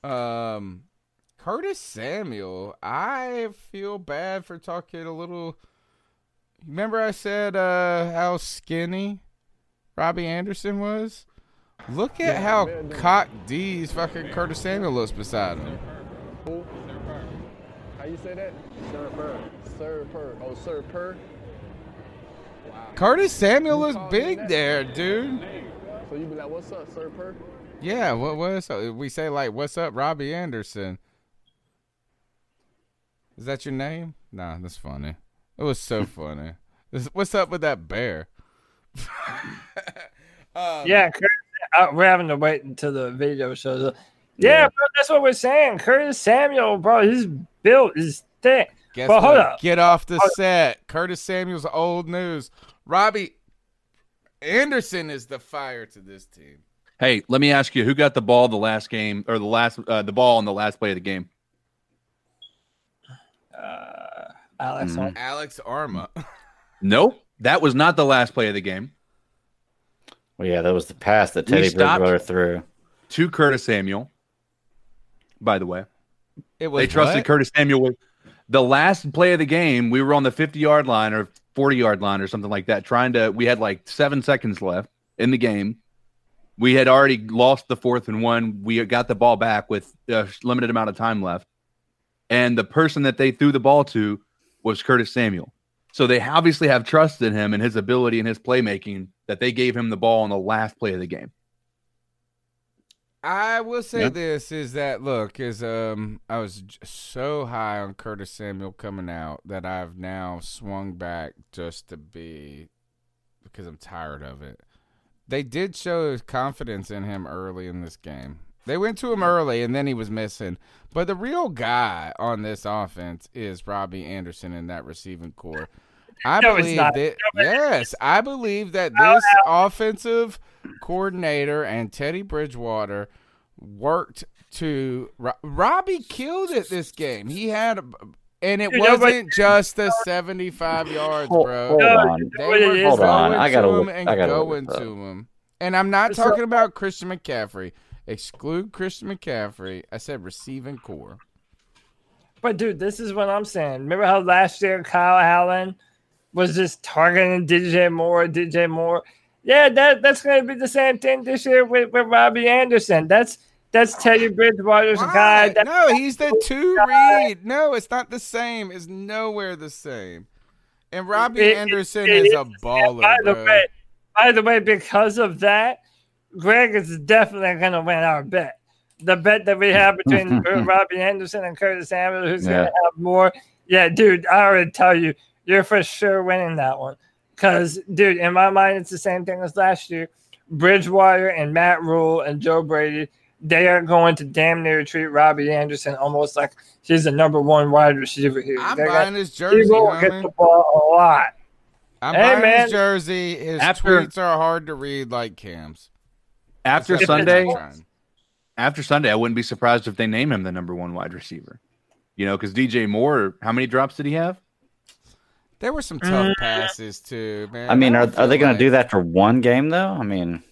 um, Curtis Samuel, I feel bad for talking a little. Remember, I said uh, how skinny Robbie Anderson was. Look at how cock D's fucking Curtis Samuel looks beside him. Sir Purr. How you say that? Sir Purr. Sir Purr. Oh, Sir Purr. Wow. Curtis Samuel You looks call him big there, dude. So you be like, "What's up, Sir Purr?" Yeah, what was we say like what's up, Robbie Anderson? Is that your name? Nah, that's funny. It was so (laughs) funny. What's up with that bear? (laughs) Um, Yeah, Curtis, uh, we're having to wait until the video shows up. Yeah, bro, that's what we're saying. Curtis Samuel, bro, his built is thick. Guess but hold what? up. Get off the Hold- set. Curtis Samuel's old news. Robbie Anderson is the fire to this team. Hey, let me ask you, who got the ball the last game or the last uh, the ball in the last play of the game? Uh, Alex, Mhm. Alex Armah. (laughs) Nope, that was not the last play of the game. Well, yeah, that was the pass that Teddy stopped- Bridgewater threw. To Curtis Samuel. By the way, It was they trusted what? Curtis Samuel with the last play of the game. We were on the 50 yard line or 40 yard line or something like that, trying to. We had like seven seconds left in the game. We had already lost the fourth and one. We got the ball back with a limited amount of time left. And the person that they threw the ball to was Curtis Samuel. So they obviously have trust in him and his ability and his playmaking that they gave him the ball on the last play of the game. I will say this is that look is um I was so high on Curtis Samuel coming out that I've now swung back just to be because I'm tired of it. They did show confidence in him early in this game. They went to him early and then he was missing. But the real guy on this offense is Robbie Anderson in that receiving corps. I No, believe not. that yes, I believe that oh, this offensive coordinator and Teddy Bridgewater worked to Ro- Robbie killed it this game. He had and it Dude, wasn't (laughs) just the 75 yards, bro. hold on. They were Hold on, I gotta to him look- and I gotta look going this to him. And I'm not So- talking about Christian McCaffrey. Exclude Christian McCaffrey. I said receiving corps. But dude, this is what I'm saying. Remember how last year Kyle Allen was just targeting DJ Moore, DJ Moore? Yeah, that that's gonna be the same thing this year with, with Robbie Anderson. That's that's Teddy Bridgewater's guy. Why? That, No, he's the two read. No, it's not the same. It's nowhere the same. And Robbie It- it- Anderson it is a baller, by the bro. way, by the way, because of that, Greg is definitely gonna win our bet. the bet that we have between (laughs) Robbie Anderson and Curtis Samuel, who's Yeah. gonna have more. Yeah, dude, I already tell you, you're for sure winning that one. Cause, dude, in my mind, it's the same thing as last year. Bridgewater and Matt Rhule and Joe Brady, they are going to damn near treat Robbie Anderson almost like he's the number one wide receiver here. I'm They're buying gonna- his jersey, He will get the ball a lot. I'm Hey, buying man. his jersey. His After- tweets are hard to read like Cam's. After Sunday, after Sunday, I wouldn't be surprised if they name him the number one wide receiver. You know, because DJ Moore, how many drops did he have? There were some tough mm. passes too, man. I mean, are, are they going like to do that for one game though? I mean,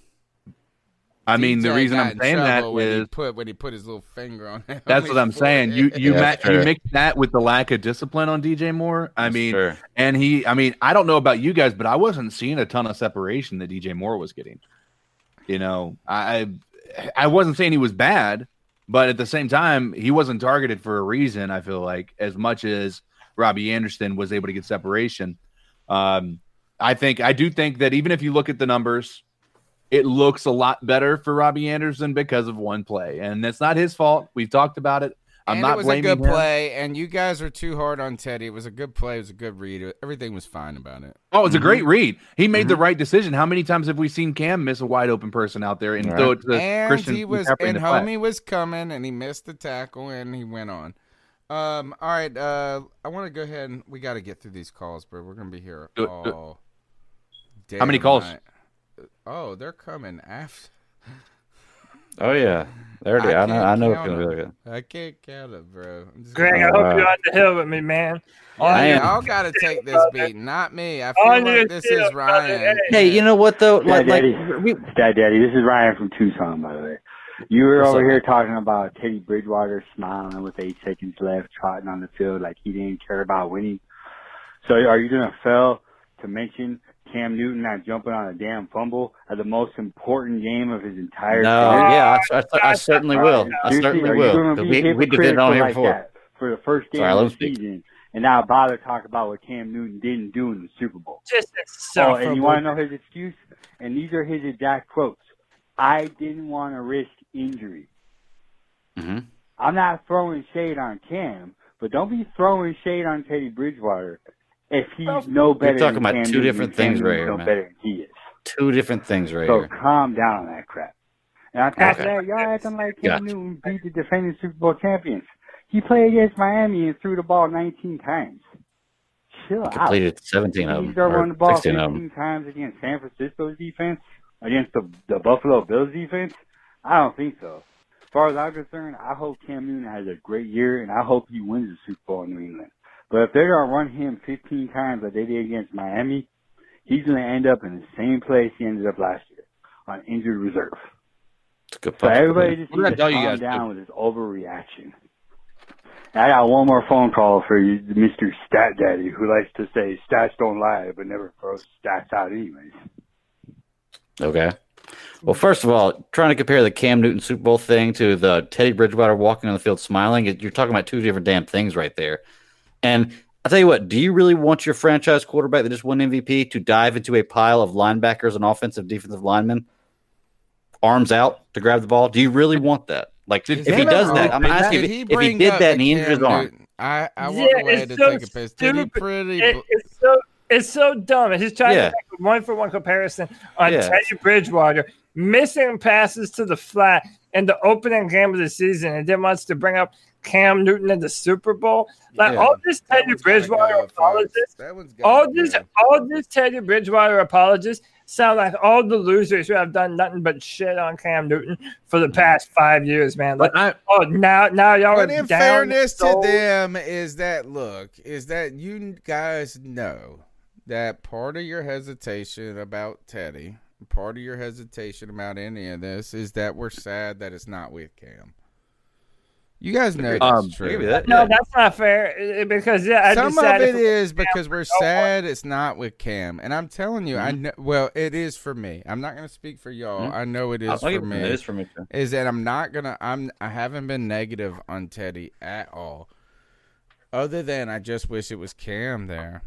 I mean, the reason I'm saying that trouble when he put when he put his little finger on him. that's what I'm saying. You you Yeah, ma- you mix that with the lack of discipline on DJ Moore. I mean, Sure. and he, I mean, I don't know about you guys, but I wasn't seeing a ton of separation that DJ Moore was getting. You know, I I wasn't saying he was bad, but at the same time, he wasn't targeted for a reason. I feel like as much as Robbie Anderson was able to get separation. Um, I think I do think that even if you look at the numbers, it looks a lot better for Robbie Anderson because of one play, and that's not his fault. We've talked about it. I'm and not it was a good him. play, and you guys are too hard on Teddy. It was a good play. It was a good read. Everything was fine about it. Oh, it's a great read. He made Mm-hmm. the right decision. How many times have we seen Cam miss a wide open person out there and throw it to and Christian he was and homie was coming and he missed the tackle and he went on. Um, all right, uh, I want to go ahead and we got to get through these calls, bro. We're gonna be here Do it, do it. all. How many calls? night. Oh, they're coming after. oh yeah, there it is. I, know. can't I know it's going to be them. like I can't count it, bro. I'm just Greg, I gonna- hope you're on the hill with me, man. Yeah, I am. y'all got to take this beat, not me. I feel On like this hill, is. Ryan. Hey, you know what though? Dad Like, like we, Dad Daddy, this is Ryan from Tucson, by the way. You were What's over up, here talking about Teddy Bridgewater smiling with eight seconds left, trotting on the field like he didn't care about winning. So are you going to fail to mention Cam Newton not jumping on a damn fumble at the most important game of his entire no, career? yeah, I, I, I certainly will. I Seriously, certainly are will. be We we did it on here like before. that for the first game Sorry, let of him the speak. season, and now bother to talk about what Cam Newton didn't do in the Super Bowl? Just Oh, and you want to know his excuse? And these are his exact quotes. I didn't want to risk injury. hmm I'm not throwing shade on Cam, but don't be throwing shade on Teddy Bridgewater if he's no better. You're talking than about Cam two Newton different Cam things right here, no man. better than he is. Two different things right so here. So calm down on that crap. And on top Okay. of that, y'all acting like Cam Gotcha. Newton beat the defending Super Bowl champions. He played against Miami and threw the ball 19 times. Chill out. Completed 17 of them, started or running the ball 16 of 15 them. times against San Francisco's defense, against the the Buffalo Bills defense. I don't think so. As far as I'm concerned, I hope Cam Newton has a great year, and I hope he wins the Super Bowl in New England. But if they're gonna run him 15 times like they did against Miami, he's gonna end up in the same place he ended up last year, on injured reserve. Good So everybody just needs to tell you calm guys, down too? with this overreaction. I got one more phone call for you, Mr. Stat Daddy, who likes to say stats don't lie, but never throws stats out anyways. Okay. Well, first of all, trying to compare the Cam Newton Super Bowl thing to the Teddy Bridgewater walking on the field smiling, you're talking about two different damn things right there. And I'll tell you what, do you really want your franchise quarterback that just won MVP to dive into a pile of linebackers and offensive defensive linemen, arms out to grab the ball? Do you really want that? Like, if he does that, I'm asking Did if, he if he did that and he injured his Cam arm. Newton? I, I walked Yeah, away to so take a piss. Did he pretty? It- it's so it's so dumb. He's trying Yeah. to make a one for one comparison on Yeah. Teddy Bridgewater missing passes to the flat in the opening game of the season, and then wants to bring up Cam Newton in the Super Bowl. Like Yeah. all this Teddy Bridgewater go, apologists, That one's all gotta this go. all this Teddy Bridgewater apologists sound like all the losers who have done nothing but shit on Cam Newton for the mm-hmm. past five years, man. Like, But I, oh, now now y'all But are in down fairness to them, is that look is that you guys know that part of your hesitation about Teddy, part of your hesitation about any of this, is that we're sad that it's not with Cam. You guys know that's Um, true. Maybe that. No, yeah. that's not fair eh, because yeah, I'd be Some sad of it is because we're no one- sad it's not with Cam, and I'm telling you, I Mm-hmm. know. Well, it is for me. I'm not going to speak for y'all. Mhm. I know it is I'll for it- me. It is for me too. is that I'm not gonna I'm I haven't been negative on Teddy at all. Other than I just wish it was Cam there.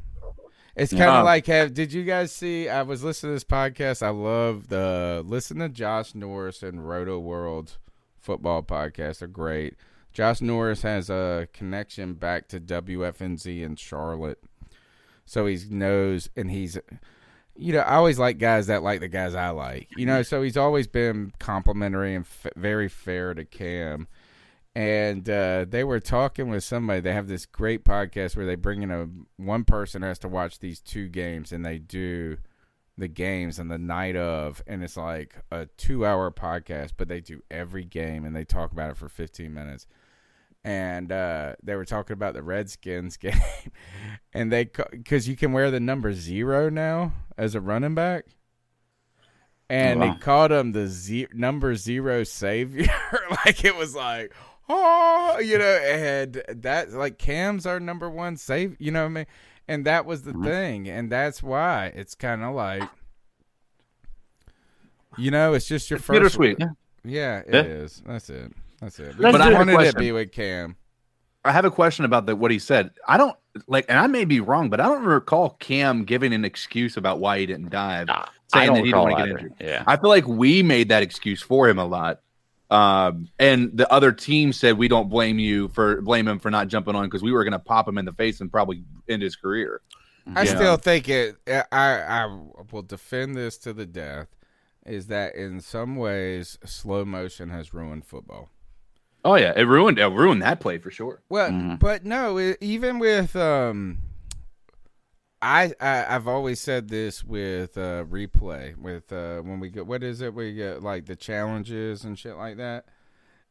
It's kind of Um, like have did you guys see I was listening to this podcast. I love the listen to Josh Norris and Roto World football podcast. They're great. Josh Norris has a connection back to WFNZ in Charlotte, so he knows, and he's, you know, I always like guys that like the guys I like, you know. So he's always been complimentary and f- very fair to Cam. And uh, they were talking with somebody. They have this great podcast where they bring in a one person has to watch these two games, and they do the games on the night of, and it's like a two-hour podcast, but they do every game and they talk about it for 15 minutes. And uh, they were talking about the Redskins (laughs) game, and they because you can wear the number zero now as a running back, and Wow. they called him the ze- number zero savior. (laughs) like it was like, oh, you know, and that like Cam's our number one save. You know what I mean? And that was the mm-hmm. thing, and that's why it's kind of like, you know, it's just your It's first. bittersweet. Yeah, yeah, it Yeah. is. That's it. That's it. Let's But I wanted to be with Cam. I have a question about the, what he said. I don't like, and I may be wrong, but I don't recall Cam giving an excuse about why he didn't dive, I saying that he didn't want to get injured. Yeah. I feel like we made that excuse for him a lot, um, and the other team said we don't blame you for blame him for not jumping on because we were going to pop him in the face and probably end his career. I Yeah. still think it. I I will defend this to the death. Is that in some ways slow motion has ruined football? Oh yeah, it ruined it ruined that play for sure. Well, but no, it, even with um, I, I I've always said this with uh replay with uh when we get what is it? We get like the challenges and shit like that.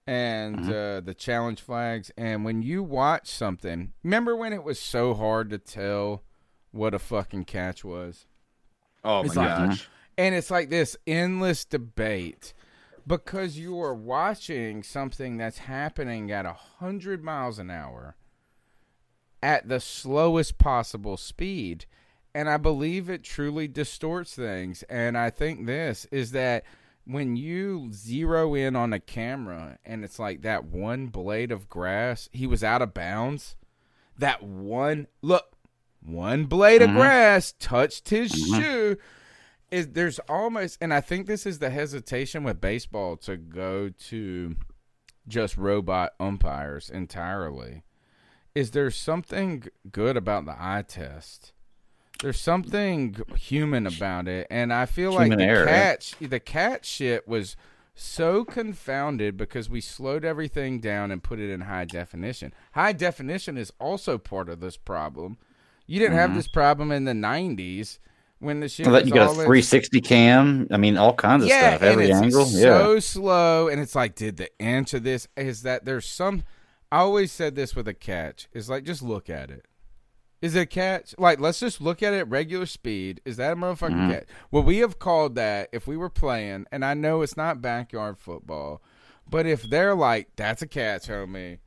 And uh the challenge flags. And when you watch something remember when it was so hard to tell what a fucking catch was? Oh It's my like- gosh. and it's like this endless debate because you are watching something that's happening at a hundred miles an hour at the slowest possible speed. And I believe it truly distorts things. And I think this is that when you zero in on a camera and it's like that one blade of grass, he was out of bounds. That one look, one blade Mhm. of grass touched his Mhm. shoe is there's almost and I think this is the hesitation with baseball to go to just robot umpires entirely. Is there something good about the eye test? There's something human about it, and I feel like the error. catch, the catch shit was so confounded because we slowed everything down and put it in high definition. High definition is also part of this problem. You didn't have Mhm. this problem in the '90s when the shit you got a all in- 360 cam. I mean, all kinds of yeah, stuff. Every angle. so yeah. slow, and it's like, did the inch of this is that there's some. I always said this with a catch is like, just look at it. Is it a catch? Like, let's just look at it at regular speed. Is that a motherfucking Mhm. catch? Well, we have called that if we were playing, and I know it's not backyard football, but if they're like, that's a catch, homie,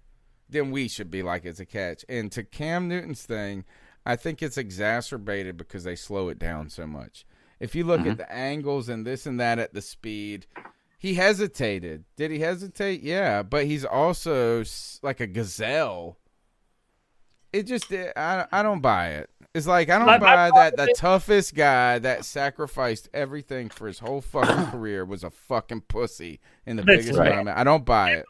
then we should be like, it's a catch. And to Cam Newton's thing, I think it's exacerbated because they slow it down so much. If you look Mhm. at the angles and this and that at the speed, he hesitated. Did he hesitate? Yeah, but he's also like a gazelle. It just I I don't buy it. It's like I don't Like, buy my that the is- toughest guy that sacrificed everything for his whole fucking career was a fucking pussy in the Listen, biggest man. moment. I don't buy it.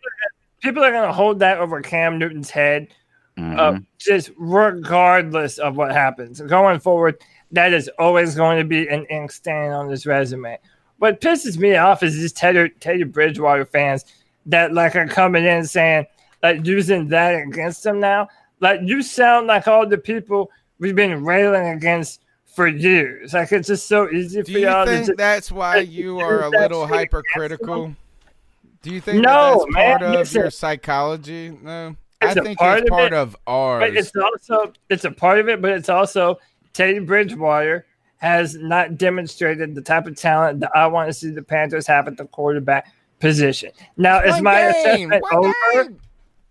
People are gonna hold that over Cam Newton's head, uh, Mhm. just regardless of what happens going forward. That is always going to be an ink stain on his resume. What pisses me off is these Teddy, Teddy Bridgewater fans that like are coming in saying like using that against him now. Like you sound like all the people we've been railing against for years. Like it's just so easy for Do you y'all to think just that's why you are a little hypercritical? Do you think No, that that's part man, of listen. your psychology? No, I think part it's part it, of ours. But it's also it's a part of it, but it's also Teddy Bridgewater has not demonstrated the type of talent that I want to see the Panthers have at the quarterback position. Now, is One my game, assessment one over?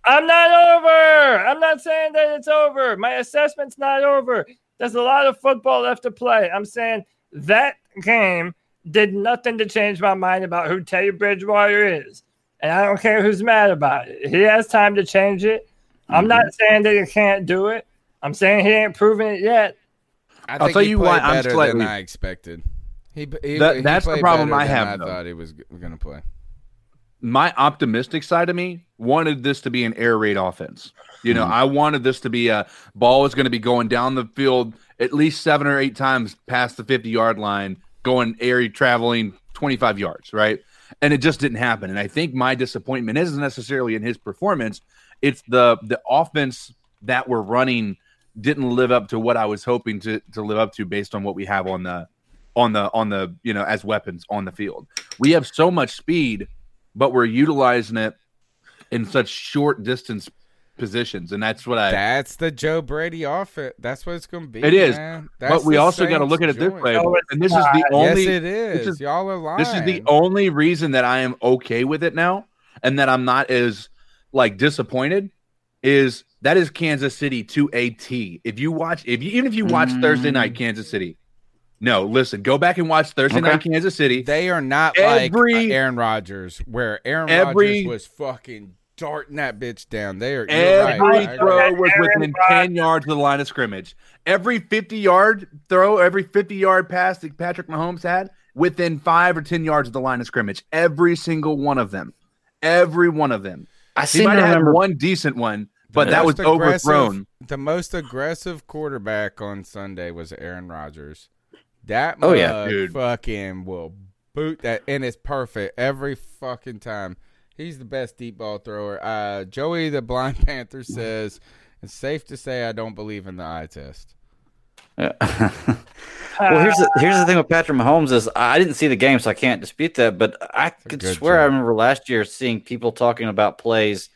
I'm not over. I'm not saying that it's over. My assessment's not over. There's a lot of football left to play. I'm saying that game did nothing to change my mind about who Teddy Bridgewater is. And I don't care who's mad about it. He has time to change it. I'm not mm-hmm. saying that he can't do it. I'm saying he ain't proven it yet. I I'll think tell you why I'm better slightly- than I expected. He, he, That- he that's the problem I have, I thought he was going to play. my optimistic side of me wanted this to be an air raid offense. You know, Mhm. I wanted this to be a ball is going to be going down the field at least seven or eight times past the 50 yard line, going air traveling 25 yards, right? And it just didn't happen. And I think my disappointment isn't necessarily in his performance, it's the the offense that we're running didn't live up to what I was hoping to to live up to based on what we have on the on the on the you know as weapons on the field. We have so much speed, but we're utilizing it in such short distance positions, and that's what I. That's the Joe Brady offense. That's what it's going to be. It is, man. but we also got to look at it this way, No, and this is the only. Yes, it this is. Y'all are lying. This is the only reason that I am okay with it now, and that I'm not as like disappointed. Is that is Kansas City to a T? If you watch, if you even if you watch Thursday night mm. Kansas City, no, listen, go back and watch Thursday Okay. night Kansas City. They are not Every- like Aaron Rodgers, where Aaron Every- Rodgers was fucking darting that bitch down. They are you're right. Every I throw was Aaron within 10 yards of the line of scrimmage. Every 50 yard throw, every 50 yard pass that Patrick Mahomes had within five or 10 yards of the line of scrimmage. Every single one of them. Every one of them. I He seem might to have had remember one decent one, but The that was overthrown. The most aggressive quarterback on Sunday was Aaron Rodgers. That Oh, yeah, dude. fucking will boot that, and it's perfect every fucking time. He's the best deep ball thrower. Uh, Joey the Blind (laughs) Panther says it's safe to say I don't believe in the eye test. Yeah. (laughs) well, here's the (laughs) here's the thing with Patrick Mahomes is I didn't see the game, so I can't dispute that. But I could good swear I remember last year seeing people talking about plays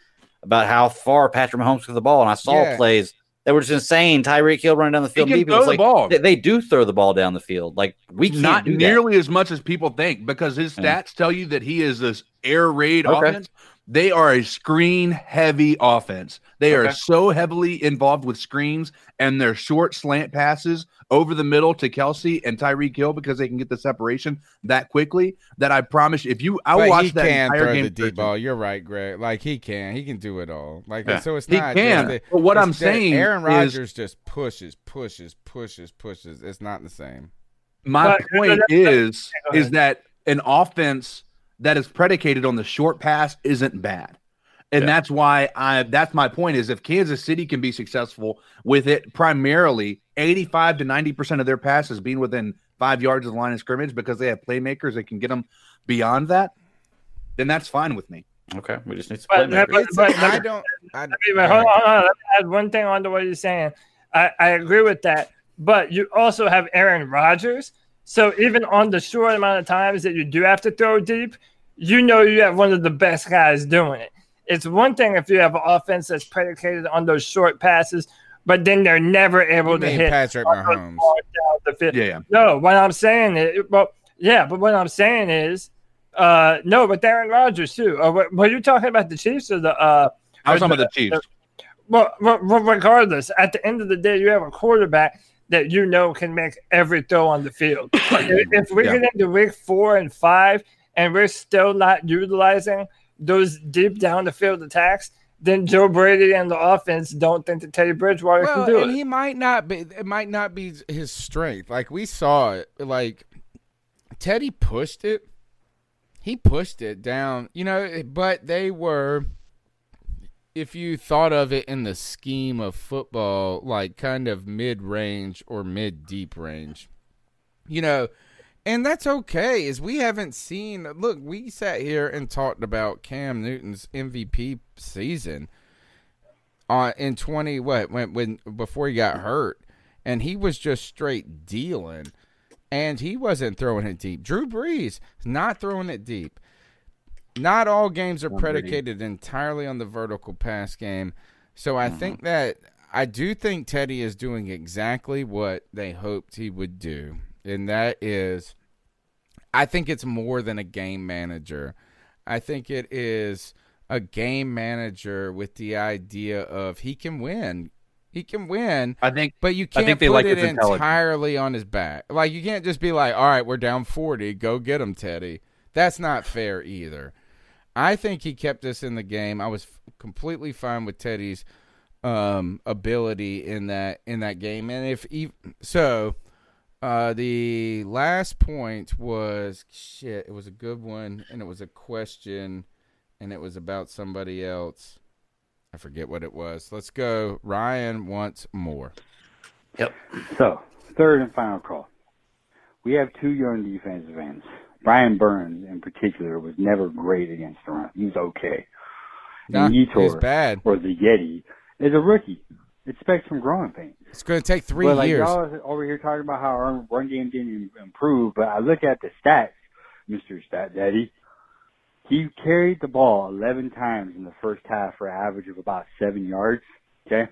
about how far Patrick Mahomes threw the ball, and I saw Yeah. plays that were just insane. Tyreek Hill running down the field, can throw the like, ball. They, they do throw the ball down the field. Like we can't Not do that. nearly as much as people think because his Yeah. stats tell you that he is this air raid Okay. offense. They are a screen heavy offense. They are so heavily involved with screens and their short slant passes over the middle to Kelce and Tyreek Hill because they can get the separation that quickly. That I promise, if you, I But watched that can entire throw game. the deep ball. You're right, Greg. Like he can, he can do it all. Like Yeah. so, it's He not. can, Just the, but what I'm saying Aaron is- Rodgers just pushes, pushes, pushes, pushes. It's not the same. My But- point but- is, Go is ahead. that an offense that is predicated on the short pass isn't bad. And Yeah. that's why I that's my point is if Kansas City can be successful with it primarily 85 to 90% of their passes being within five yards of the line of scrimmage because they have playmakers that can get them beyond that, then that's fine with me. Okay, we just need some But- playmakers. but- but- I don't. I, Wait, wait, hold on, hold on. Let me add one thing on to what you're saying. I, I agree with that, but you also have Aaron Rodgers. So even on the short amount of times that you do have to throw deep, you know you have one of the best guys doing it. It's one thing if you have an offense that's predicated on those short passes, but then they're never able You to hit Patrick Mahomes. the field. Yeah, yeah. No, what I'm saying is, well, yeah, but what I'm saying is, uh, no, but Aaron Rodgers too. Uh, were you talking about the Chiefs or the? Uh, I was talking about the Chiefs. well, well, regardless, at the end of the day, you have a quarterback that you know can make every throw on the field. (coughs) if if we Yeah. get into week four and five and we're still not utilizing those deep down the field attacks, then Joe Brady and the offense don't think that Teddy Bridgewater well, can do and it. he might not be. It might not be his strength. Like we saw it. Like Teddy pushed it. He pushed it down. You know, but they were. If you thought of it in the scheme of football, like kind of mid range or mid deep range, you know, and that's okay. Is we haven't seen. Look, we sat here and talked about Cam Newton's MVP season on in 20 what when when before he got hurt and he was just straight dealing and he wasn't throwing it deep. Drew Brees not throwing it deep. Not all games are predicated entirely on the vertical pass game. So I mm-hmm. think that I do think Teddy is doing exactly what they hoped he would do. And that is I think it's more than a game manager. I think it is a game manager with the idea of he can win. He can win, I think but you can't put like it entirely on his back. Like you can't just be like, "All right, we're down 40, go get him, Teddy." That's not fair either. I think he kept us in the game. I was f- completely fine with Teddy's um, ability in that in that game, and if he, so, uh, the last point was shit. It was a good one, and it was a question. and it was about somebody else. I forget what it was. Let's go. Ryan wants more. Yep. So, third and final call. We have two young defensive ends. Brian Burns, in particular, was never great against the run. He was okay. Nah, and he was Yetur, bad. or the Yeti, is a rookie. Expect some growing pains. It's going to take three well, like years. y'all over here talking about how our run game didn't improve, but I look at the stats, Mr. Stat Daddy. He carried the ball 11 times in the first half for an average of about seven yards. Okay.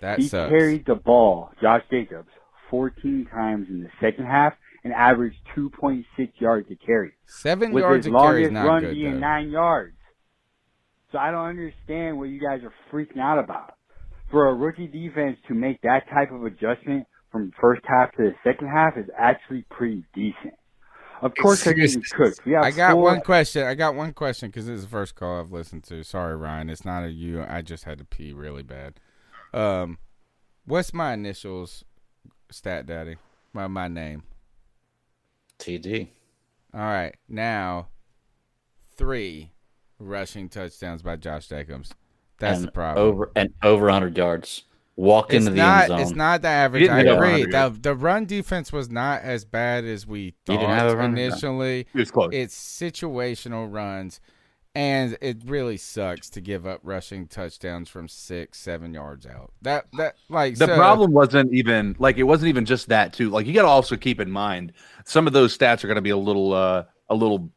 That he sucks. carried the ball, Josh Jacobs, 14 times in the second half and averaged 2.6 yards to carry. Seven with yards his a carry is longest not run good, being though. nine yards. So I don't understand what you guys are freaking out about. For a rookie defense to make that type of adjustment from first half to the second half is actually pretty decent. Of course, they're getting cooked. We I got four- one question. I got one question because this is the first call I've listened to. Sorry, Ryan. It's not a you. I just had to pee really bad. Um, what's my initials? Stat Daddy. My my name. TD. All right. Now, three rushing touchdowns by Josh Jacobs. That's and the problem. Over and over 100 yards. Walk it's into the not, end zone. It's not the average. I agree. The, the run defense was not as bad as we He thought didn't have a run, initially. It was close. It's situational runs, and it really sucks to give up rushing touchdowns from six, seven yards out. That that like the so- problem wasn't even like it wasn't even just that too. Like you got to also keep in mind some of those stats are going to be a little uh a little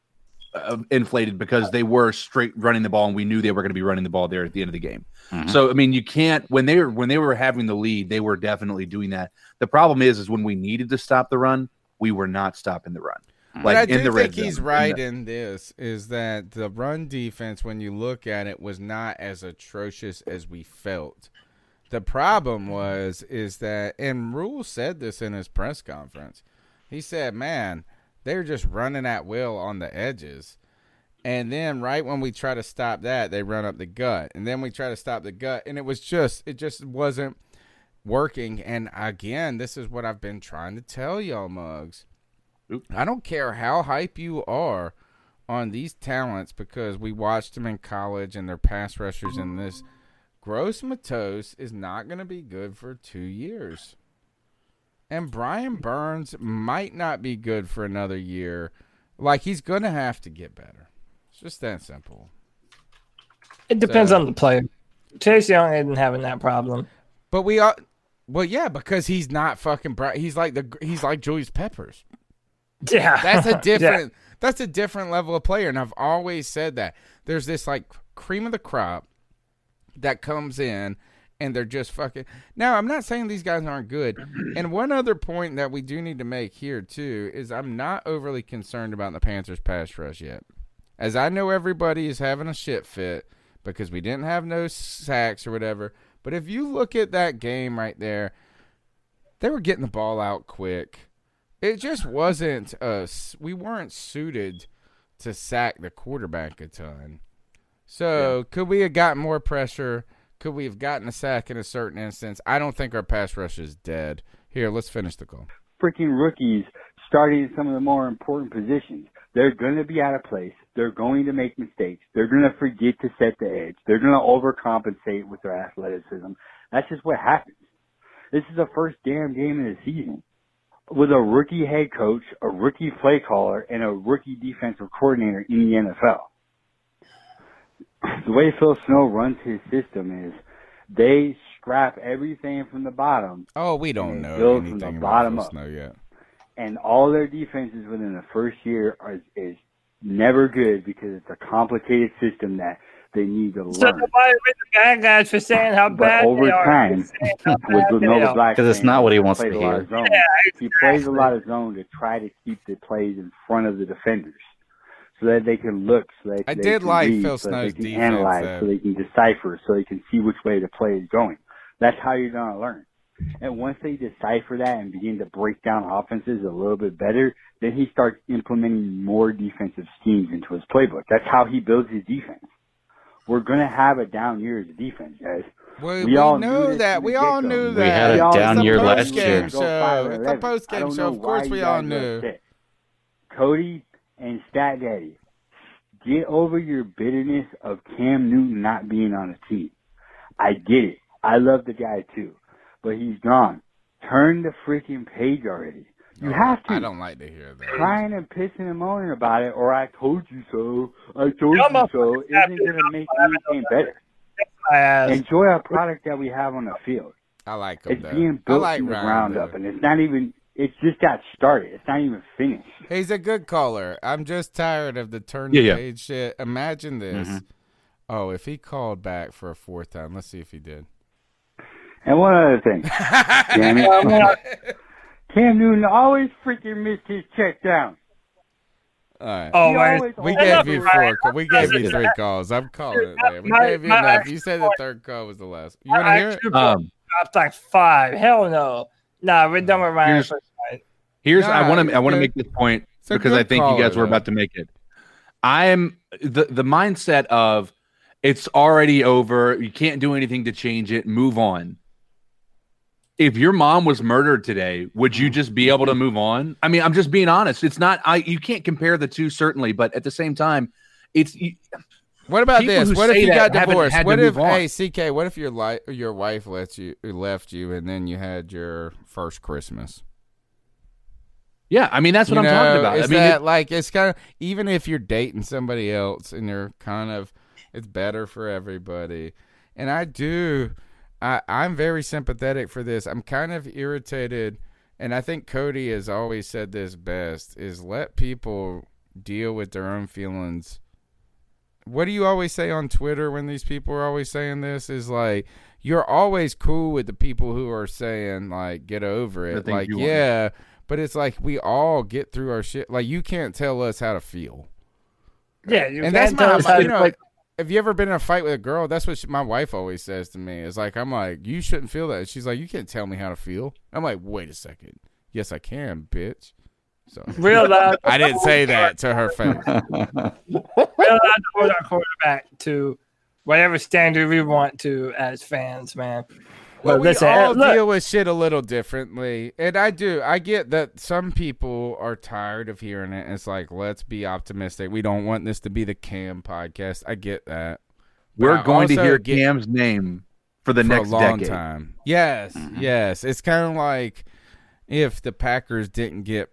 uh, inflated because they were straight running the ball and we knew they were going to be running the ball there at the end of the game. Mhm. So I mean, you can't when they were when they were having the lead, they were definitely doing that. The problem is, is when we needed to stop the run, we were not stopping the run. But Like I do the think he's zone. right In in this is that the run defense, when you look at it, was not as atrocious as we felt. The problem was is that, and Rhule said this in his press conference. He said, "Man, they're just running at will on the edges." And then right when we try to stop that, they run up the gut. And then we try to stop the gut. And it was just it just wasn't working. And again, this is what I've been trying to tell y'all mugs. I don't care how hype you are on these talents because we watched them in college and they're pass rushers and this. Gross-Matos is not going to be good for two years. And Brian Burns might not be good for another year. Like, he's going to have to get better. It's just that simple. It depends So- on the player. Chase Young isn't having that problem. But we are. Well, yeah, because he's not fucking. Bri- He's like the. He's like Julius Peppers. Yeah. That's a (laughs) different. That's a different level of player, and I've always said that. There's this like cream of the crop that comes in, and they're just fucking. Now, I'm not saying these guys aren't good. And one other point that we do need to make here too is I'm not overly concerned about the Panthers pass rush yet, as I know everybody is having a shit fit because we didn't have no sacks or whatever. But if you look at that game right there, they were getting the ball out quick. It just wasn't us. We weren't suited to sack the quarterback a ton. So could we have gotten more pressure? Could we have gotten a sack in a certain instance? I don't think our pass rush is dead. Here, let's finish the call. freaking rookies starting in some of the more important positions. They're going to be out of place. They're going to make mistakes. They're going to forget to set the edge. They're going to overcompensate with their athleticism. That's just what happens. This is the first damn game of the season with a rookie head coach, a rookie play caller, and a rookie defensive coordinator in the NFL. The way Phil Snow runs his system is they scrap everything from the bottom Oh, we don't know build from anything the about bottom Phil up. Snow yet. and all their defenses within the first year are is never good because it's a complicated system that they need to So learn. nobody with the bad guys for saying how But bad over they are. time, for saying how (laughs) with bad the they Nova are. Black, 'Cause it's not what he he wants to plays hear. of zone. Yeah, He plays a lot of zone to try to keep the plays in front of the defenders, so that they can look, so that I they did can like read, Phil so that Snow's they can defense, analyze, though. so they can decipher, so they can see which way the play is going. That's how you're gonna learn. And once they decipher that and begin to break down offenses a little bit better, then he starts implementing more defensive schemes into his playbook. That's how he builds his defense. We're gonna have a down year as a defense, guys. We, We we all knew that. We all get-go. knew We had a We down It's year last post-game year. Go show. It's a 11. post game show. Of course, we all knew. Cody and Stat Daddy get over your bitterness of Cam Newton not being on the team. I get it. I love the guy too, but he's gone. Turn the freaking page already. You have to. I don't like to hear that. Crying and pissing and moaning about it, or I told you so, I told Come you so, isn't going to make anything better. Enjoy our product that we have on the field. I like him It's though. being I built like from the Ryan, ground though. up, and it's not even. It's just got started. It's not even finished. He's a good caller. I'm just tired of the turn Yeah, the yeah. page shit. Imagine this. Mm-hmm. Oh, if he called back for a fourth time, let's see if he did. And one other thing, (laughs) damn it, (laughs) Cam Newton always freaking missed his check down. All right. Oh, always- we gave you Ryan. four. We gave you three calls. I'm calling it. Man. We My- gave you enough. You said the point- third call was the last. You want to hear it? actual Um, point dropped like five. Hell no. Nah, we're done with Ryan. Here's- for tonight. Here's I want to I want to make this point because I think you guys caller, were about to make it. I'm the the mindset of it's already over. You can't do anything to change it. Move on. If your mom was murdered today, would you just be able to move on? I mean, I'm just being honest. It's not. I you can't compare the two certainly, but at the same time, it's you, What about People this? What if you got divorced? What if hey CK? What if your li- your wife left you left you and then you had your first Christmas? yeah. I mean, that's what You I'm talking about. Is I mean, that it- like it's kind of even if you're dating somebody else and you're kind of it's better for everybody. And I do, I I'm very sympathetic for this. I'm kind of irritated, and I think Cody has always said this best: is let people deal with their own feelings. What do you always say on Twitter when these people are always saying this? Is like you're always cool with the people who are saying like get over it. Like you want. yeah, but it's like we all get through our shit. Like you can't tell us how to feel. Yeah, you and can't that's tell my, us how you to- know. have you ever been in a fight with a girl? That's what she, my wife always says to me. It's like I'm like, you shouldn't feel that. She's like, you can't tell me how to feel. I'm like, wait a second. Yes, I can, bitch. So Real (laughs) loud. I didn't say that to her face. (laughs) We're allowed to hold our quarterback to whatever standard we want to as fans, man. Well, But we listen, all look, deal with shit a little differently, and I do. I get that some people are tired of hearing it. It's like, let's be optimistic. We don't want this to be the Cam podcast. I get that. We're I going to hear get- Cam's name for the for next a long decade. time. Yes, mm-hmm. yes. It's kind of like if the Packers didn't get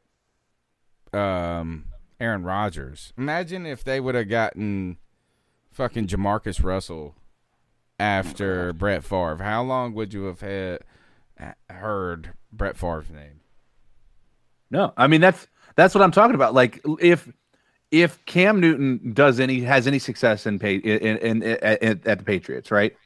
um, Aaron Rodgers. Imagine if they would have gotten fucking JaMarcus Russell after Brett Favre. How long would you have had heard Brett Favre's name? No, I mean that's that's what I'm talking about. Like if if Cam Newton does any has any success in pay in, in, in at, at the Patriots, right?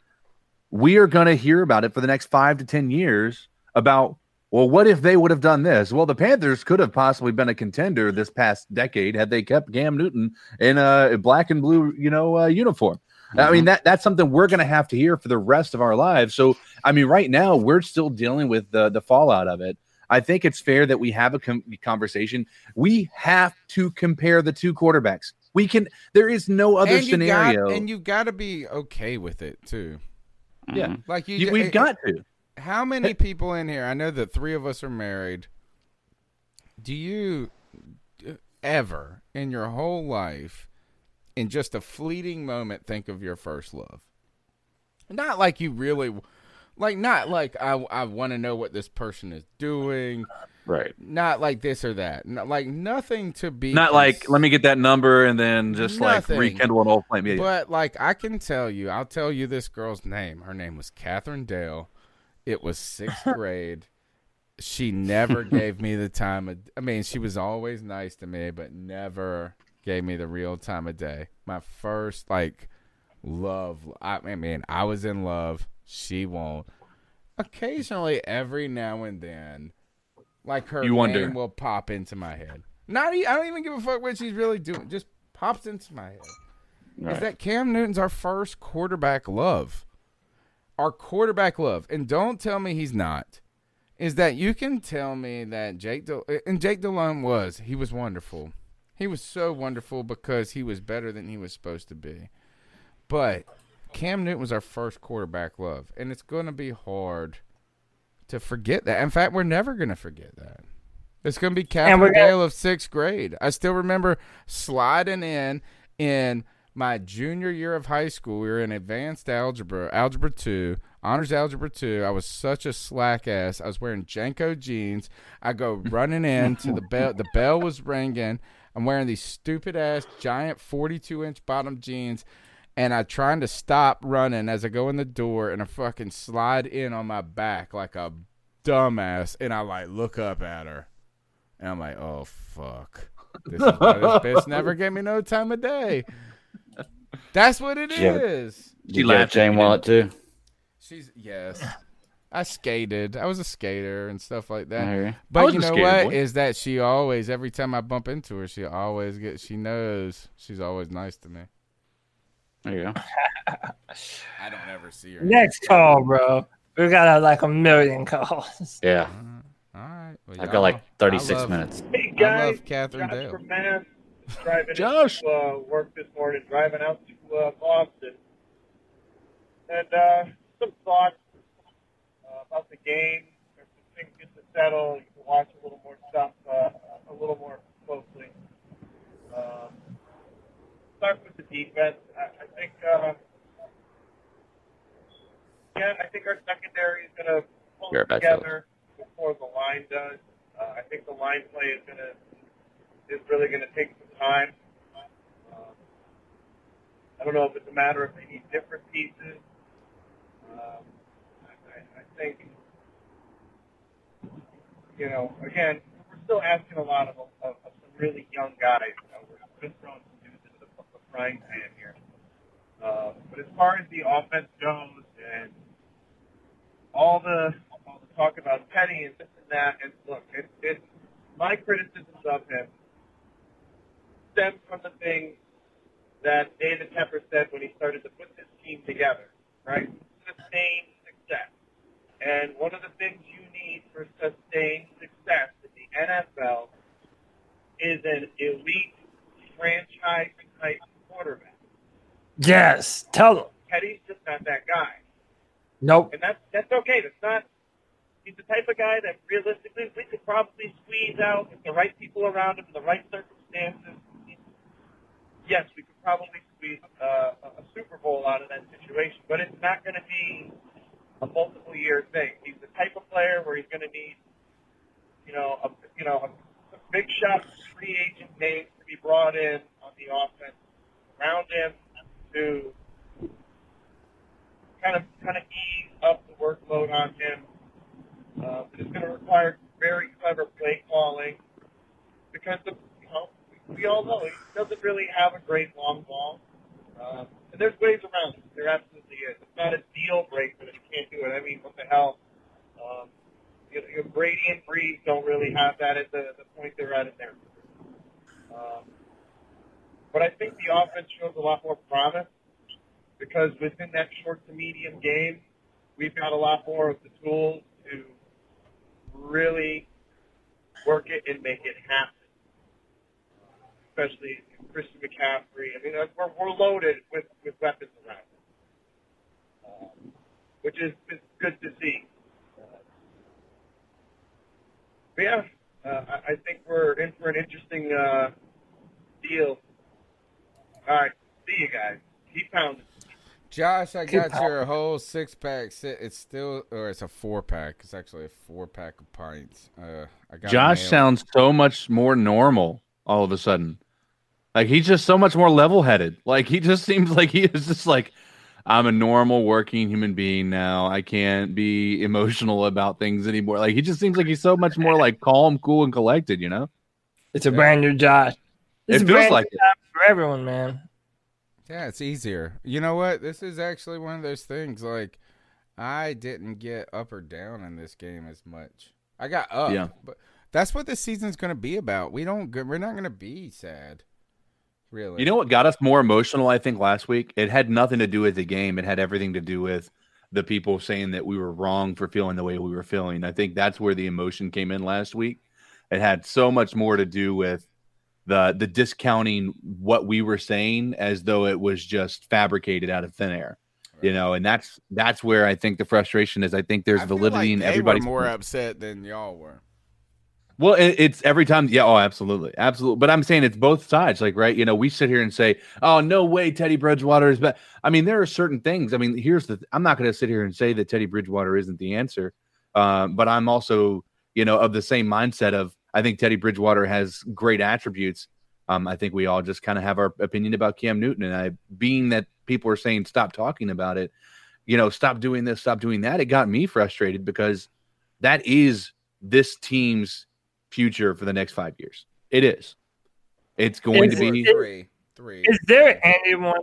We are going to hear about it for the next five to ten years about well, what if they would have done this? Well, the Panthers could have possibly been a contender this past decade had they kept Cam Newton in a black and blue, you know, uh, uniform. I mean that that's something we're going to have to hear for the rest of our lives. So, I mean, right now we're still dealing with the the fallout of it. I think it's fair that we have a com- conversation. We have to compare the two quarterbacks. We can. There is no other and you got- scenario. and you've got to be okay with it too. yeah, Like you, You- we've it- got to. How many people in here? I know that three of us are married. Do you uh, ever in your whole life, in just a fleeting moment, think of your first love? Not like you really, like not like I I want to know what this person is doing. Right. Not like this or that. Not, like nothing to be. Not like let me get that number and then just Nothing. like rekindle an old flame. Yeah, yeah. But like I can tell you, I'll tell you this girl's name. Her name was Catherine Dale. It was sixth (laughs) grade. She never gave me the time of. I mean, she was always nice to me, but never gave me the real time of day. My first like love. I, I mean, I was in love. She won't. Occasionally, every now and then, like her You name wonder. will pop into my head. Not. e- I don't even give a fuck what she's really doing. Just pops into my head. Is Right. that Cam Newton's our first quarterback love? Our quarterback love, and don't tell me he's not. Is that you can tell me that Jake Del- and Jake Delhomme was he was wonderful. He was so wonderful because he was better than he was supposed to be. But Cam Newton was our first quarterback love, and it's going to be hard to forget that. In fact, we're never going to forget that. It's going to be we're Catherine gonna- Dale of sixth grade. I still remember sliding in in my junior year of high school. We were in advanced algebra, algebra two, honors algebra two. I was such a slack ass. I was wearing JNCO jeans. I go (laughs) running in to the bell. The bell was ringing. I'm wearing these stupid ass giant 42 inch bottom jeans. And I trying to stop running as I go in the door and I fucking slide in on my back like a dumbass. And I like look up at her. And I'm like, oh fuck. This is this bitch never gave me no time of day. (laughs) That's what it is. Did you, you get Jane Wallet too? She's yes. I skated. I was a skater and stuff like that. Okay. But you know what? Is that she always every time I bump into her, she always gets she knows she's always nice to me. There you go. I don't ever see her. Next call, bro. We got uh, like a million calls. Yeah. All right. Well, I've got like 36 love- minutes. Hey guys, I love Catherine Josh Dale. From Mass, driving Josh. to uh, work this morning, driving out to uh, Boston, and uh, some thoughts uh, about the game. If the things get to settle, you can watch a little more stuff uh, a little more closely. Um, start with the defense. I, I think. Uh, yeah, I think our secondary is going to pull You're together before the line does. Uh, I think the line play is going to is really going to take some time. Um, I don't know if it's a matter of they need different pieces. Um, I, I, think, you know, again, we're still asking a lot of, of, of some really young guys. You know, we're just throwing some dudes into the, the frying pan here. Uh, but as far as the offense goes, and all the all the talk about Penny and this and that, and look, it, it my criticisms of him stem from the things that David Tepper said when he started to put this team together, right? Sustained success. And one of the things you need for sustained success in the NFL is an elite franchise type quarterback. Yes. Tell them. Petty's just not that guy. Nope. And that's that's okay. That's not he's the type of guy that realistically we could probably squeeze out with the right people around him, the right circumstances. Yes, we could probably squeeze uh, a Super Bowl out of that situation, but it's not going to be a multiple year thing. He's the type of player where he's going to need, you know, a you know a, a big shot free agent names to be brought in on the offense around him to kind of kind of ease up the workload on him. Uh, but it's going to require very clever play calling because the we all know he doesn't really have a great long ball. Um, and there's ways around it. There absolutely is. It's not a deal breaker that he can't do it. I mean, what the hell? Um, you know, your Brady and Brees don't really have that at the, the point they're at in career. Um, but I think the offense shows a lot more promise because within that short to medium game, we've got a lot more of the tools to really work it and make it happen. Especially Christian McCaffrey. I mean, we're, we're loaded with, with weapons around us, um, which is, is good to see. Uh, but yeah, uh, I, I think we're in for an interesting uh, deal. All right, see you guys. Keep pounding. Josh, I got your whole six pack. si- It's still, or it's a four pack. It's actually a four pack of pints. Uh, I got Josh sounds so much more normal all of a sudden. Like he's just so much more level headed. Like he just (laughs) seems like he is just like I'm a normal working human being now. I can't be (laughs) emotional about things anymore. Like he just seems like he's so much more like calm, cool, and collected. You know? It's a brand new Josh. It's It feels brand like new it. for everyone, man. Yeah, it's easier. You know what? This is actually one of those things. Like, I didn't get up or down in this game as much. I got up. Yeah. But that's what this season's going to be about. We don't. go- We're not going to be sad. Really. You know what got us more emotional? I think last week it had nothing to do with the game. It had everything to do with the people saying that we were wrong for feeling the way we were feeling. I think that's where the emotion came in last week. It had so much more to do with the the discounting what we were saying as though it was just fabricated out of thin air. You know, and that's that's where I think the frustration is. I think there's I validity like in they everybody's were more upset than y'all were. Well, it, it's every time. Yeah. Oh, absolutely, absolutely. But I'm saying it's both sides. Like, right? You know, we sit here and say, "Oh, no way, Teddy Bridgewater is bad." I mean, there are certain things. I mean, here's the. I'm not going to sit here and say that Teddy Bridgewater isn't the answer, um, but I'm also, you know, of the same mindset of I think Teddy Bridgewater has great attributes. Um, I think we all just kind of have our opinion about Cam Newton, and I, being that people are saying stop talking about it, you know, stop doing this, stop doing that. It got me frustrated because that is this team's future for the next five years. It is. It's going Is to it- be Three, three. Is there anyone?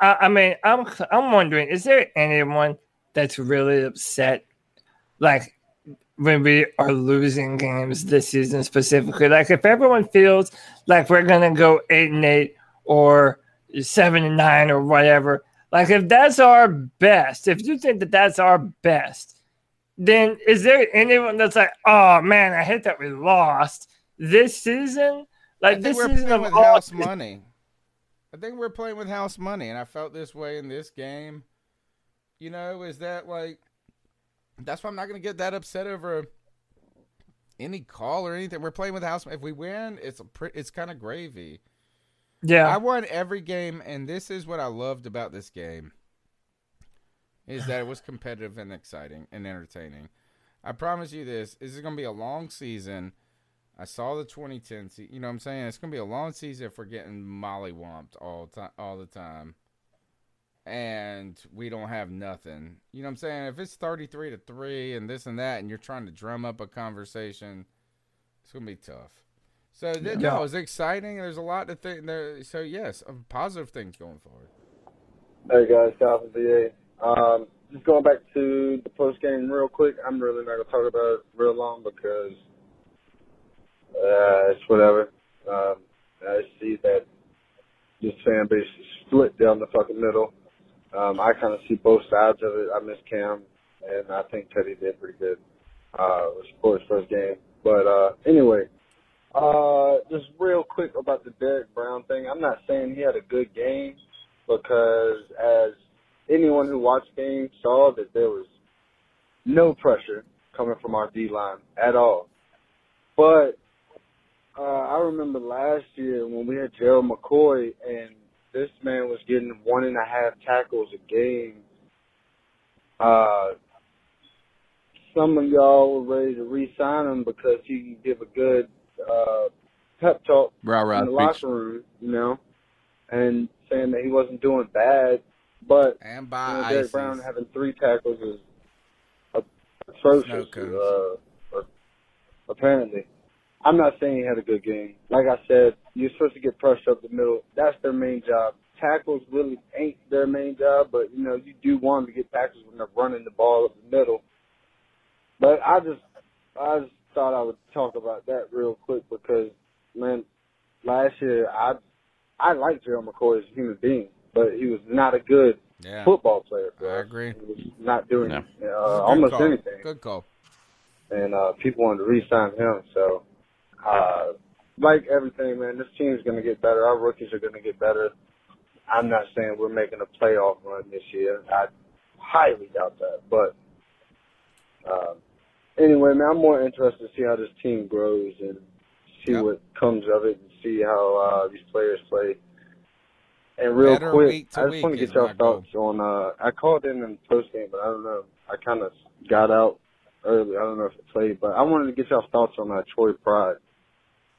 I, I mean, I'm I'm wondering, is there anyone that's really upset, like when we are losing games this season specifically? Like, if everyone feels like we're gonna go eight and eight or seven and nine or whatever, like if that's our best, if you think that that's our best, then is there anyone that's like, oh man, I hate that we lost this season? Like this season of with all house money. I think we're playing with house money, and I felt this way in this game. You know, is that like? That's why I'm not going to get that upset over any call or anything. We're playing with house. If we win, it's a pre- it's kind of gravy. Yeah. I won every game, and this is what I loved about this game. Is that it was competitive and exciting and entertaining. I promise you this: this is going to be a long season. I saw the 2010. Se- you know what I'm saying? It's going to be a long season if we're getting mollywomped all time, all the time, and we don't have nothing. You know what I'm saying? If it's 33 to three and this and that, and you're trying to drum up a conversation, it's going to be tough. So th- Yeah. no, it's exciting. There's a lot to think there. So yes, uh, positive things going forward. Hey guys, Calvin VA. Um, just going back to the post game real quick. I'm really not gonna talk about it real long because uh, it's whatever. Um, I see that this fan base is split down the fucking middle. Um, I kind of see both sides of it. I miss Cam, and I think Teddy did pretty good uh, for his first game. But uh, anyway, uh, just real quick about the Derrick Brown thing. I'm not saying he had a good game because as anyone who watched games saw that there was no pressure coming from our D line at all. But uh, I remember last year when we had Gerald McCoy and this man was getting one and a half tackles a game. Uh, some of y'all were ready to re-sign him because he can give a good uh, pep talk Rah, rah, in the locker room, you know, and saying that he wasn't doing bad. But And you by know, Derrick Brown having three tackles is atrocious. Uh, apparently, I'm not saying he had a good game. Like I said, you're supposed to get pressure up the middle. That's their main job. Tackles really ain't their main job, but you know you do want them to get tackles when they're running the ball up the middle. But I just, I just thought I would talk about that real quick because, man, last year I, I liked Gerald McCoy as a human being, but he was not a good Yeah. football player. For I us. agree. He was not doing No. uh, almost call. anything Good call. and uh, people wanted to re-sign him. So, uh, like everything, man, this team's going to get better. Our rookies are going to get better. I'm not saying we're making a playoff run this year. I highly doubt that. But uh, anyway, man, I'm more interested to see how this team grows and see what comes of it and see how uh, these players play. And real Better quick, I just want to get y'all goal. thoughts on. Uh, I called in in post game, but I don't know. I kind of got out early. I don't know if it played, but I wanted to get y'all's thoughts on uh, Troy Pride.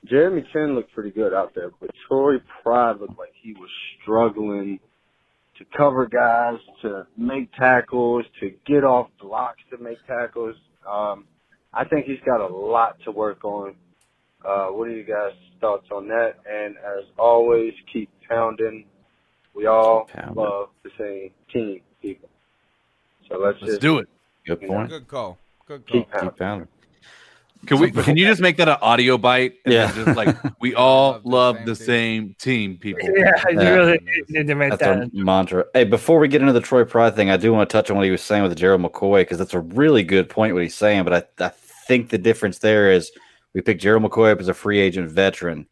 Jeremy Chinn looked pretty good out there, but Troy Pride looked like he was struggling to cover guys, to make tackles, to get off blocks to make tackles. Um, I think he's got a lot to work on. Uh, what are you guys' thoughts on that? And as always, keep pounding. We all love the same team, people. So let's, Let's just do it. Good you know, point. Good call. Good call. Keep pounding. Keep pounding. Can we? Can you just make that an audio bite? And Yeah. Just like (laughs) we all love the same team, people. Yeah, you Yeah. really need to make That's that. our mantra. Hey, before we get into the Troy Pride thing, I do want to touch on what he was saying with Gerald McCoy because that's a really good point what he's saying. But I, I think the difference there is we picked Gerald McCoy up as a free agent veteran,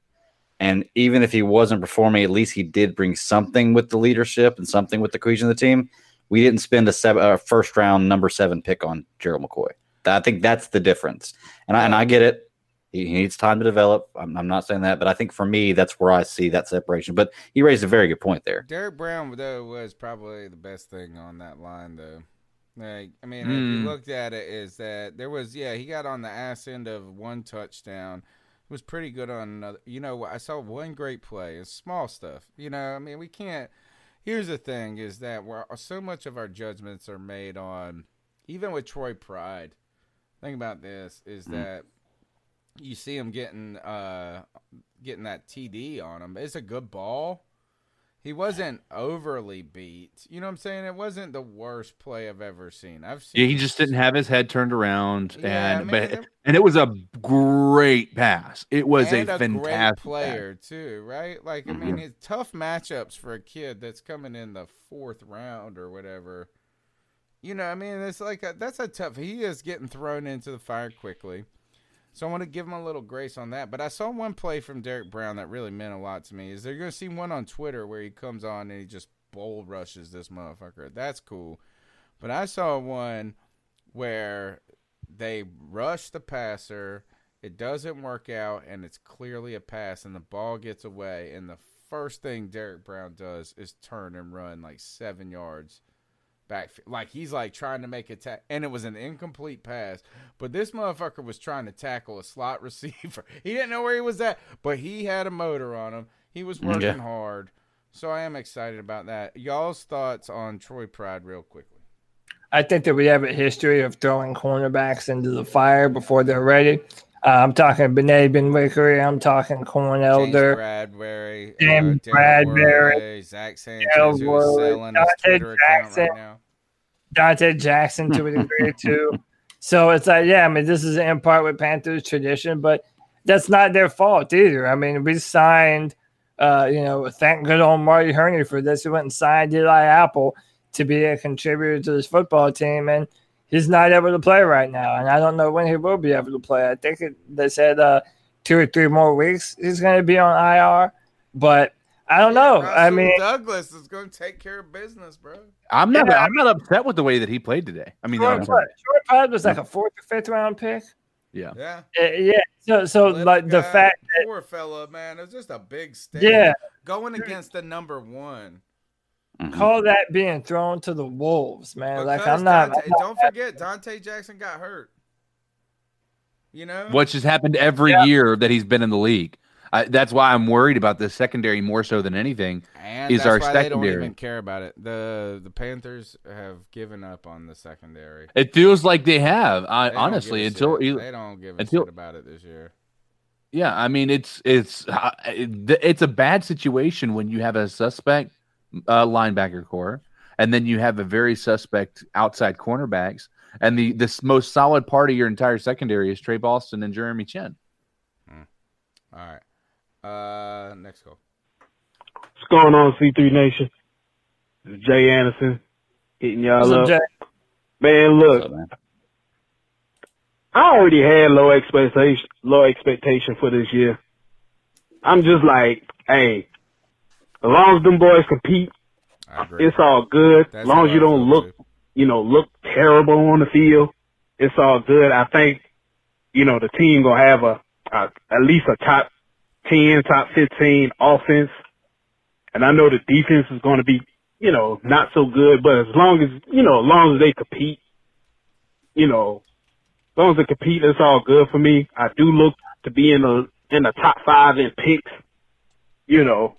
and even if he wasn't performing, at least he did bring something with the leadership and something with the cohesion of the team. We didn't spend a seven, uh, first round number seven pick on Gerald McCoy. I think that's the difference, and I, and I get it. He, he needs time to develop. I'm, I'm not saying that, but I think for me, that's where I see that separation. But he raised a very good point there. Derrick Brown though was probably the best thing on that line though. Like I mean, if Mm. you looked at it, is that there was yeah he got on the ass end of one touchdown. Was pretty good on another. You know, I saw one great play. It's small stuff. You know, I mean, we can't. Here's the thing: is that we're so much of our judgments are made on, even with Troy Pride. Think about this: is Mm. that you see him getting uh getting that TD on him. It's a good ball. He wasn't overly beat. You know what I'm saying? It wasn't the worst play I've ever seen. I've seen Yeah, he just didn't have his head turned around, Yeah, and man, but and it was a great pass. It was a a fantastic player too, right? Like I mm-hmm. mean, it's tough matchups for a kid that's coming in the fourth round or whatever. You know, I mean, it's like a, that's a tough. He is getting thrown into the fire quickly, so I want to give him a little grace on that. But I saw one play from Derrick Brown that really meant a lot to me. Is they're going to see one on Twitter where he comes on and he just bull rushes this motherfucker. That's cool. But I saw one where they rush the passer, it doesn't work out, and it's clearly a pass, and the ball gets away. And the first thing Derrick Brown does is turn and run like seven yards back. Like he's like trying to make a ta- and it was an incomplete pass. But this motherfucker was trying to tackle a slot (laughs) receiver. he didn't know where he was at, but he had a motor on him. He was Mm, working yeah. hard. So I am excited about that. Y'all's thoughts on Troy Pride, real quickly. I think that we have a history of throwing cornerbacks into the fire before they're ready. Uh, I'm talking Benet Benwikere. I'm talking Corn James Elder. Bradberry, uh, James Bradberry, Worley, Zach Sanchez, Worley, Donte Jackson. right now. Donte Jackson to a degree (laughs) too. So it's like, yeah, I mean, this is in part with Panthers tradition, but that's not their fault either. I mean, we signed, uh, you know, thank good old Marty Hurney for this. We went and signed Eli Apple to be a contributor to this football team, and he's not able to play right now. And I don't know when he will be able to play. I think it, they said uh, two or three more weeks he's going to be on IR, but I don't know. I mean, Douglas is going to take care of business, bro. I'm not. Yeah. I'm not upset with the way that he played today. I mean, Troy I'm- Pride, Troy Pride was like a fourth or fifth round pick. yeah. Yeah. Uh, yeah. So, so like the guy, fact that poor fella, man, it was just a big step. Yeah. going against the number one. Call that being thrown to the wolves, man. like I'm not. Donte, I'm not- don't forget, Donte Jackson got hurt. You know, Which has happened every year that he's been in the league. I, that's why I'm worried about the secondary more so than anything. and is that's our why they don't even care about it. the The Panthers have given up on the secondary. It feels like they have. I, They honestly, until shit. they don't give a until shit about it this year. Yeah, I mean it's it's uh, it's a bad situation when you have a suspect uh, linebacker corps, and then you have a very suspect outside cornerbacks, and the this most solid part of your entire secondary is Tre Boston and Jeremy Chinn. All right. Uh, next call. What's going on, C3 Nation? This is Jay Anderson hitting y'all What's up, up. Jay? Man, look, I already had low expectation, low expectation for this year. I'm just like, hey, as long as them boys compete, it's all good. That's as long as you don't look, you know, look terrible on the field, it's all good. I think, you know, the team gonna have a, a at least a top ten, top fifteen offense, and I know the defense is going to be, you know, not so good. But as long as you know, as long as they compete, you know, as long as they compete, it's all good for me. I do look to be in the in the top five in picks, you know,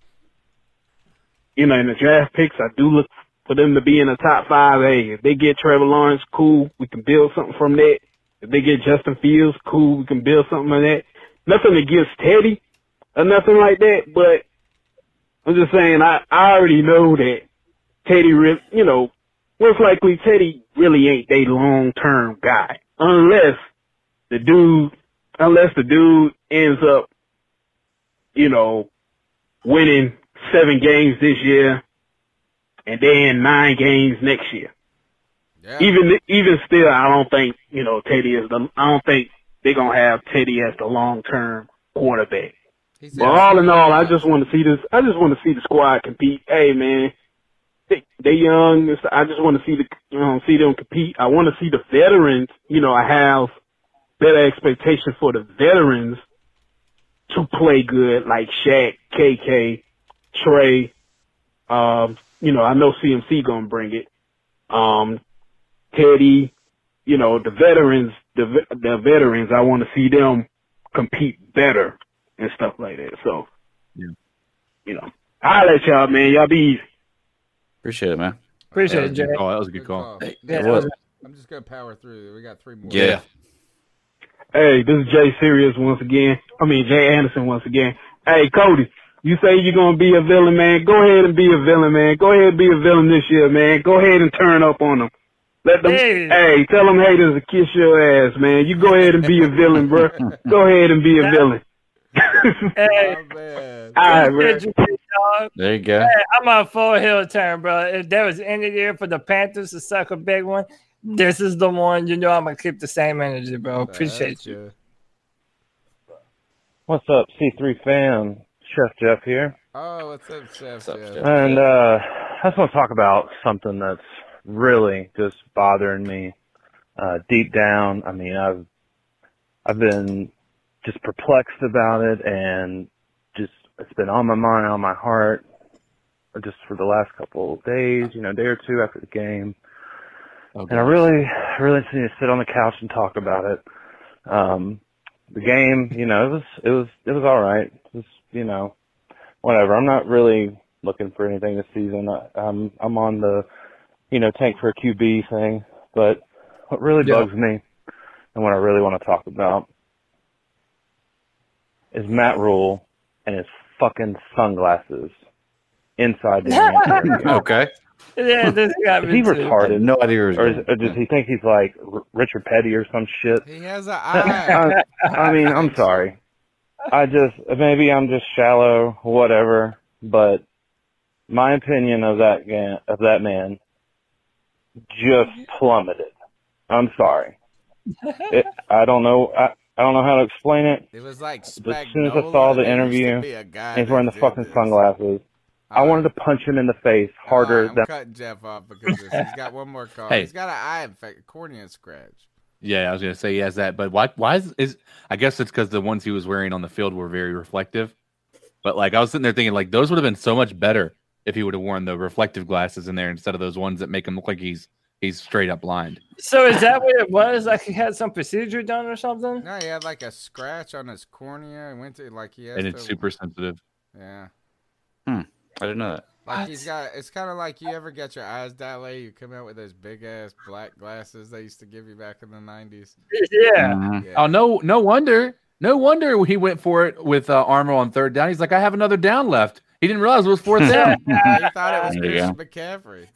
you know, in the draft picks. I do look for them to be in the top five. Hey, if they get Trevor Lawrence, cool. We can build something from that. If they get Justin Fields, cool. We can build something on that. Nothing against Teddy or nothing like that, but I'm just saying I, I already know that Teddy, you know, most likely Teddy really ain't a long term guy unless the dude, unless the dude ends up, you know, winning seven games this year and then nine games next year. Even even still, I don't think you know Teddy is the. I don't think they're gonna have Teddy as the long term quarterback. But all in all, I just want to see this. I just want to see the squad compete. Hey man, they they young. I just want to see the you know see them compete. I want to see the veterans. You know, I have better expectations for the veterans to play good, like Shaq, KK, Trey. Um, you know, I know CMC gonna bring it. Um, Teddy, you know, the veterans, the the veterans. I want to see them compete better and stuff like that. So, you know, I'll let y'all, man. Y'all be easy. Appreciate it, man. Appreciate it, Jay. Oh, that was a good call. Yeah, It was. I'm just gonna power through. We got three more. Yeah. Hey, this is Jay Serious once again. I mean Jay Anderson once again. Hey, Cody, you say you're gonna be a villain, man. Go ahead and be a villain, man. Go ahead and be a villain this year, man. Go ahead and turn up on them. Let them. Hey. Hey, tell them haters to kiss your ass, man. You go ahead and be a villain, bro. (laughs) Go ahead and be a villain. (laughs) Hey, All right, bro. Did you get dog? There you go. Hey, I'm on full hill turn, bro. If there was any year for the Panthers to suck a big one, this is the one. You know I'm gonna keep the same energy, bro. Appreciate you. What's up, C3 fam? Chef Jeff here. Oh, what's up, Chef? Jeff? And uh, I just want to talk about something that's really just bothering me uh, deep down. I mean, I've I've been just perplexed about it, and just it's been on my mind, on my heart, just for the last couple of days, you know, day or two after the game. And I really, really just need to sit on the couch and talk about it. Um, the game, you know, it was, it was, it was all right. It was, you know, whatever. I'm not really looking for anything this season. I, I'm, I'm on the, you know, tank for a QB thing. But what really Yeah. bugs me, and what I really want to talk about, is Matt Rhule and his fucking sunglasses inside the (laughs) okay. Yeah, this got Is me he too. retarded? No idea who he was Or, is, or does he think he's like R- Richard Petty or some shit? He has an (laughs) I, eye. I mean, I'm sorry. I just maybe I'm just shallow, whatever. But my opinion of that ga- of that man just mm-hmm. plummeted. I'm sorry. (laughs) It, I don't know. I, I don't know how to explain it. It was like But as soon as I saw the Spagnola, there used to interview, be a guy and he's wearing the fucking this. sunglasses. I wanted to punch him in the face harder I'm than. cutting Jeff off because he's got one more (laughs) call. Hey. He's got an eye infection, cornea scratch. Yeah, I was gonna say he has that, but why? Why is, is I guess it's because the ones he was wearing on the field were very reflective. But like I was sitting there thinking, like those would have been so much better if he would have worn the reflective glasses in there instead of those ones that make him look like he's he's straight up blind. So is that what it was? Like he had some procedure done or something? No, he had like a scratch on his cornea. He went to like he has and it's to- super sensitive. Yeah. Hmm. I didn't know that. Like he's got. It's kind of like you ever get your eyes dilated. You come out with those big ass black glasses they used to give you back in the nineties. Yeah. Oh no, no wonder, no wonder he went for it with uh, Armah on third down. He's like, I have another down left. He didn't realize it was fourth down. (laughs) he thought it was There Christian. McCaffrey.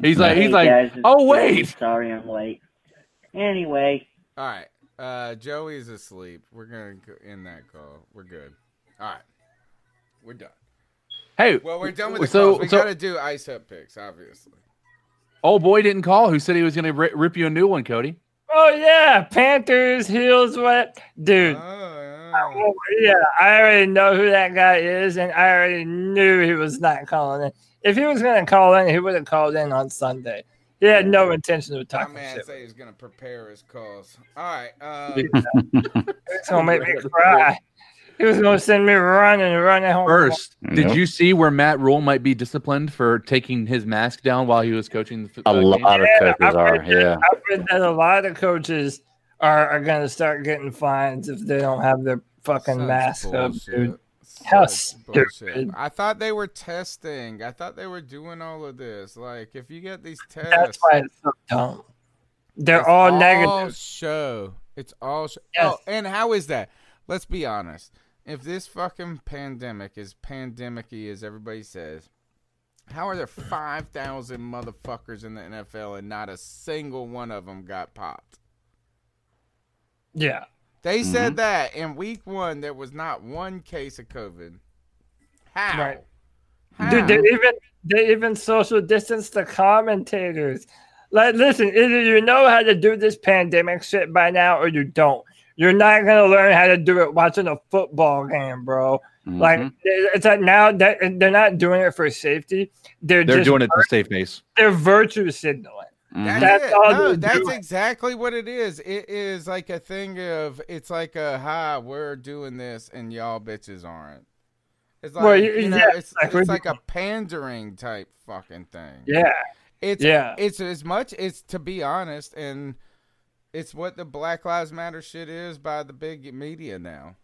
He's like, Hey, he's like, guys, it's oh wait. Sorry I'm late. Anyway, All right. Uh, Joey's asleep. We're gonna go end that call. We're good. All right. We're done. Hey, Well, we're done with the so, calls. We so gotta do ice up picks, obviously. old boy didn't call. Who said he was going to ri- rip you a new one, Cody? Oh yeah, Panthers heels what, dude? Oh, yeah, I already know who that guy is, and I already knew he was not calling in. If he was going to call in, he would have called in on Sunday. He had no intention of talking. My talking man shit. said he's gonna prepare his calls. All right. Um, (laughs) It's gonna make me (laughs) cry. He was gonna send me running and running home. First, did Yep. you see where Matt Rhule might be disciplined for taking his mask down while he was coaching the A uh, lot game? of Yeah, coaches I've are. that- Yeah. I've read that a lot of coaches are, are gonna start getting fines if they don't have their fucking such mask up, bullshit. dude. How bullshit. stupid. I thought they were testing. I thought they were doing all of this. Like, if you get these tests, That's why it's so dumb. They're It's all all negative. show. It's all show. Yes. Oh, and how is that? Let's be honest. If this fucking pandemic is pandemic-y as everybody says, how are there five thousand motherfuckers in the NFL and not a single one of them got popped? Yeah. They said Mm-hmm. that in week one there was not one case of COVID. How? Right. Dude, they even they even social distance the commentators. Like, listen, either you know how to do this pandemic shit by now, or you don't. You're not gonna learn how to do it watching a football game, bro. Like, Mhm. it's like now that they're not doing it for safety. They're They're just doing it to save face. They're virtue signaling. That's, That's all No, that's doing. exactly what it is. It is like a thing of it's like a hi, we're doing this and y'all bitches aren't. It's like Well, you y- know, yeah, it's like it's like a pandering type fucking thing. Yeah. It's Yeah. it's as much it's to be honest, and it's what the Black Lives Matter shit is by the big media now.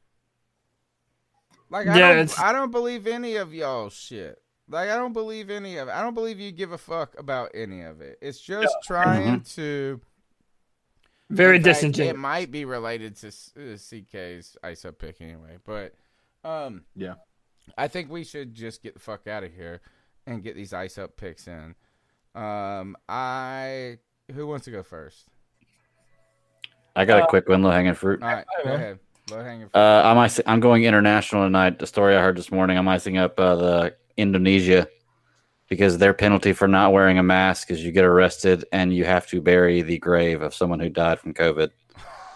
Like I Yeah, don't I don't believe any of y'all shit. Like I don't believe any of it. I don't believe you give a fuck about any of it. It's just trying to Very disingenuous. It might be related to uh, CK's ISO pick anyway, but um Yeah. I think we should just get the fuck out of here and get these ice up picks in. Um, I who wants to go first? I got Uh, a quick one, low hanging fruit. All right, go ahead. Low hanging fruit. Uh, I'm ic- I'm going international tonight. The story I heard this morning. I'm icing up uh, the Indonesia because their penalty for not wearing a mask is you get arrested and you have to bury the grave of someone who died from COVID.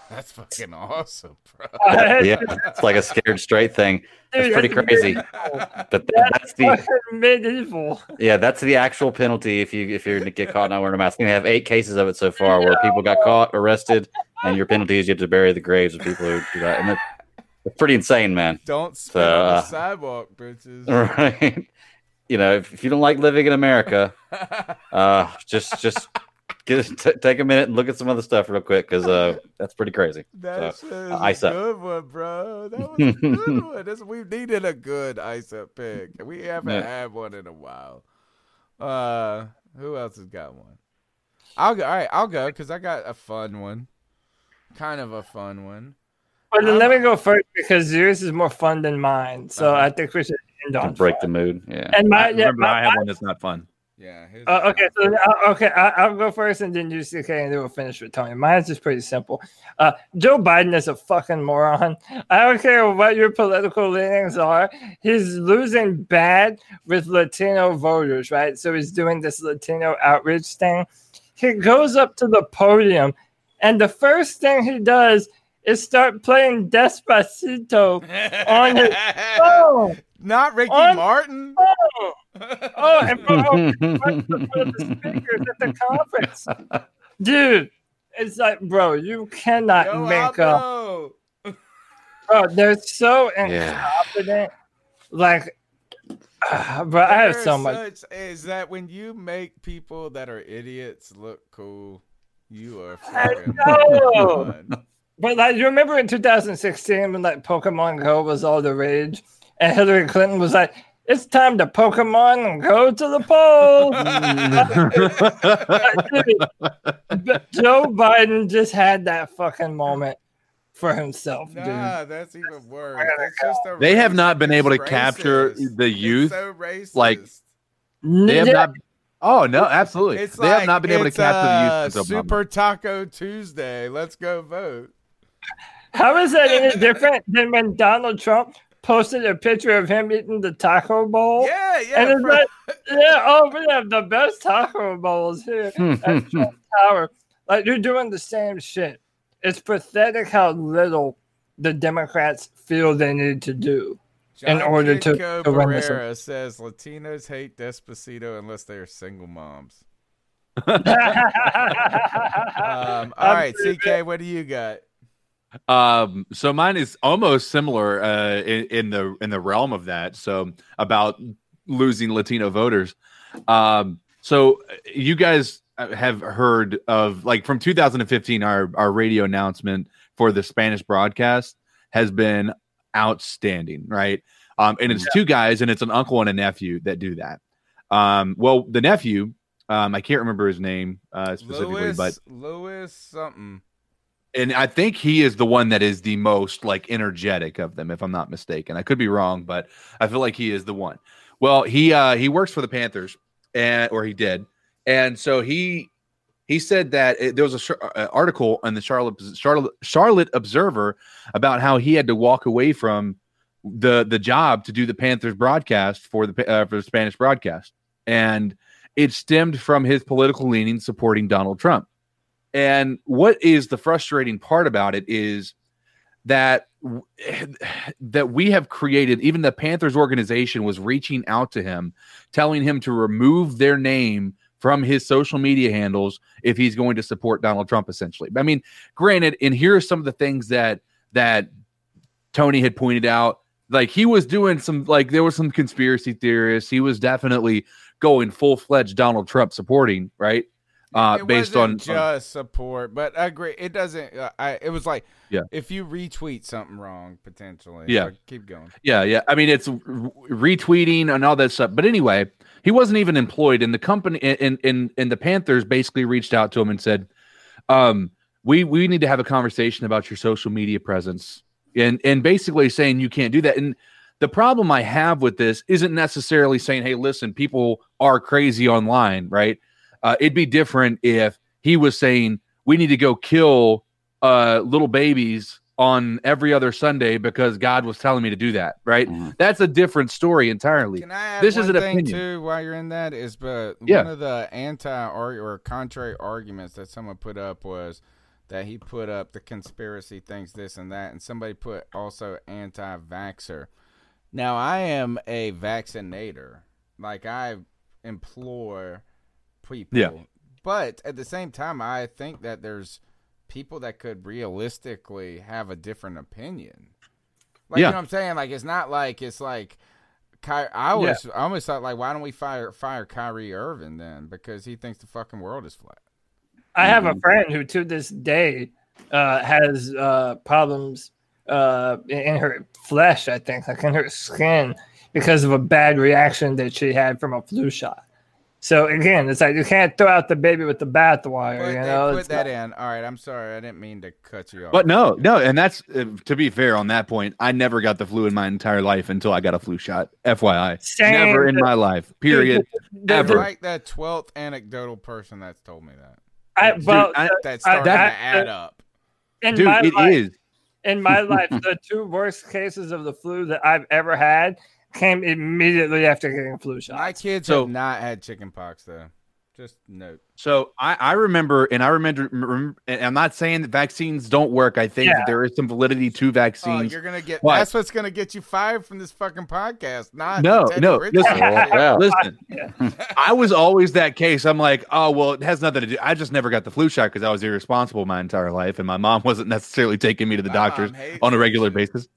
(laughs) That's fucking awesome, bro. (laughs) yeah, it's like a scared straight thing. It's Dude, pretty that's crazy. medieval. But th- that's the medieval. yeah, that's the actual penalty if you if you're to get caught not wearing a mask. We have eight cases of it so far where people got caught, arrested, and your penalty is you have to bury the graves of people who do that. And it, it's pretty insane, man. Don't So, spit on the uh, sidewalk, bitches. (laughs) right? You know, if, if you don't like living in America, uh, just just get t- take a minute and look at some other stuff real quick because uh, that's pretty crazy. That's so, a uh, ice up. good one, bro. That was a (laughs) good one. That's, we needed a good ice up pick. We haven't Yeah. had one in a while. Uh, who else has got one? I'll go. All right, I'll go because I got a fun one, kind of a fun one. But then let me go first because yours is more fun than mine. So Uh-huh. I think we should end To on. break the mood. Yeah. And my I, yeah, remember, my, I have my- one that's not fun. Yeah. Uh, okay, so uh, okay, I, I'll go first, and then you CK, and then we'll finish with Tony. Mine's just pretty simple. Uh, Joe Biden is a fucking moron. (laughs) I don't care what your political leanings are. He's losing bad with Latino voters, right? So he's doing this Latino outreach thing. He goes up to the podium, and the first thing he does is start playing Despacito (laughs) on his phone. Not Ricky On- Martin. Oh, oh and put (laughs) on the speakers at the conference. Dude, it's like, bro, you cannot Yo, make up. Bro, they're so Yeah. incompetent. Like, ah, bro, I have so much. such- Is that when you make people that are idiots look cool, you are I fucking know. But like, you remember in 2016 when like Pokemon Go was all the rage, and Hillary Clinton was like, "It's time to Pokemon and go to the polls." (laughs) But Joe Biden just had that fucking moment for himself, dude. That's even worse. That's just a They have not been able to it's capture the youth. so like they have Yeah. not. Oh no, absolutely. It's they like, have not been able to capture the uh, youth. since Obama. Super Taco Tuesday. Let's go vote. How is that any (laughs) different than when Donald Trump posted a picture of him eating the taco bowl? Yeah, yeah. And it's for- like, yeah, oh, we have the best taco bowls here at Trump Tower. Like, you're doing the same shit. It's pathetic how little the Democrats feel they need to do in order to, Kidko to win this. Barrera says Latinos hate Despacito unless they are single moms. (laughs) Um, all right, CK, what do you got? Um, so mine is almost similar uh, in, in the in the realm of that. So about losing Latino voters. Um, so you guys have heard of like from 2015, our our radio announcement for the Spanish broadcast has been outstanding, right? Um, and it's two guys, and it's an uncle and a nephew that do that. Um, well, the nephew, um, I can't remember his name uh, specifically, Lewis, but Lewis something. And I think he is the one that is the most like energetic of them, if I'm not mistaken. I could be wrong, but I feel like he is the one. Well, he uh he works for the Panthers, and or he did, and so he he said that it, there was a uh, article in the Charlotte Charlotte Charlotte Observer about how he had to walk away from the the job to do the Panthers broadcast for the uh, for the Spanish broadcast, and it stemmed from his political leaning supporting Donald Trump. And what is the frustrating part about it is that (sighs) that we have created even the Panthers organization was reaching out to him telling him to remove their name from his social media handles if he's going to support Donald Trump essentially. I mean, granted, and here are some of the things that that Tony had pointed out. Like he was doing some like there was some conspiracy theorists. He was definitely going full fledged Donald Trump supporting, right? Uh, It based wasn't on just support, but I agree. It doesn't. Uh, I it was like Yeah. if you retweet something wrong potentially. Yeah. but keep going. Yeah, yeah. I mean, it's r- retweeting and all that stuff. But anyway, he wasn't even employed, and the company and and and the Panthers basically reached out to him and said, um, "We we need to have a conversation about your social media presence," and and basically saying you can't do that. And the problem I have with this isn't necessarily saying, "Hey, listen, people are crazy online," right? Uh, it'd be different if he was saying we need to go kill uh, little babies on every other Sunday because God was telling me to do that, right? That's a different story entirely. Can I add this one is an thing opinion. too while you're in that is but Yeah. one of the anti or or contrary arguments that someone put up was that he put up the conspiracy things this and that and somebody put also anti vaxxer. Now I am a vaccinator. Like I implore people. Yeah. But at the same time I think that there's people that could realistically have a different opinion. Like Yeah. you know what I'm saying? Like it's not like it's like Ky- I always I always thought like why don't we fire fire Kyrie Irving then because he thinks the fucking world is flat. I have a friend who, to this day, uh, has uh, problems uh, in in her flesh. I think, like in her skin, because of a bad reaction that she had from a flu shot. So again, it's like you can't throw out the baby with the bathwater. Put, You know, put It's that not- in. All right, I'm sorry, I didn't mean to cut you off. But no, no, and that's uh, to be fair on that point. I never got the flu in my entire life until I got a flu shot. FYI, Same. never in my life. Period. You're Ever. like that twelfth anecdotal person that's told me that. I, Dude, well, I- that's I- starting that- to add up. Dude, my it life, is. in my life, the two worst cases of the flu that I've ever had came immediately after getting a flu shot. My kids So- have not had chicken pox though. Just note. So I, I remember, and I remember, and I'm not saying that vaccines don't work. I think Yeah. that there is some validity to Oh, vaccines. you're gonna get. but- That's what's gonna get you fired from this fucking podcast. Not no, Teddy no. Richardson Listen, shit. (laughs) listen. I was always that case. I'm like, oh well, it has nothing to do. I just never got the flu shot because I was irresponsible my entire life, and my mom wasn't necessarily taking me to the doctors on a regular basis.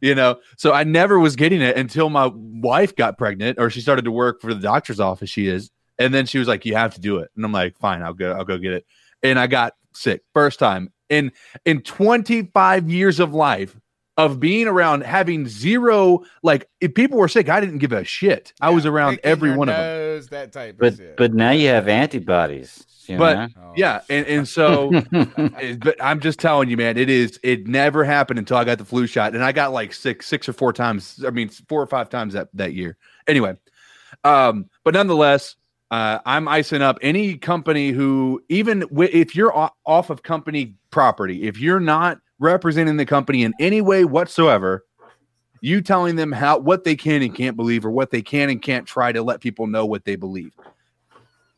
You know, so I never was getting it until my wife got pregnant, or she started to work for the doctor's office. She is, and then she was like, "You have to do it," and I'm like, "Fine, I'll go. I'll go get it." And I got sick first time in in 25 years of life of being around having zero like if people were sick i didn't give a shit i was around Picking every your one of them that type of But shit. but now you have antibodies. You but know? yeah and, and so (laughs) but i'm just telling you man it is it never happened until i got the flu shot and i got like six six or four times i mean four or five times that that year anyway um but nonetheless uh, I'm icing up any company who, even wi- if you're off of company property, if you're not representing the company in any way whatsoever, you telling them how what they can and can't believe, or what they can and can't try to let people know what they believe.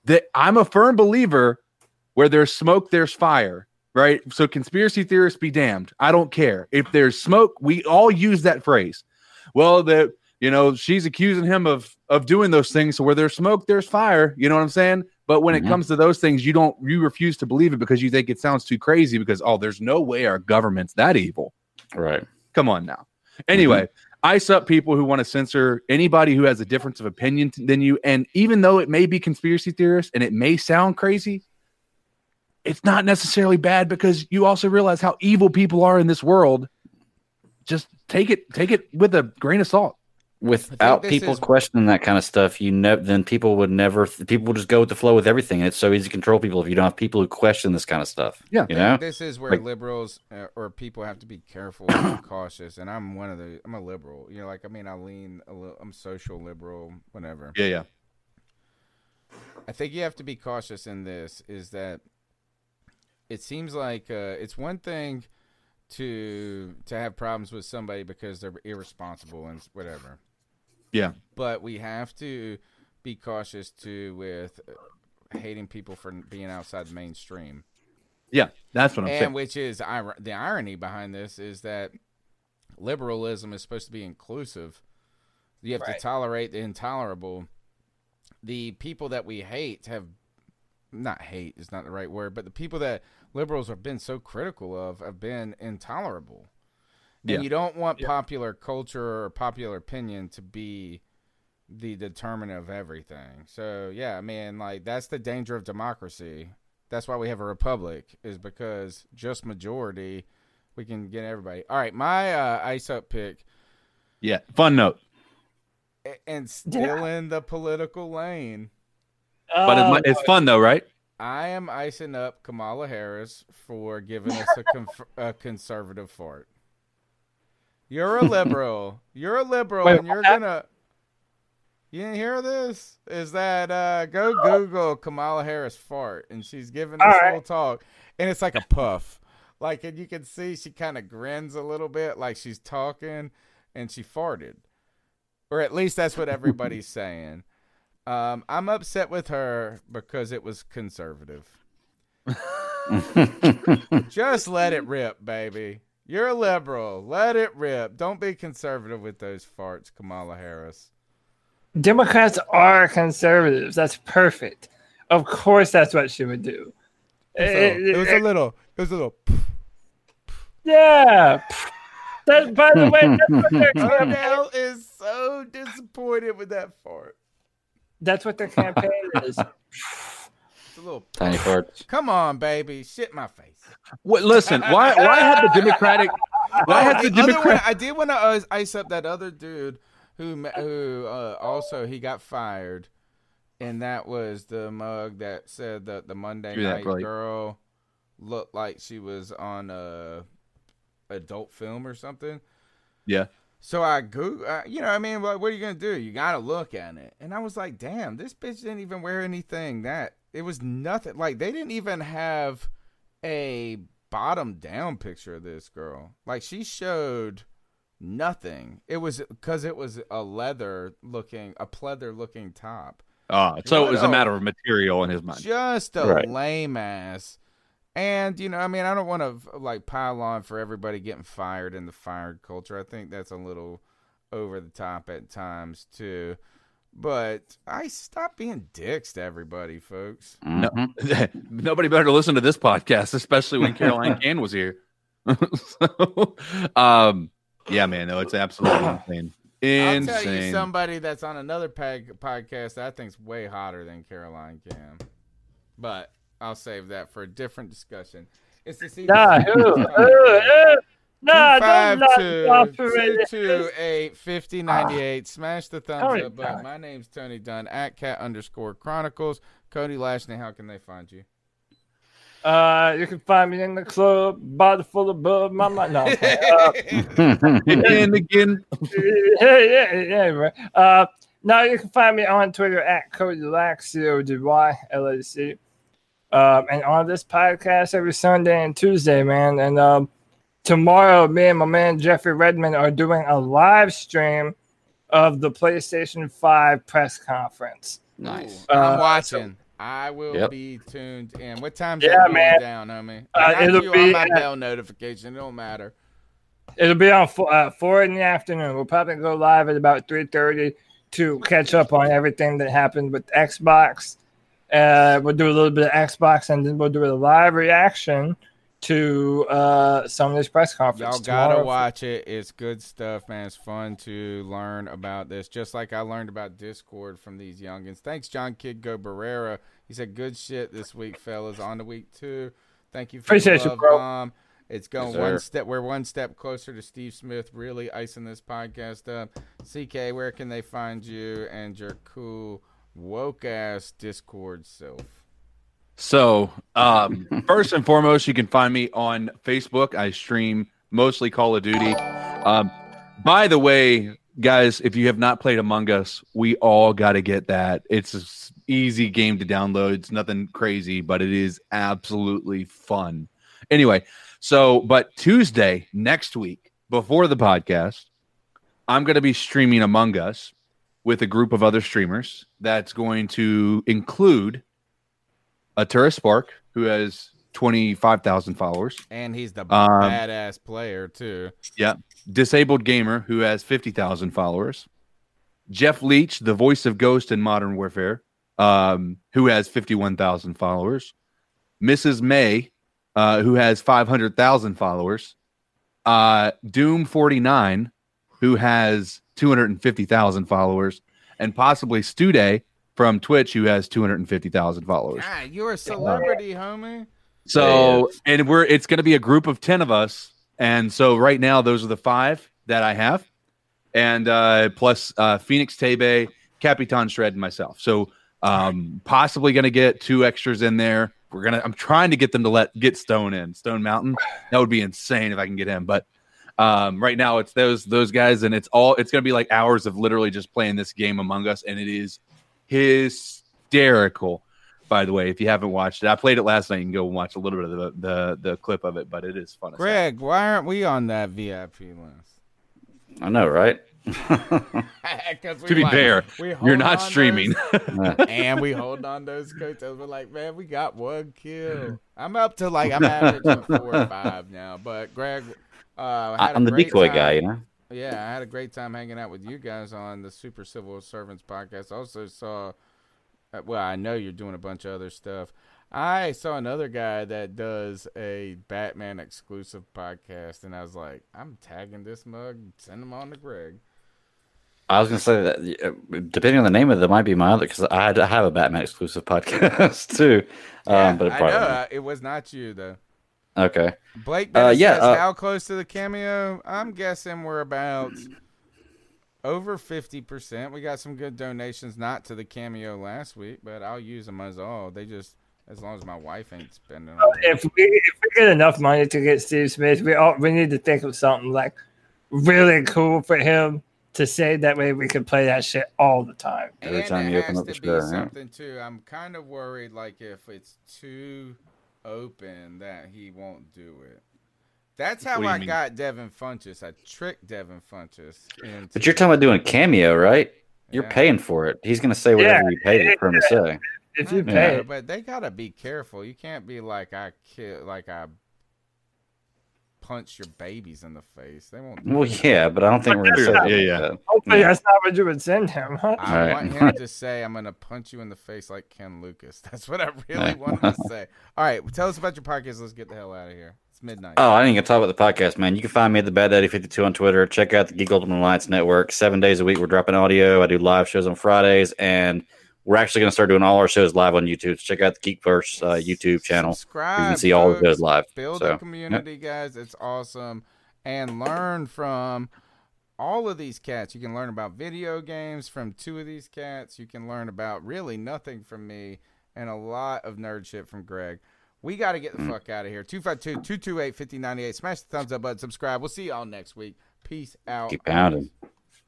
That I'm a firm believer where there's smoke, there's fire, right? So conspiracy theorists be damned. I don't care if there's smoke. We all use that phrase. Well, the you know she's accusing him of of doing those things. So where there's smoke, there's fire. You know what I'm saying? But when Mhm. it comes to those things, you don't you refuse to believe it because you think it sounds too crazy. Because oh, there's no way our government's that evil. Right. Come on now. Anyway, ice up people who want to censor anybody who has a difference of opinion than you. And even though it may be conspiracy theorists and it may sound crazy, it's not necessarily bad because you also realize how evil people are in this world. Just take it, take it with a grain of salt. Without people is- questioning that kind of stuff, you know, then people would never. People would just go with the flow with everything. It's so easy to control people if you don't have people who question this kind of stuff. Yeah, you know. this is where Like- liberals uh, or people have to be careful (coughs) and cautious. And I'm one of the. I'm a liberal. You know, like I mean, I lean a little. I'm social liberal, whatever. Yeah, yeah. I think you have to be cautious in this. Is that it seems like uh, it's one thing to to have problems with somebody because they're irresponsible and whatever. Yeah. But we have to be cautious too with uh, hating people for being outside the mainstream. Yeah, that's what I'm saying. and saying. which is the irony behind this is that liberalism is supposed to be inclusive. You have Right. to tolerate the intolerable. The people that we hate have not hate is not the right word, but the people that liberals have been so critical of have been intolerable. And Yeah. you don't want popular culture or popular opinion to be the determinant of everything. So yeah, I mean, like that's the danger of democracy. That's why we have a republic, is because just majority, we can get everybody. All right, my uh, ice up pick, Yeah. Fun note. and still in the political lane. But Oh, it's, it's fun though, right? I am icing up Kamala Harris for giving us a, conf- a conservative fart. You're a liberal. You're a liberal, Wait, and you're gonna. You didn't hear this? Is that uh go Google Kamala Harris fart, and she's giving this right. whole talk, and it's like a puff, like, and you can see she kind of grins a little bit, like she's talking, and she farted, or at least that's what everybody's (laughs) saying. Um, I'm upset with her because it was conservative. (laughs) Just let it rip, baby. You're a liberal. Let it rip. Don't be conservative with those farts, Kamala Harris. Democrats are conservatives. That's perfect. Of course, that's what she would do. It was a little. It was a Eh, little. It was a little yeah. That, by the way, that's what their (laughs) campaign, Odell is so disappointed with that fart. that's what their campaign is. (laughs) It's a little Tiny farts. (laughs) Come on, baby. Shit my face. What, listen, why why had the Democratic (laughs) why Oh, had the the other I did want to ice up that other dude who who uh, also he got fired, and that was the mug that said that the Monday night girl looked like she was on a adult film or something. Yeah. So I go, uh, you know, I mean, what, what are you gonna do? You gotta look at it, and I was like, damn, this bitch didn't even wear anything. That it was nothing. Like they didn't even have a bottom down picture of this girl. Like she showed nothing. It was because it was a leather looking, a pleather looking top. Oh, so it was a oh, matter of material in his mind. Just a Right. lame ass. And you know, I mean, I don't want to like pile on for everybody getting fired in the fired culture. I think that's a little over the top at times too. But I stop being dicks to everybody, folks. No, (laughs) nobody better listen to this podcast, especially when Caroline (laughs) Can was here. (laughs) so, um, yeah, man, no, it's absolutely insane. I'll tell you Insane. somebody that's on another pag- podcast that I think's way hotter than Caroline Cam. But I'll save that for a different discussion. It's the C- Nah, who? Who? Who? Nah, don't knock me off already. 228 5098. Smash the thumbs Tony up button. My name's Tony Dunn at cat underscore chronicles. Cody Lashney, how can they find you? Uh, you can find me in the club, bottle full of bub. My mind. No, I'm uh, (laughs) and again, (laughs) yeah, yeah, yeah, right. Uh, now you can find me on Twitter at Cody Lack, C O D Y L A C. Um, and on this podcast every Sunday and Tuesday, man. And um, tomorrow, me and my man Jeffrey Redmond are doing a live stream of the PlayStation 5 press conference. Nice. Uh, I'm watching. I will Yep. be tuned in. What time's Yeah, that going man. down, homie? Uh, I got it'll you be on my at- bell notification. It don't matter. It'll be on four, uh, four in the afternoon. We'll probably go live at about three thirty to catch up on everything that happened with Xbox. Uh, we'll do a little bit of Xbox, and then we'll do a live reaction to uh, some of this press conference. Y'all conferences. gotta tomorrow. watch it. It's good stuff, man. It's fun to learn about this, just like I learned about Discord from these youngins. Thanks, John Kidgo Barrera. He said good shit this week, fellas. On to week two. Thank you for Appreciate the you, love bro. bomb. It's going Yes, one step. We're one step closer to Steve Smith really icing this podcast up. CK, where can they find you and your cool woke ass Discord self? So, um, first and foremost, you can find me on Facebook. I stream mostly Call of Duty. Um, by the way, guys, if you have not played Among Us, we all got to get that. It's an easy game to download. It's nothing crazy, but it is absolutely fun. Anyway, so, but Tuesday next week, before the podcast, I'm going to be streaming Among Us with a group of other streamers that's going to include Atura Spark, who has 25,000 followers. And he's the Um, badass player too. Yeah. Disabled Gamer, who has 50,000 followers. Jeff Leach, the voice of Ghost in Modern Warfare, um, who has 51,000 followers, Mrs. May, uh, who has 500,000 followers, uh, Doom 49, who has 250,000 followers, and possibly Studay from Twitch, who has 250,000 followers. God, you're a celebrity, homie. So, and we're it's going to be a group of 10 of us. And so right now those are the 5 that I have. And uh plus uh Phoenix Tebe, Capitan Shred and myself. So, um possibly going to get two extras in there. We're going to I'm trying to get them to let get Stone in. Stone Mountain. That would be insane if I can get him, but um right now it's those those guys and it's all it's going to be like hours of literally just playing this game among us and it is hysterical by the way if you haven't watched it i played it last night you can go watch a little bit of the the, the clip of it but it is fun as Greg, why aren't we on that VIP list? I know, right? (laughs) To be like- fair, you're not streaming. those- (laughs) and we hold on those coattails. We're like, man, we got one kill. I'm up to like I'm averaging four or five now. But Greg, uh, I had a I'm the decoy time- guy, you know? Yeah, I had a great time hanging out with you guys on the Super Civil Servants podcast. I also saw, uh, well, I know you're doing a bunch of other stuff. I saw another guy that does a Batman exclusive podcast, and I was like, I'm tagging this mug, send him on to Greg. I was gonna say that uh, depending on the name of it, might be my other because I, I have a Batman exclusive (laughs) podcast too. um, but it I know won't. uh, it was not you though. Okay. Blake Uh, Bennett yeah. says, uh, how close to the cameo? I'm guessing we're about over 50%. We got some good donations, not to the cameo last week, but I'll use them as all. They just, as long as my wife ain't spending on it. If we if we get enough money to get Steve Smith, we all we need to think of something like really cool for him to say. That way we can play that shit all the time. Every and time it you open has up the to be store, yeah. something too. I'm kind of worried, like if it's too open, that he won't do it. That's how What do you I mean? got Devin Funchess. I tricked Devin Funchess. Into But you're talking about doing cameo, right? You're Yeah. paying for it. He's gonna say whatever you paid for him to say. (laughs) If I you know, pay, but they gotta be careful. You can't be like I kill, like I punch your babies in the face. They won't. Well, that. yeah, but I don't think we're gonna say that. Yeah, yeah. hopefully Yeah. that's not what you would send him. Huh? I Right. want him to (laughs) say, "I'm gonna punch you in the face like Ken Lucas." (laughs) That's what I really Right. want him to (laughs) say. All right, tell us about your podcast. Let's get the hell out of here. It's midnight. Oh, I didn't even talk about the podcast, man. You can find me at the Bad Daddy 52 on Twitter. Check out the Geek Ultimate Alliance Network. Seven days a week, we're dropping audio. I do live shows on Fridays, and we're actually going to start doing all our shows live on YouTube. So check out the Geekverse uh, YouTube channel. Subscribe. you can see all the folks. shows live. Build So, a community, guys. It's awesome, and learn from all of these cats. You can learn about video games from two of these cats. You can learn about really nothing from me, and a lot of nerd shit from Greg. We got to get the Mm. fuck out of here. 252 228 5098. Smash the thumbs up button. Subscribe. We'll see y'all next week. Peace out. Keep pounding.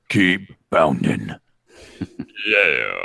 Keep bounding. (laughs) Yeah.